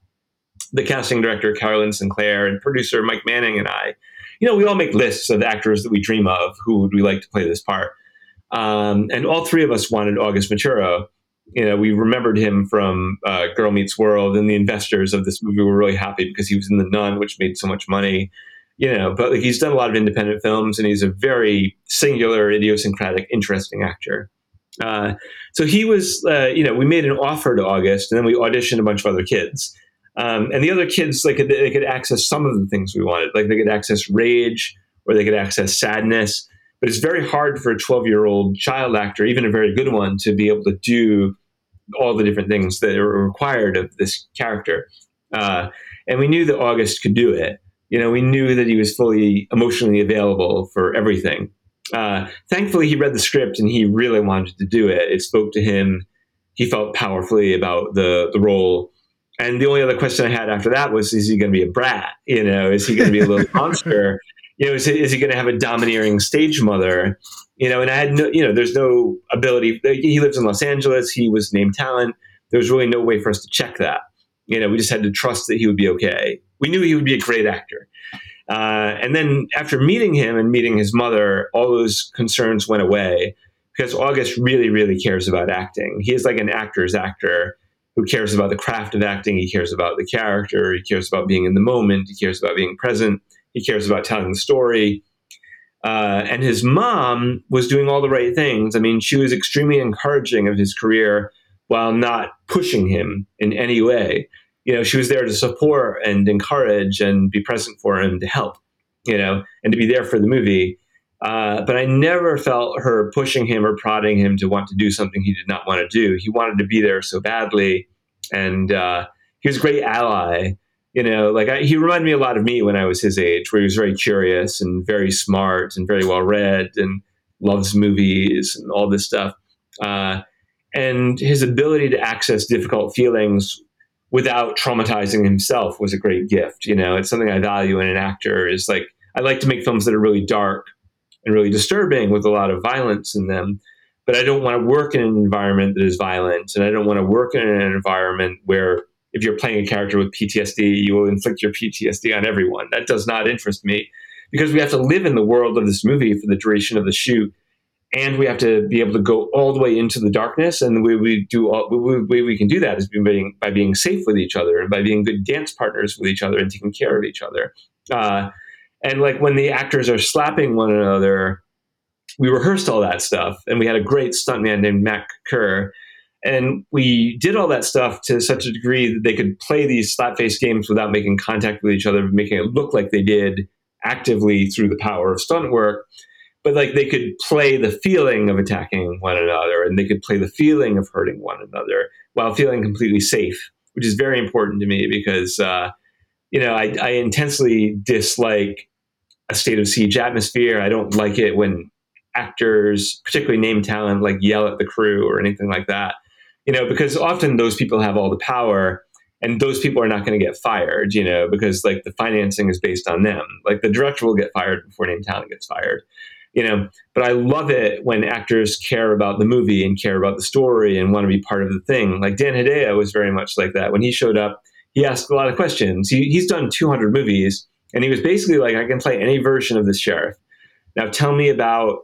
the casting director Carolyn Sinclair and producer Mike Manning and I, you know, we all make lists of actors that we dream of. Who would we like to play this part? Um, and all three of us wanted August Maturo. You know, we remembered him from uh, Girl Meets World, and the investors of this movie were really happy because he was in The Nun, which made so much money you know, but like, he's done a lot of independent films and he's a very singular, idiosyncratic, interesting actor. Uh, so he was, uh, you know, we made an offer to August and then we auditioned a bunch of other kids. Um, and the other kids, like, they could access some of the things we wanted. Like, they could access rage or they could access sadness. But it's very hard for a 12 year old child actor, even a very good one, to be able to do all the different things that are required of this character. Uh, and we knew that August could do it you know, we knew that he was fully emotionally available for everything. Uh, thankfully, he read the script and he really wanted to do it. It spoke to him. He felt powerfully about the the role. And the only other question I had after that was, is he going to be a brat? You know, is he going to be a little *laughs* monster? You know, is, is he going to have a domineering stage mother? You know, and I had no, you know, there's no ability. He lives in Los Angeles. He was named talent. There was really no way for us to check that. You know, we just had to trust that he would be okay we knew he would be a great actor. Uh, and then after meeting him and meeting his mother, all those concerns went away because August really, really cares about acting. He is like an actor's actor who cares about the craft of acting. He cares about the character. He cares about being in the moment. He cares about being present. He cares about telling the story. Uh, and his mom was doing all the right things. I mean, she was extremely encouraging of his career while not pushing him in any way you know, she was there to support and encourage and be present for him to help, you know, and to be there for the movie. Uh, but I never felt her pushing him or prodding him to want to do something he did not want to do. He wanted to be there so badly, and uh, he was a great ally. You know, like I, he reminded me a lot of me when I was his age, where he was very curious and very smart and very well read and loves movies and all this stuff. Uh, and his ability to access difficult feelings without traumatizing himself was a great gift. You know, it's something I value in an actor. Is like I like to make films that are really dark and really disturbing with a lot of violence in them. But I don't want to work in an environment that is violent, and I don't want to work in an environment where if you're playing a character with PTSD, you will inflict your PTSD on everyone. That does not interest me because we have to live in the world of this movie for the duration of the shoot, and we have to be able to go all the way into the darkness. And the way we do, all, the way we can do that is by being, by being safe with each other and by being good dance partners with each other and taking care of each other. Uh, and like when the actors are slapping one another, we rehearsed all that stuff, and we had a great stuntman named Matt Kerr. And we did all that stuff to such a degree that they could play these slap face games without making contact with each other, making it look like they did actively through the power of stunt work. But like they could play the feeling of attacking one another and they could play the feeling of hurting one another while feeling completely safe, which is very important to me because, uh, you know, I, I intensely dislike a state of siege atmosphere. I don't like it when actors, particularly name talent, like yell at the crew or anything like that. You know, because often those people have all the power and those people are not going to get fired, you know, because like the financing is based on them. Like the director will get fired before name talent gets fired. You know, but I love it when actors care about the movie and care about the story and want to be part of the thing. Like Dan Hedaya was very much like that. When he showed up, he asked a lot of questions. He, he's done 200 movies and he was basically like, I can play any version of this sheriff. Now tell me about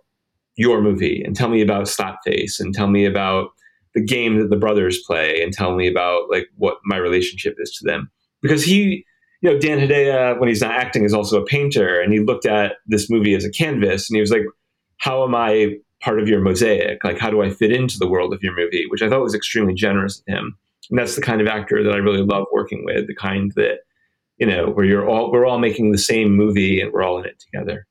your movie and tell me about Slapface and tell me about the game that the brothers play and tell me about like what my relationship is to them. Because he, you know, Dan Hedaya, when he's not acting, is also a painter and he looked at this movie as a canvas and he was like, how am I part of your mosaic? Like, how do I fit into the world of your movie? Which I thought was extremely generous of him. And that's the kind of actor that I really love working with, the kind that you know, where you're all we're all making the same movie and we're all in it together.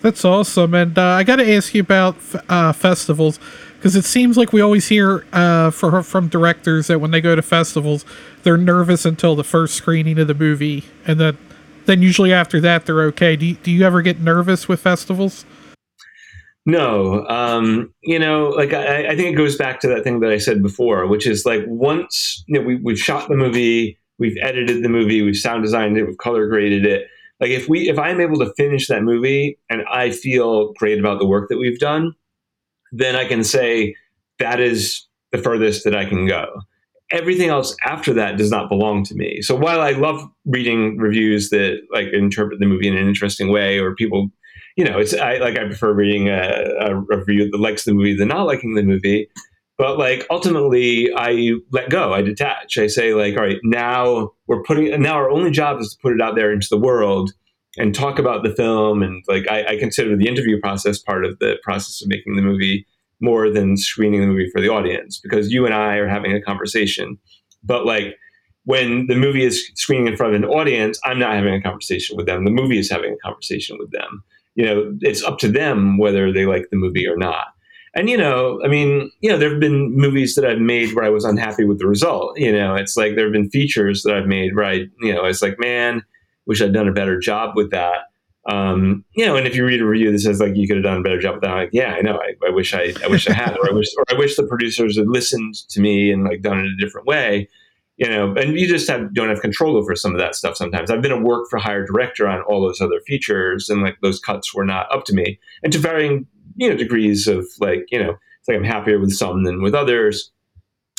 That's awesome, and uh, I got to ask you about uh, festivals because it seems like we always hear uh, for, from directors that when they go to festivals, they're nervous until the first screening of the movie, and then then usually after that they're okay. Do you, do you ever get nervous with festivals? No, um, you know, like I, I think it goes back to that thing that I said before, which is like once you know we we've shot the movie, we've edited the movie, we've sound designed it, we've color graded it. Like if we if I'm able to finish that movie and I feel great about the work that we've done, then I can say that is the furthest that I can go. Everything else after that does not belong to me. So while I love reading reviews that like interpret the movie in an interesting way, or people, you know, it's I like I prefer reading a, a review that likes the movie than not liking the movie. But like ultimately, I let go. I detach. I say like, all right, now we're putting. Now our only job is to put it out there into the world and talk about the film. And like, I, I consider the interview process part of the process of making the movie more than screening the movie for the audience because you and I are having a conversation. But like when the movie is screening in front of an audience, I'm not having a conversation with them. The movie is having a conversation with them. You know, it's up to them whether they like the movie or not. And you know, I mean, you know, there have been movies that I've made where I was unhappy with the result. You know, it's like there have been features that I've made I, you know, it's like, man, wish I'd done a better job with that. Um, you know, and if you read a review that says like you could have done a better job with that, I'm like, yeah, I know. I, I wish I, I wish I had, or I wish, or I wish the producers had listened to me and like done it a different way. You know, and you just have don't have control over some of that stuff sometimes. I've been a work for hire director on all those other features, and like those cuts were not up to me, and to varying you know degrees of like you know it's like I'm happier with some than with others,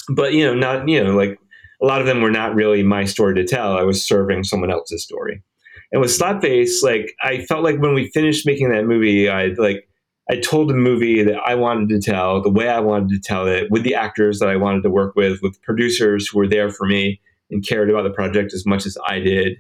but you know not you know like a lot of them were not really my story to tell. I was serving someone else's story. And with Slapface, like I felt like when we finished making that movie, I like I told the movie that I wanted to tell, the way I wanted to tell it, with the actors that I wanted to work with, with producers who were there for me and cared about the project as much as I did.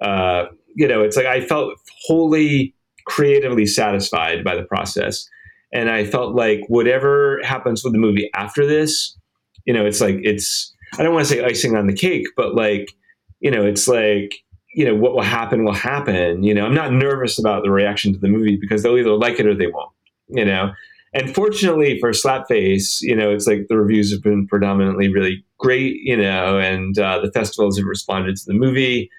Uh, you know, it's like I felt wholly creatively satisfied by the process. And I felt like whatever happens with the movie after this, you know, it's like, it's, I don't want to say icing on the cake, but like, you know, it's like, you know what will happen will happen. You know, I'm not nervous about the reaction to the movie because they'll either like it or they won't. You know, and fortunately for Slapface, you know, it's like the reviews have been predominantly really great. You know, and uh, the festivals have responded to the movie.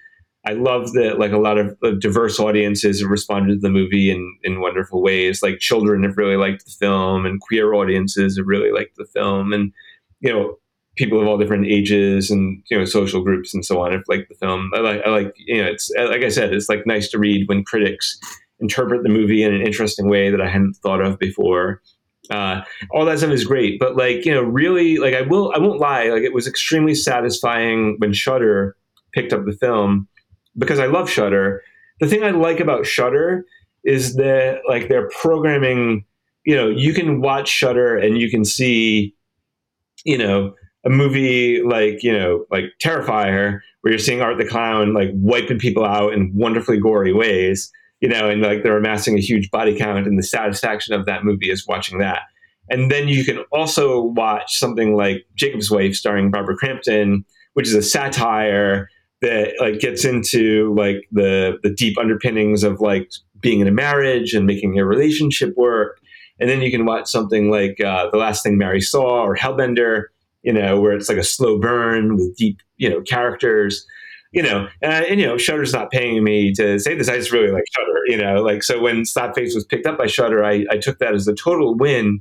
I love that like a lot of, of diverse audiences have responded to the movie in, in wonderful ways. Like children have really liked the film and queer audiences have really liked the film. And, you know, people of all different ages and, you know, social groups and so on have liked the film. I like, I like, you know, it's like I said, it's like nice to read when critics interpret the movie in an interesting way that I hadn't thought of before. Uh, all that stuff is great, but like, you know, really like I will, I won't lie. Like it was extremely satisfying when Shudder picked up the film because I love Shudder The thing I like about Shudder is that like their programming, you know, you can watch Shudder and you can see, you know, a movie like, you know, like Terrifier, where you're seeing Art the Clown like wiping people out in wonderfully gory ways, you know, and like they're amassing a huge body count, and the satisfaction of that movie is watching that. And then you can also watch something like Jacob's Wife, starring Barbara Crampton, which is a satire that like gets into like the the deep underpinnings of like being in a marriage and making your relationship work and then you can watch something like uh, the last thing mary saw or hellbender you know where it's like a slow burn with deep you know characters you know and, and you know Shudder's not paying me to say this i just really like Shudder, you know like so when slapface was picked up by Shudder, I, I took that as a total win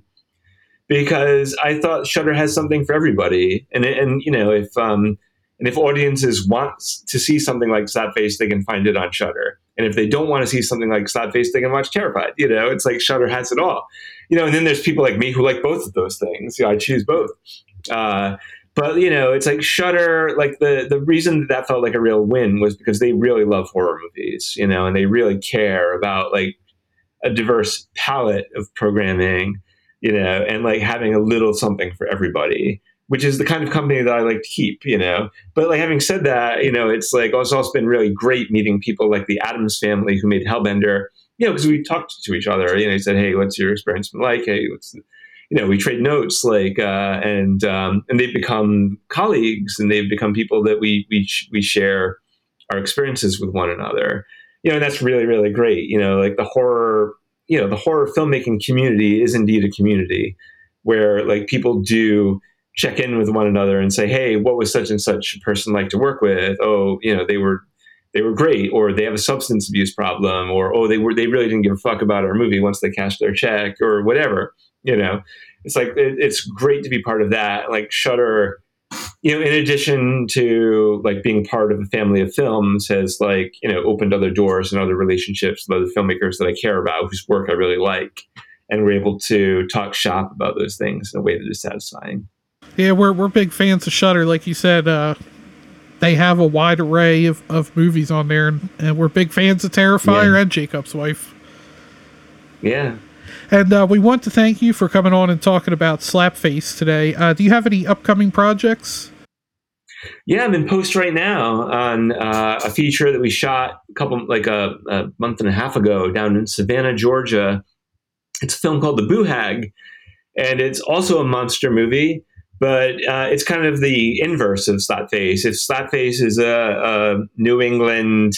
because i thought Shudder has something for everybody and and you know if um and if audiences want to see something like Slapface, they can find it on Shudder. And if they don't want to see something like Slapface, they can watch Terrifier. You know, it's like Shudder has it all. You know, and then there's people like me who like both of those things. You know, I choose both. Uh, but you know, it's like Shudder. Like the the reason that, that felt like a real win was because they really love horror movies. You know, and they really care about like a diverse palette of programming. You know, and like having a little something for everybody which is the kind of company that I like to keep, you know. But like having said that, you know, it's like it's also been really great meeting people like the Adams family who made Hellbender, you know, because we talked to each other. You know, he said, "Hey, what's your experience been like? Hey, what's you know, we trade notes, like, uh, and um, and they've become colleagues, and they've become people that we we we share our experiences with one another. You know, and that's really really great. You know, like the horror, you know, the horror filmmaking community is indeed a community where like people do check in with one another and say, "Hey, what was such and such person like to work with? Oh, you know, they were they were great, or they have a substance abuse problem, or oh, they were they really didn't give a fuck about our movie once they cashed their check, or whatever." You know, it's like it, it's great to be part of that. Like Shudder you know, in addition to like being part of a family of films, has like you know opened other doors and other relationships with other filmmakers that I care about, whose work I really like, and we're able to talk shop about those things in a way that is satisfying. Yeah, we're we're big fans of Shudder Like you said, uh, they have a wide array of, of movies on there, and, and we're big fans of Terrifier Yeah. and Jacob's Wife. Yeah. And uh, we want to thank you for coming on and talking about Slapface today. Uh, do you have any upcoming projects? Yeah, I'm in post right now on uh, a feature that we shot a couple, like a, a month and a half ago down in Savannah, Georgia. It's a film called The Boo Hag, and it's also a monster movie, but uh, it's kind of the inverse of Slapface. If Slapface is a, a New England,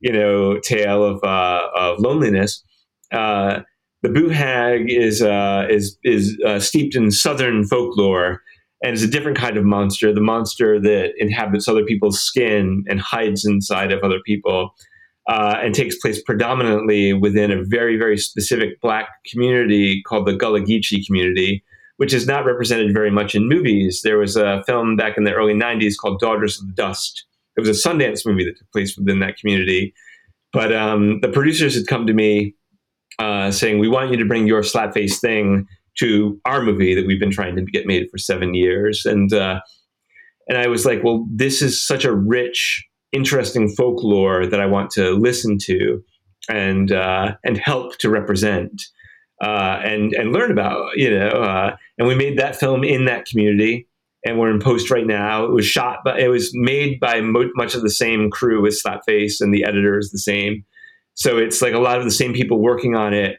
you know, tale of uh, of loneliness, uh, the Boo Hag is uh, is is uh, steeped in Southern folklore and is a different kind of monster the monster that inhabits other people's skin and hides inside of other people uh, and takes place predominantly within a very very specific black community called the gullah geechee community which is not represented very much in movies. There was a film back in the early 90s called daughters of the dust. It was a sundance movie that took place within that community. But um, the producers had come to me uh, saying we want you to bring your slapface thing to our movie that we've been trying to get made for seven years, and uh, and I was like, well, this is such a rich, interesting folklore that I want to listen to and uh, and help to represent uh, and and learn about, you know. Uh, and we made that film in that community, and we're in post right now. It was shot, but it was made by mo- much of the same crew as Slapface, and the editor is the same. So it's like a lot of the same people working on it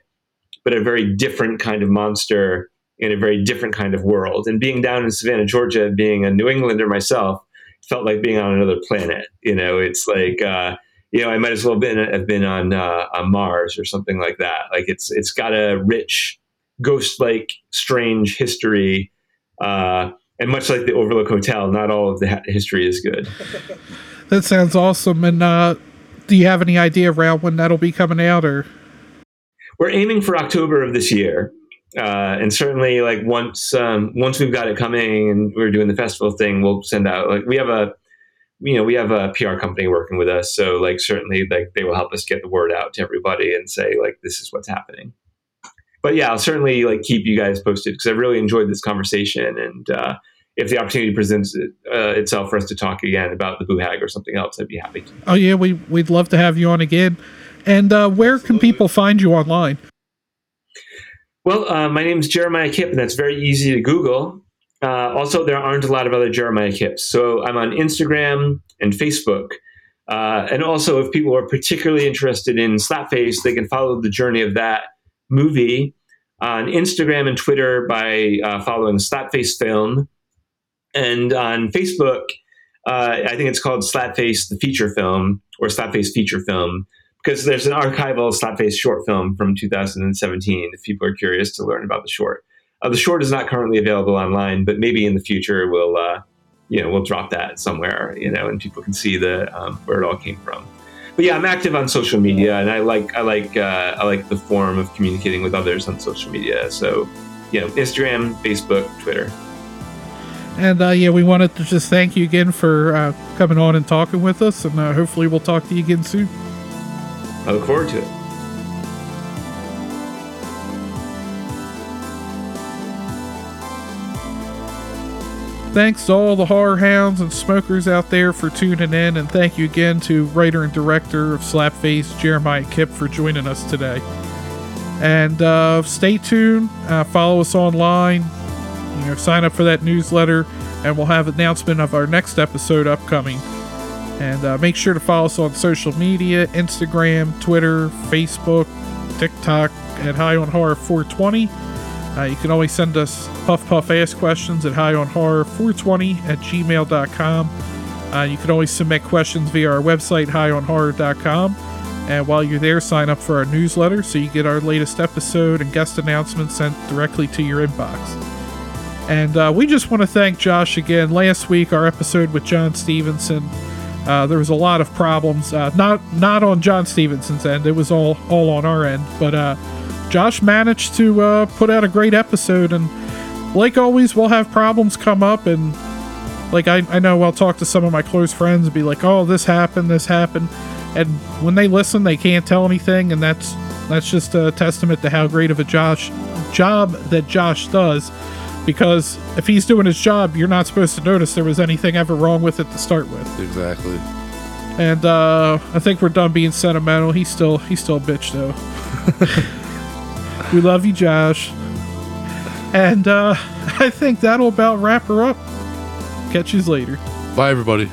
but a very different kind of monster in a very different kind of world. And being down in Savannah, Georgia, being a New Englander myself, felt like being on another planet. You know, it's like uh, you know, I might as well have been have been on uh, on Mars or something like that. Like it's it's got a rich, ghost-like, strange history, uh, and much like the Overlook Hotel, not all of the history is good. *laughs* That sounds awesome. And uh, do you have any idea around when that'll be coming out, or? We're aiming for October of this year. Uh, and certainly, like once um, once we've got it coming and we're doing the festival thing, we'll send out like we have a you know we have a PR company working with us, so like certainly like they will help us get the word out to everybody and say like this is what's happening. But yeah, I'll certainly like keep you guys posted because I really enjoyed this conversation, and uh, if the opportunity presents it, uh, itself for us to talk again about the Boo Hag or something else, I'd be happy to. Oh yeah, we we'd love to have you on again. And uh, where can people find you online? Well, uh, my name is Jeremiah Kipp, and that's very easy to Google. Uh, also, there aren't a lot of other Jeremiah Kipps. So I'm on Instagram and Facebook. Uh, and also, if people are particularly interested in Slapface, they can follow the journey of that movie on Instagram and Twitter by uh, following Slapface Film. And on Facebook, uh, I think it's called Slapface the Feature Film or Slapface Feature Film because there's an archival Slapface short film from 2017 if people are curious to learn about the short. Uh, the short is not currently available online, but maybe in the future we'll, uh, you know, we'll drop that somewhere, you know, and people can see the um, where it all came from. But yeah, I'm active on social media, and I like I like uh, I like the form of communicating with others on social media. So, you know, Instagram, Facebook, Twitter. And uh, yeah, we wanted to just thank you again for uh, coming on and talking with us, and uh, hopefully we'll talk to you again soon. I look forward to it. Thanks to all the horror hounds and smokers out there for tuning in, and thank you again to writer and director of Slapface, Jeremiah Kipp, for joining us today. And uh, stay tuned, uh, follow us online, you know, sign up for that newsletter, and we'll have announcement of our next episode upcoming. And uh, make sure to follow us on social media Instagram, Twitter, Facebook, TikTok at High on Horror 420. Uh, you can always send us Puff Puff Ask questions at highonhorror420 at gmail.com. Uh, you can always submit questions via our website, highonhorror.com. And while you're there, sign up for our newsletter so you get our latest episode and guest announcements sent directly to your inbox. And uh, we just want to thank Josh again. Last week, our episode with John Stevenson, uh, there was a lot of problems. Uh, not not on John Stevenson's end. It was all all on our end. But uh, Josh managed to uh, put out a great episode. And like always, we'll have problems come up. And like I, I know I'll talk to some of my close friends and be like, "Oh, this happened. This happened." And when they listen, they can't tell anything. And that's that's just a testament to how great of a Josh job that Josh does because if he's doing his job, you're not supposed to notice there was anything ever wrong with it to start with. Exactly. And uh, I think we're done being sentimental. He's still he's still a bitch though. *laughs* we love you, Josh. And uh, *laughs* I think that'll about wrap her up. Catch you later. Bye, everybody.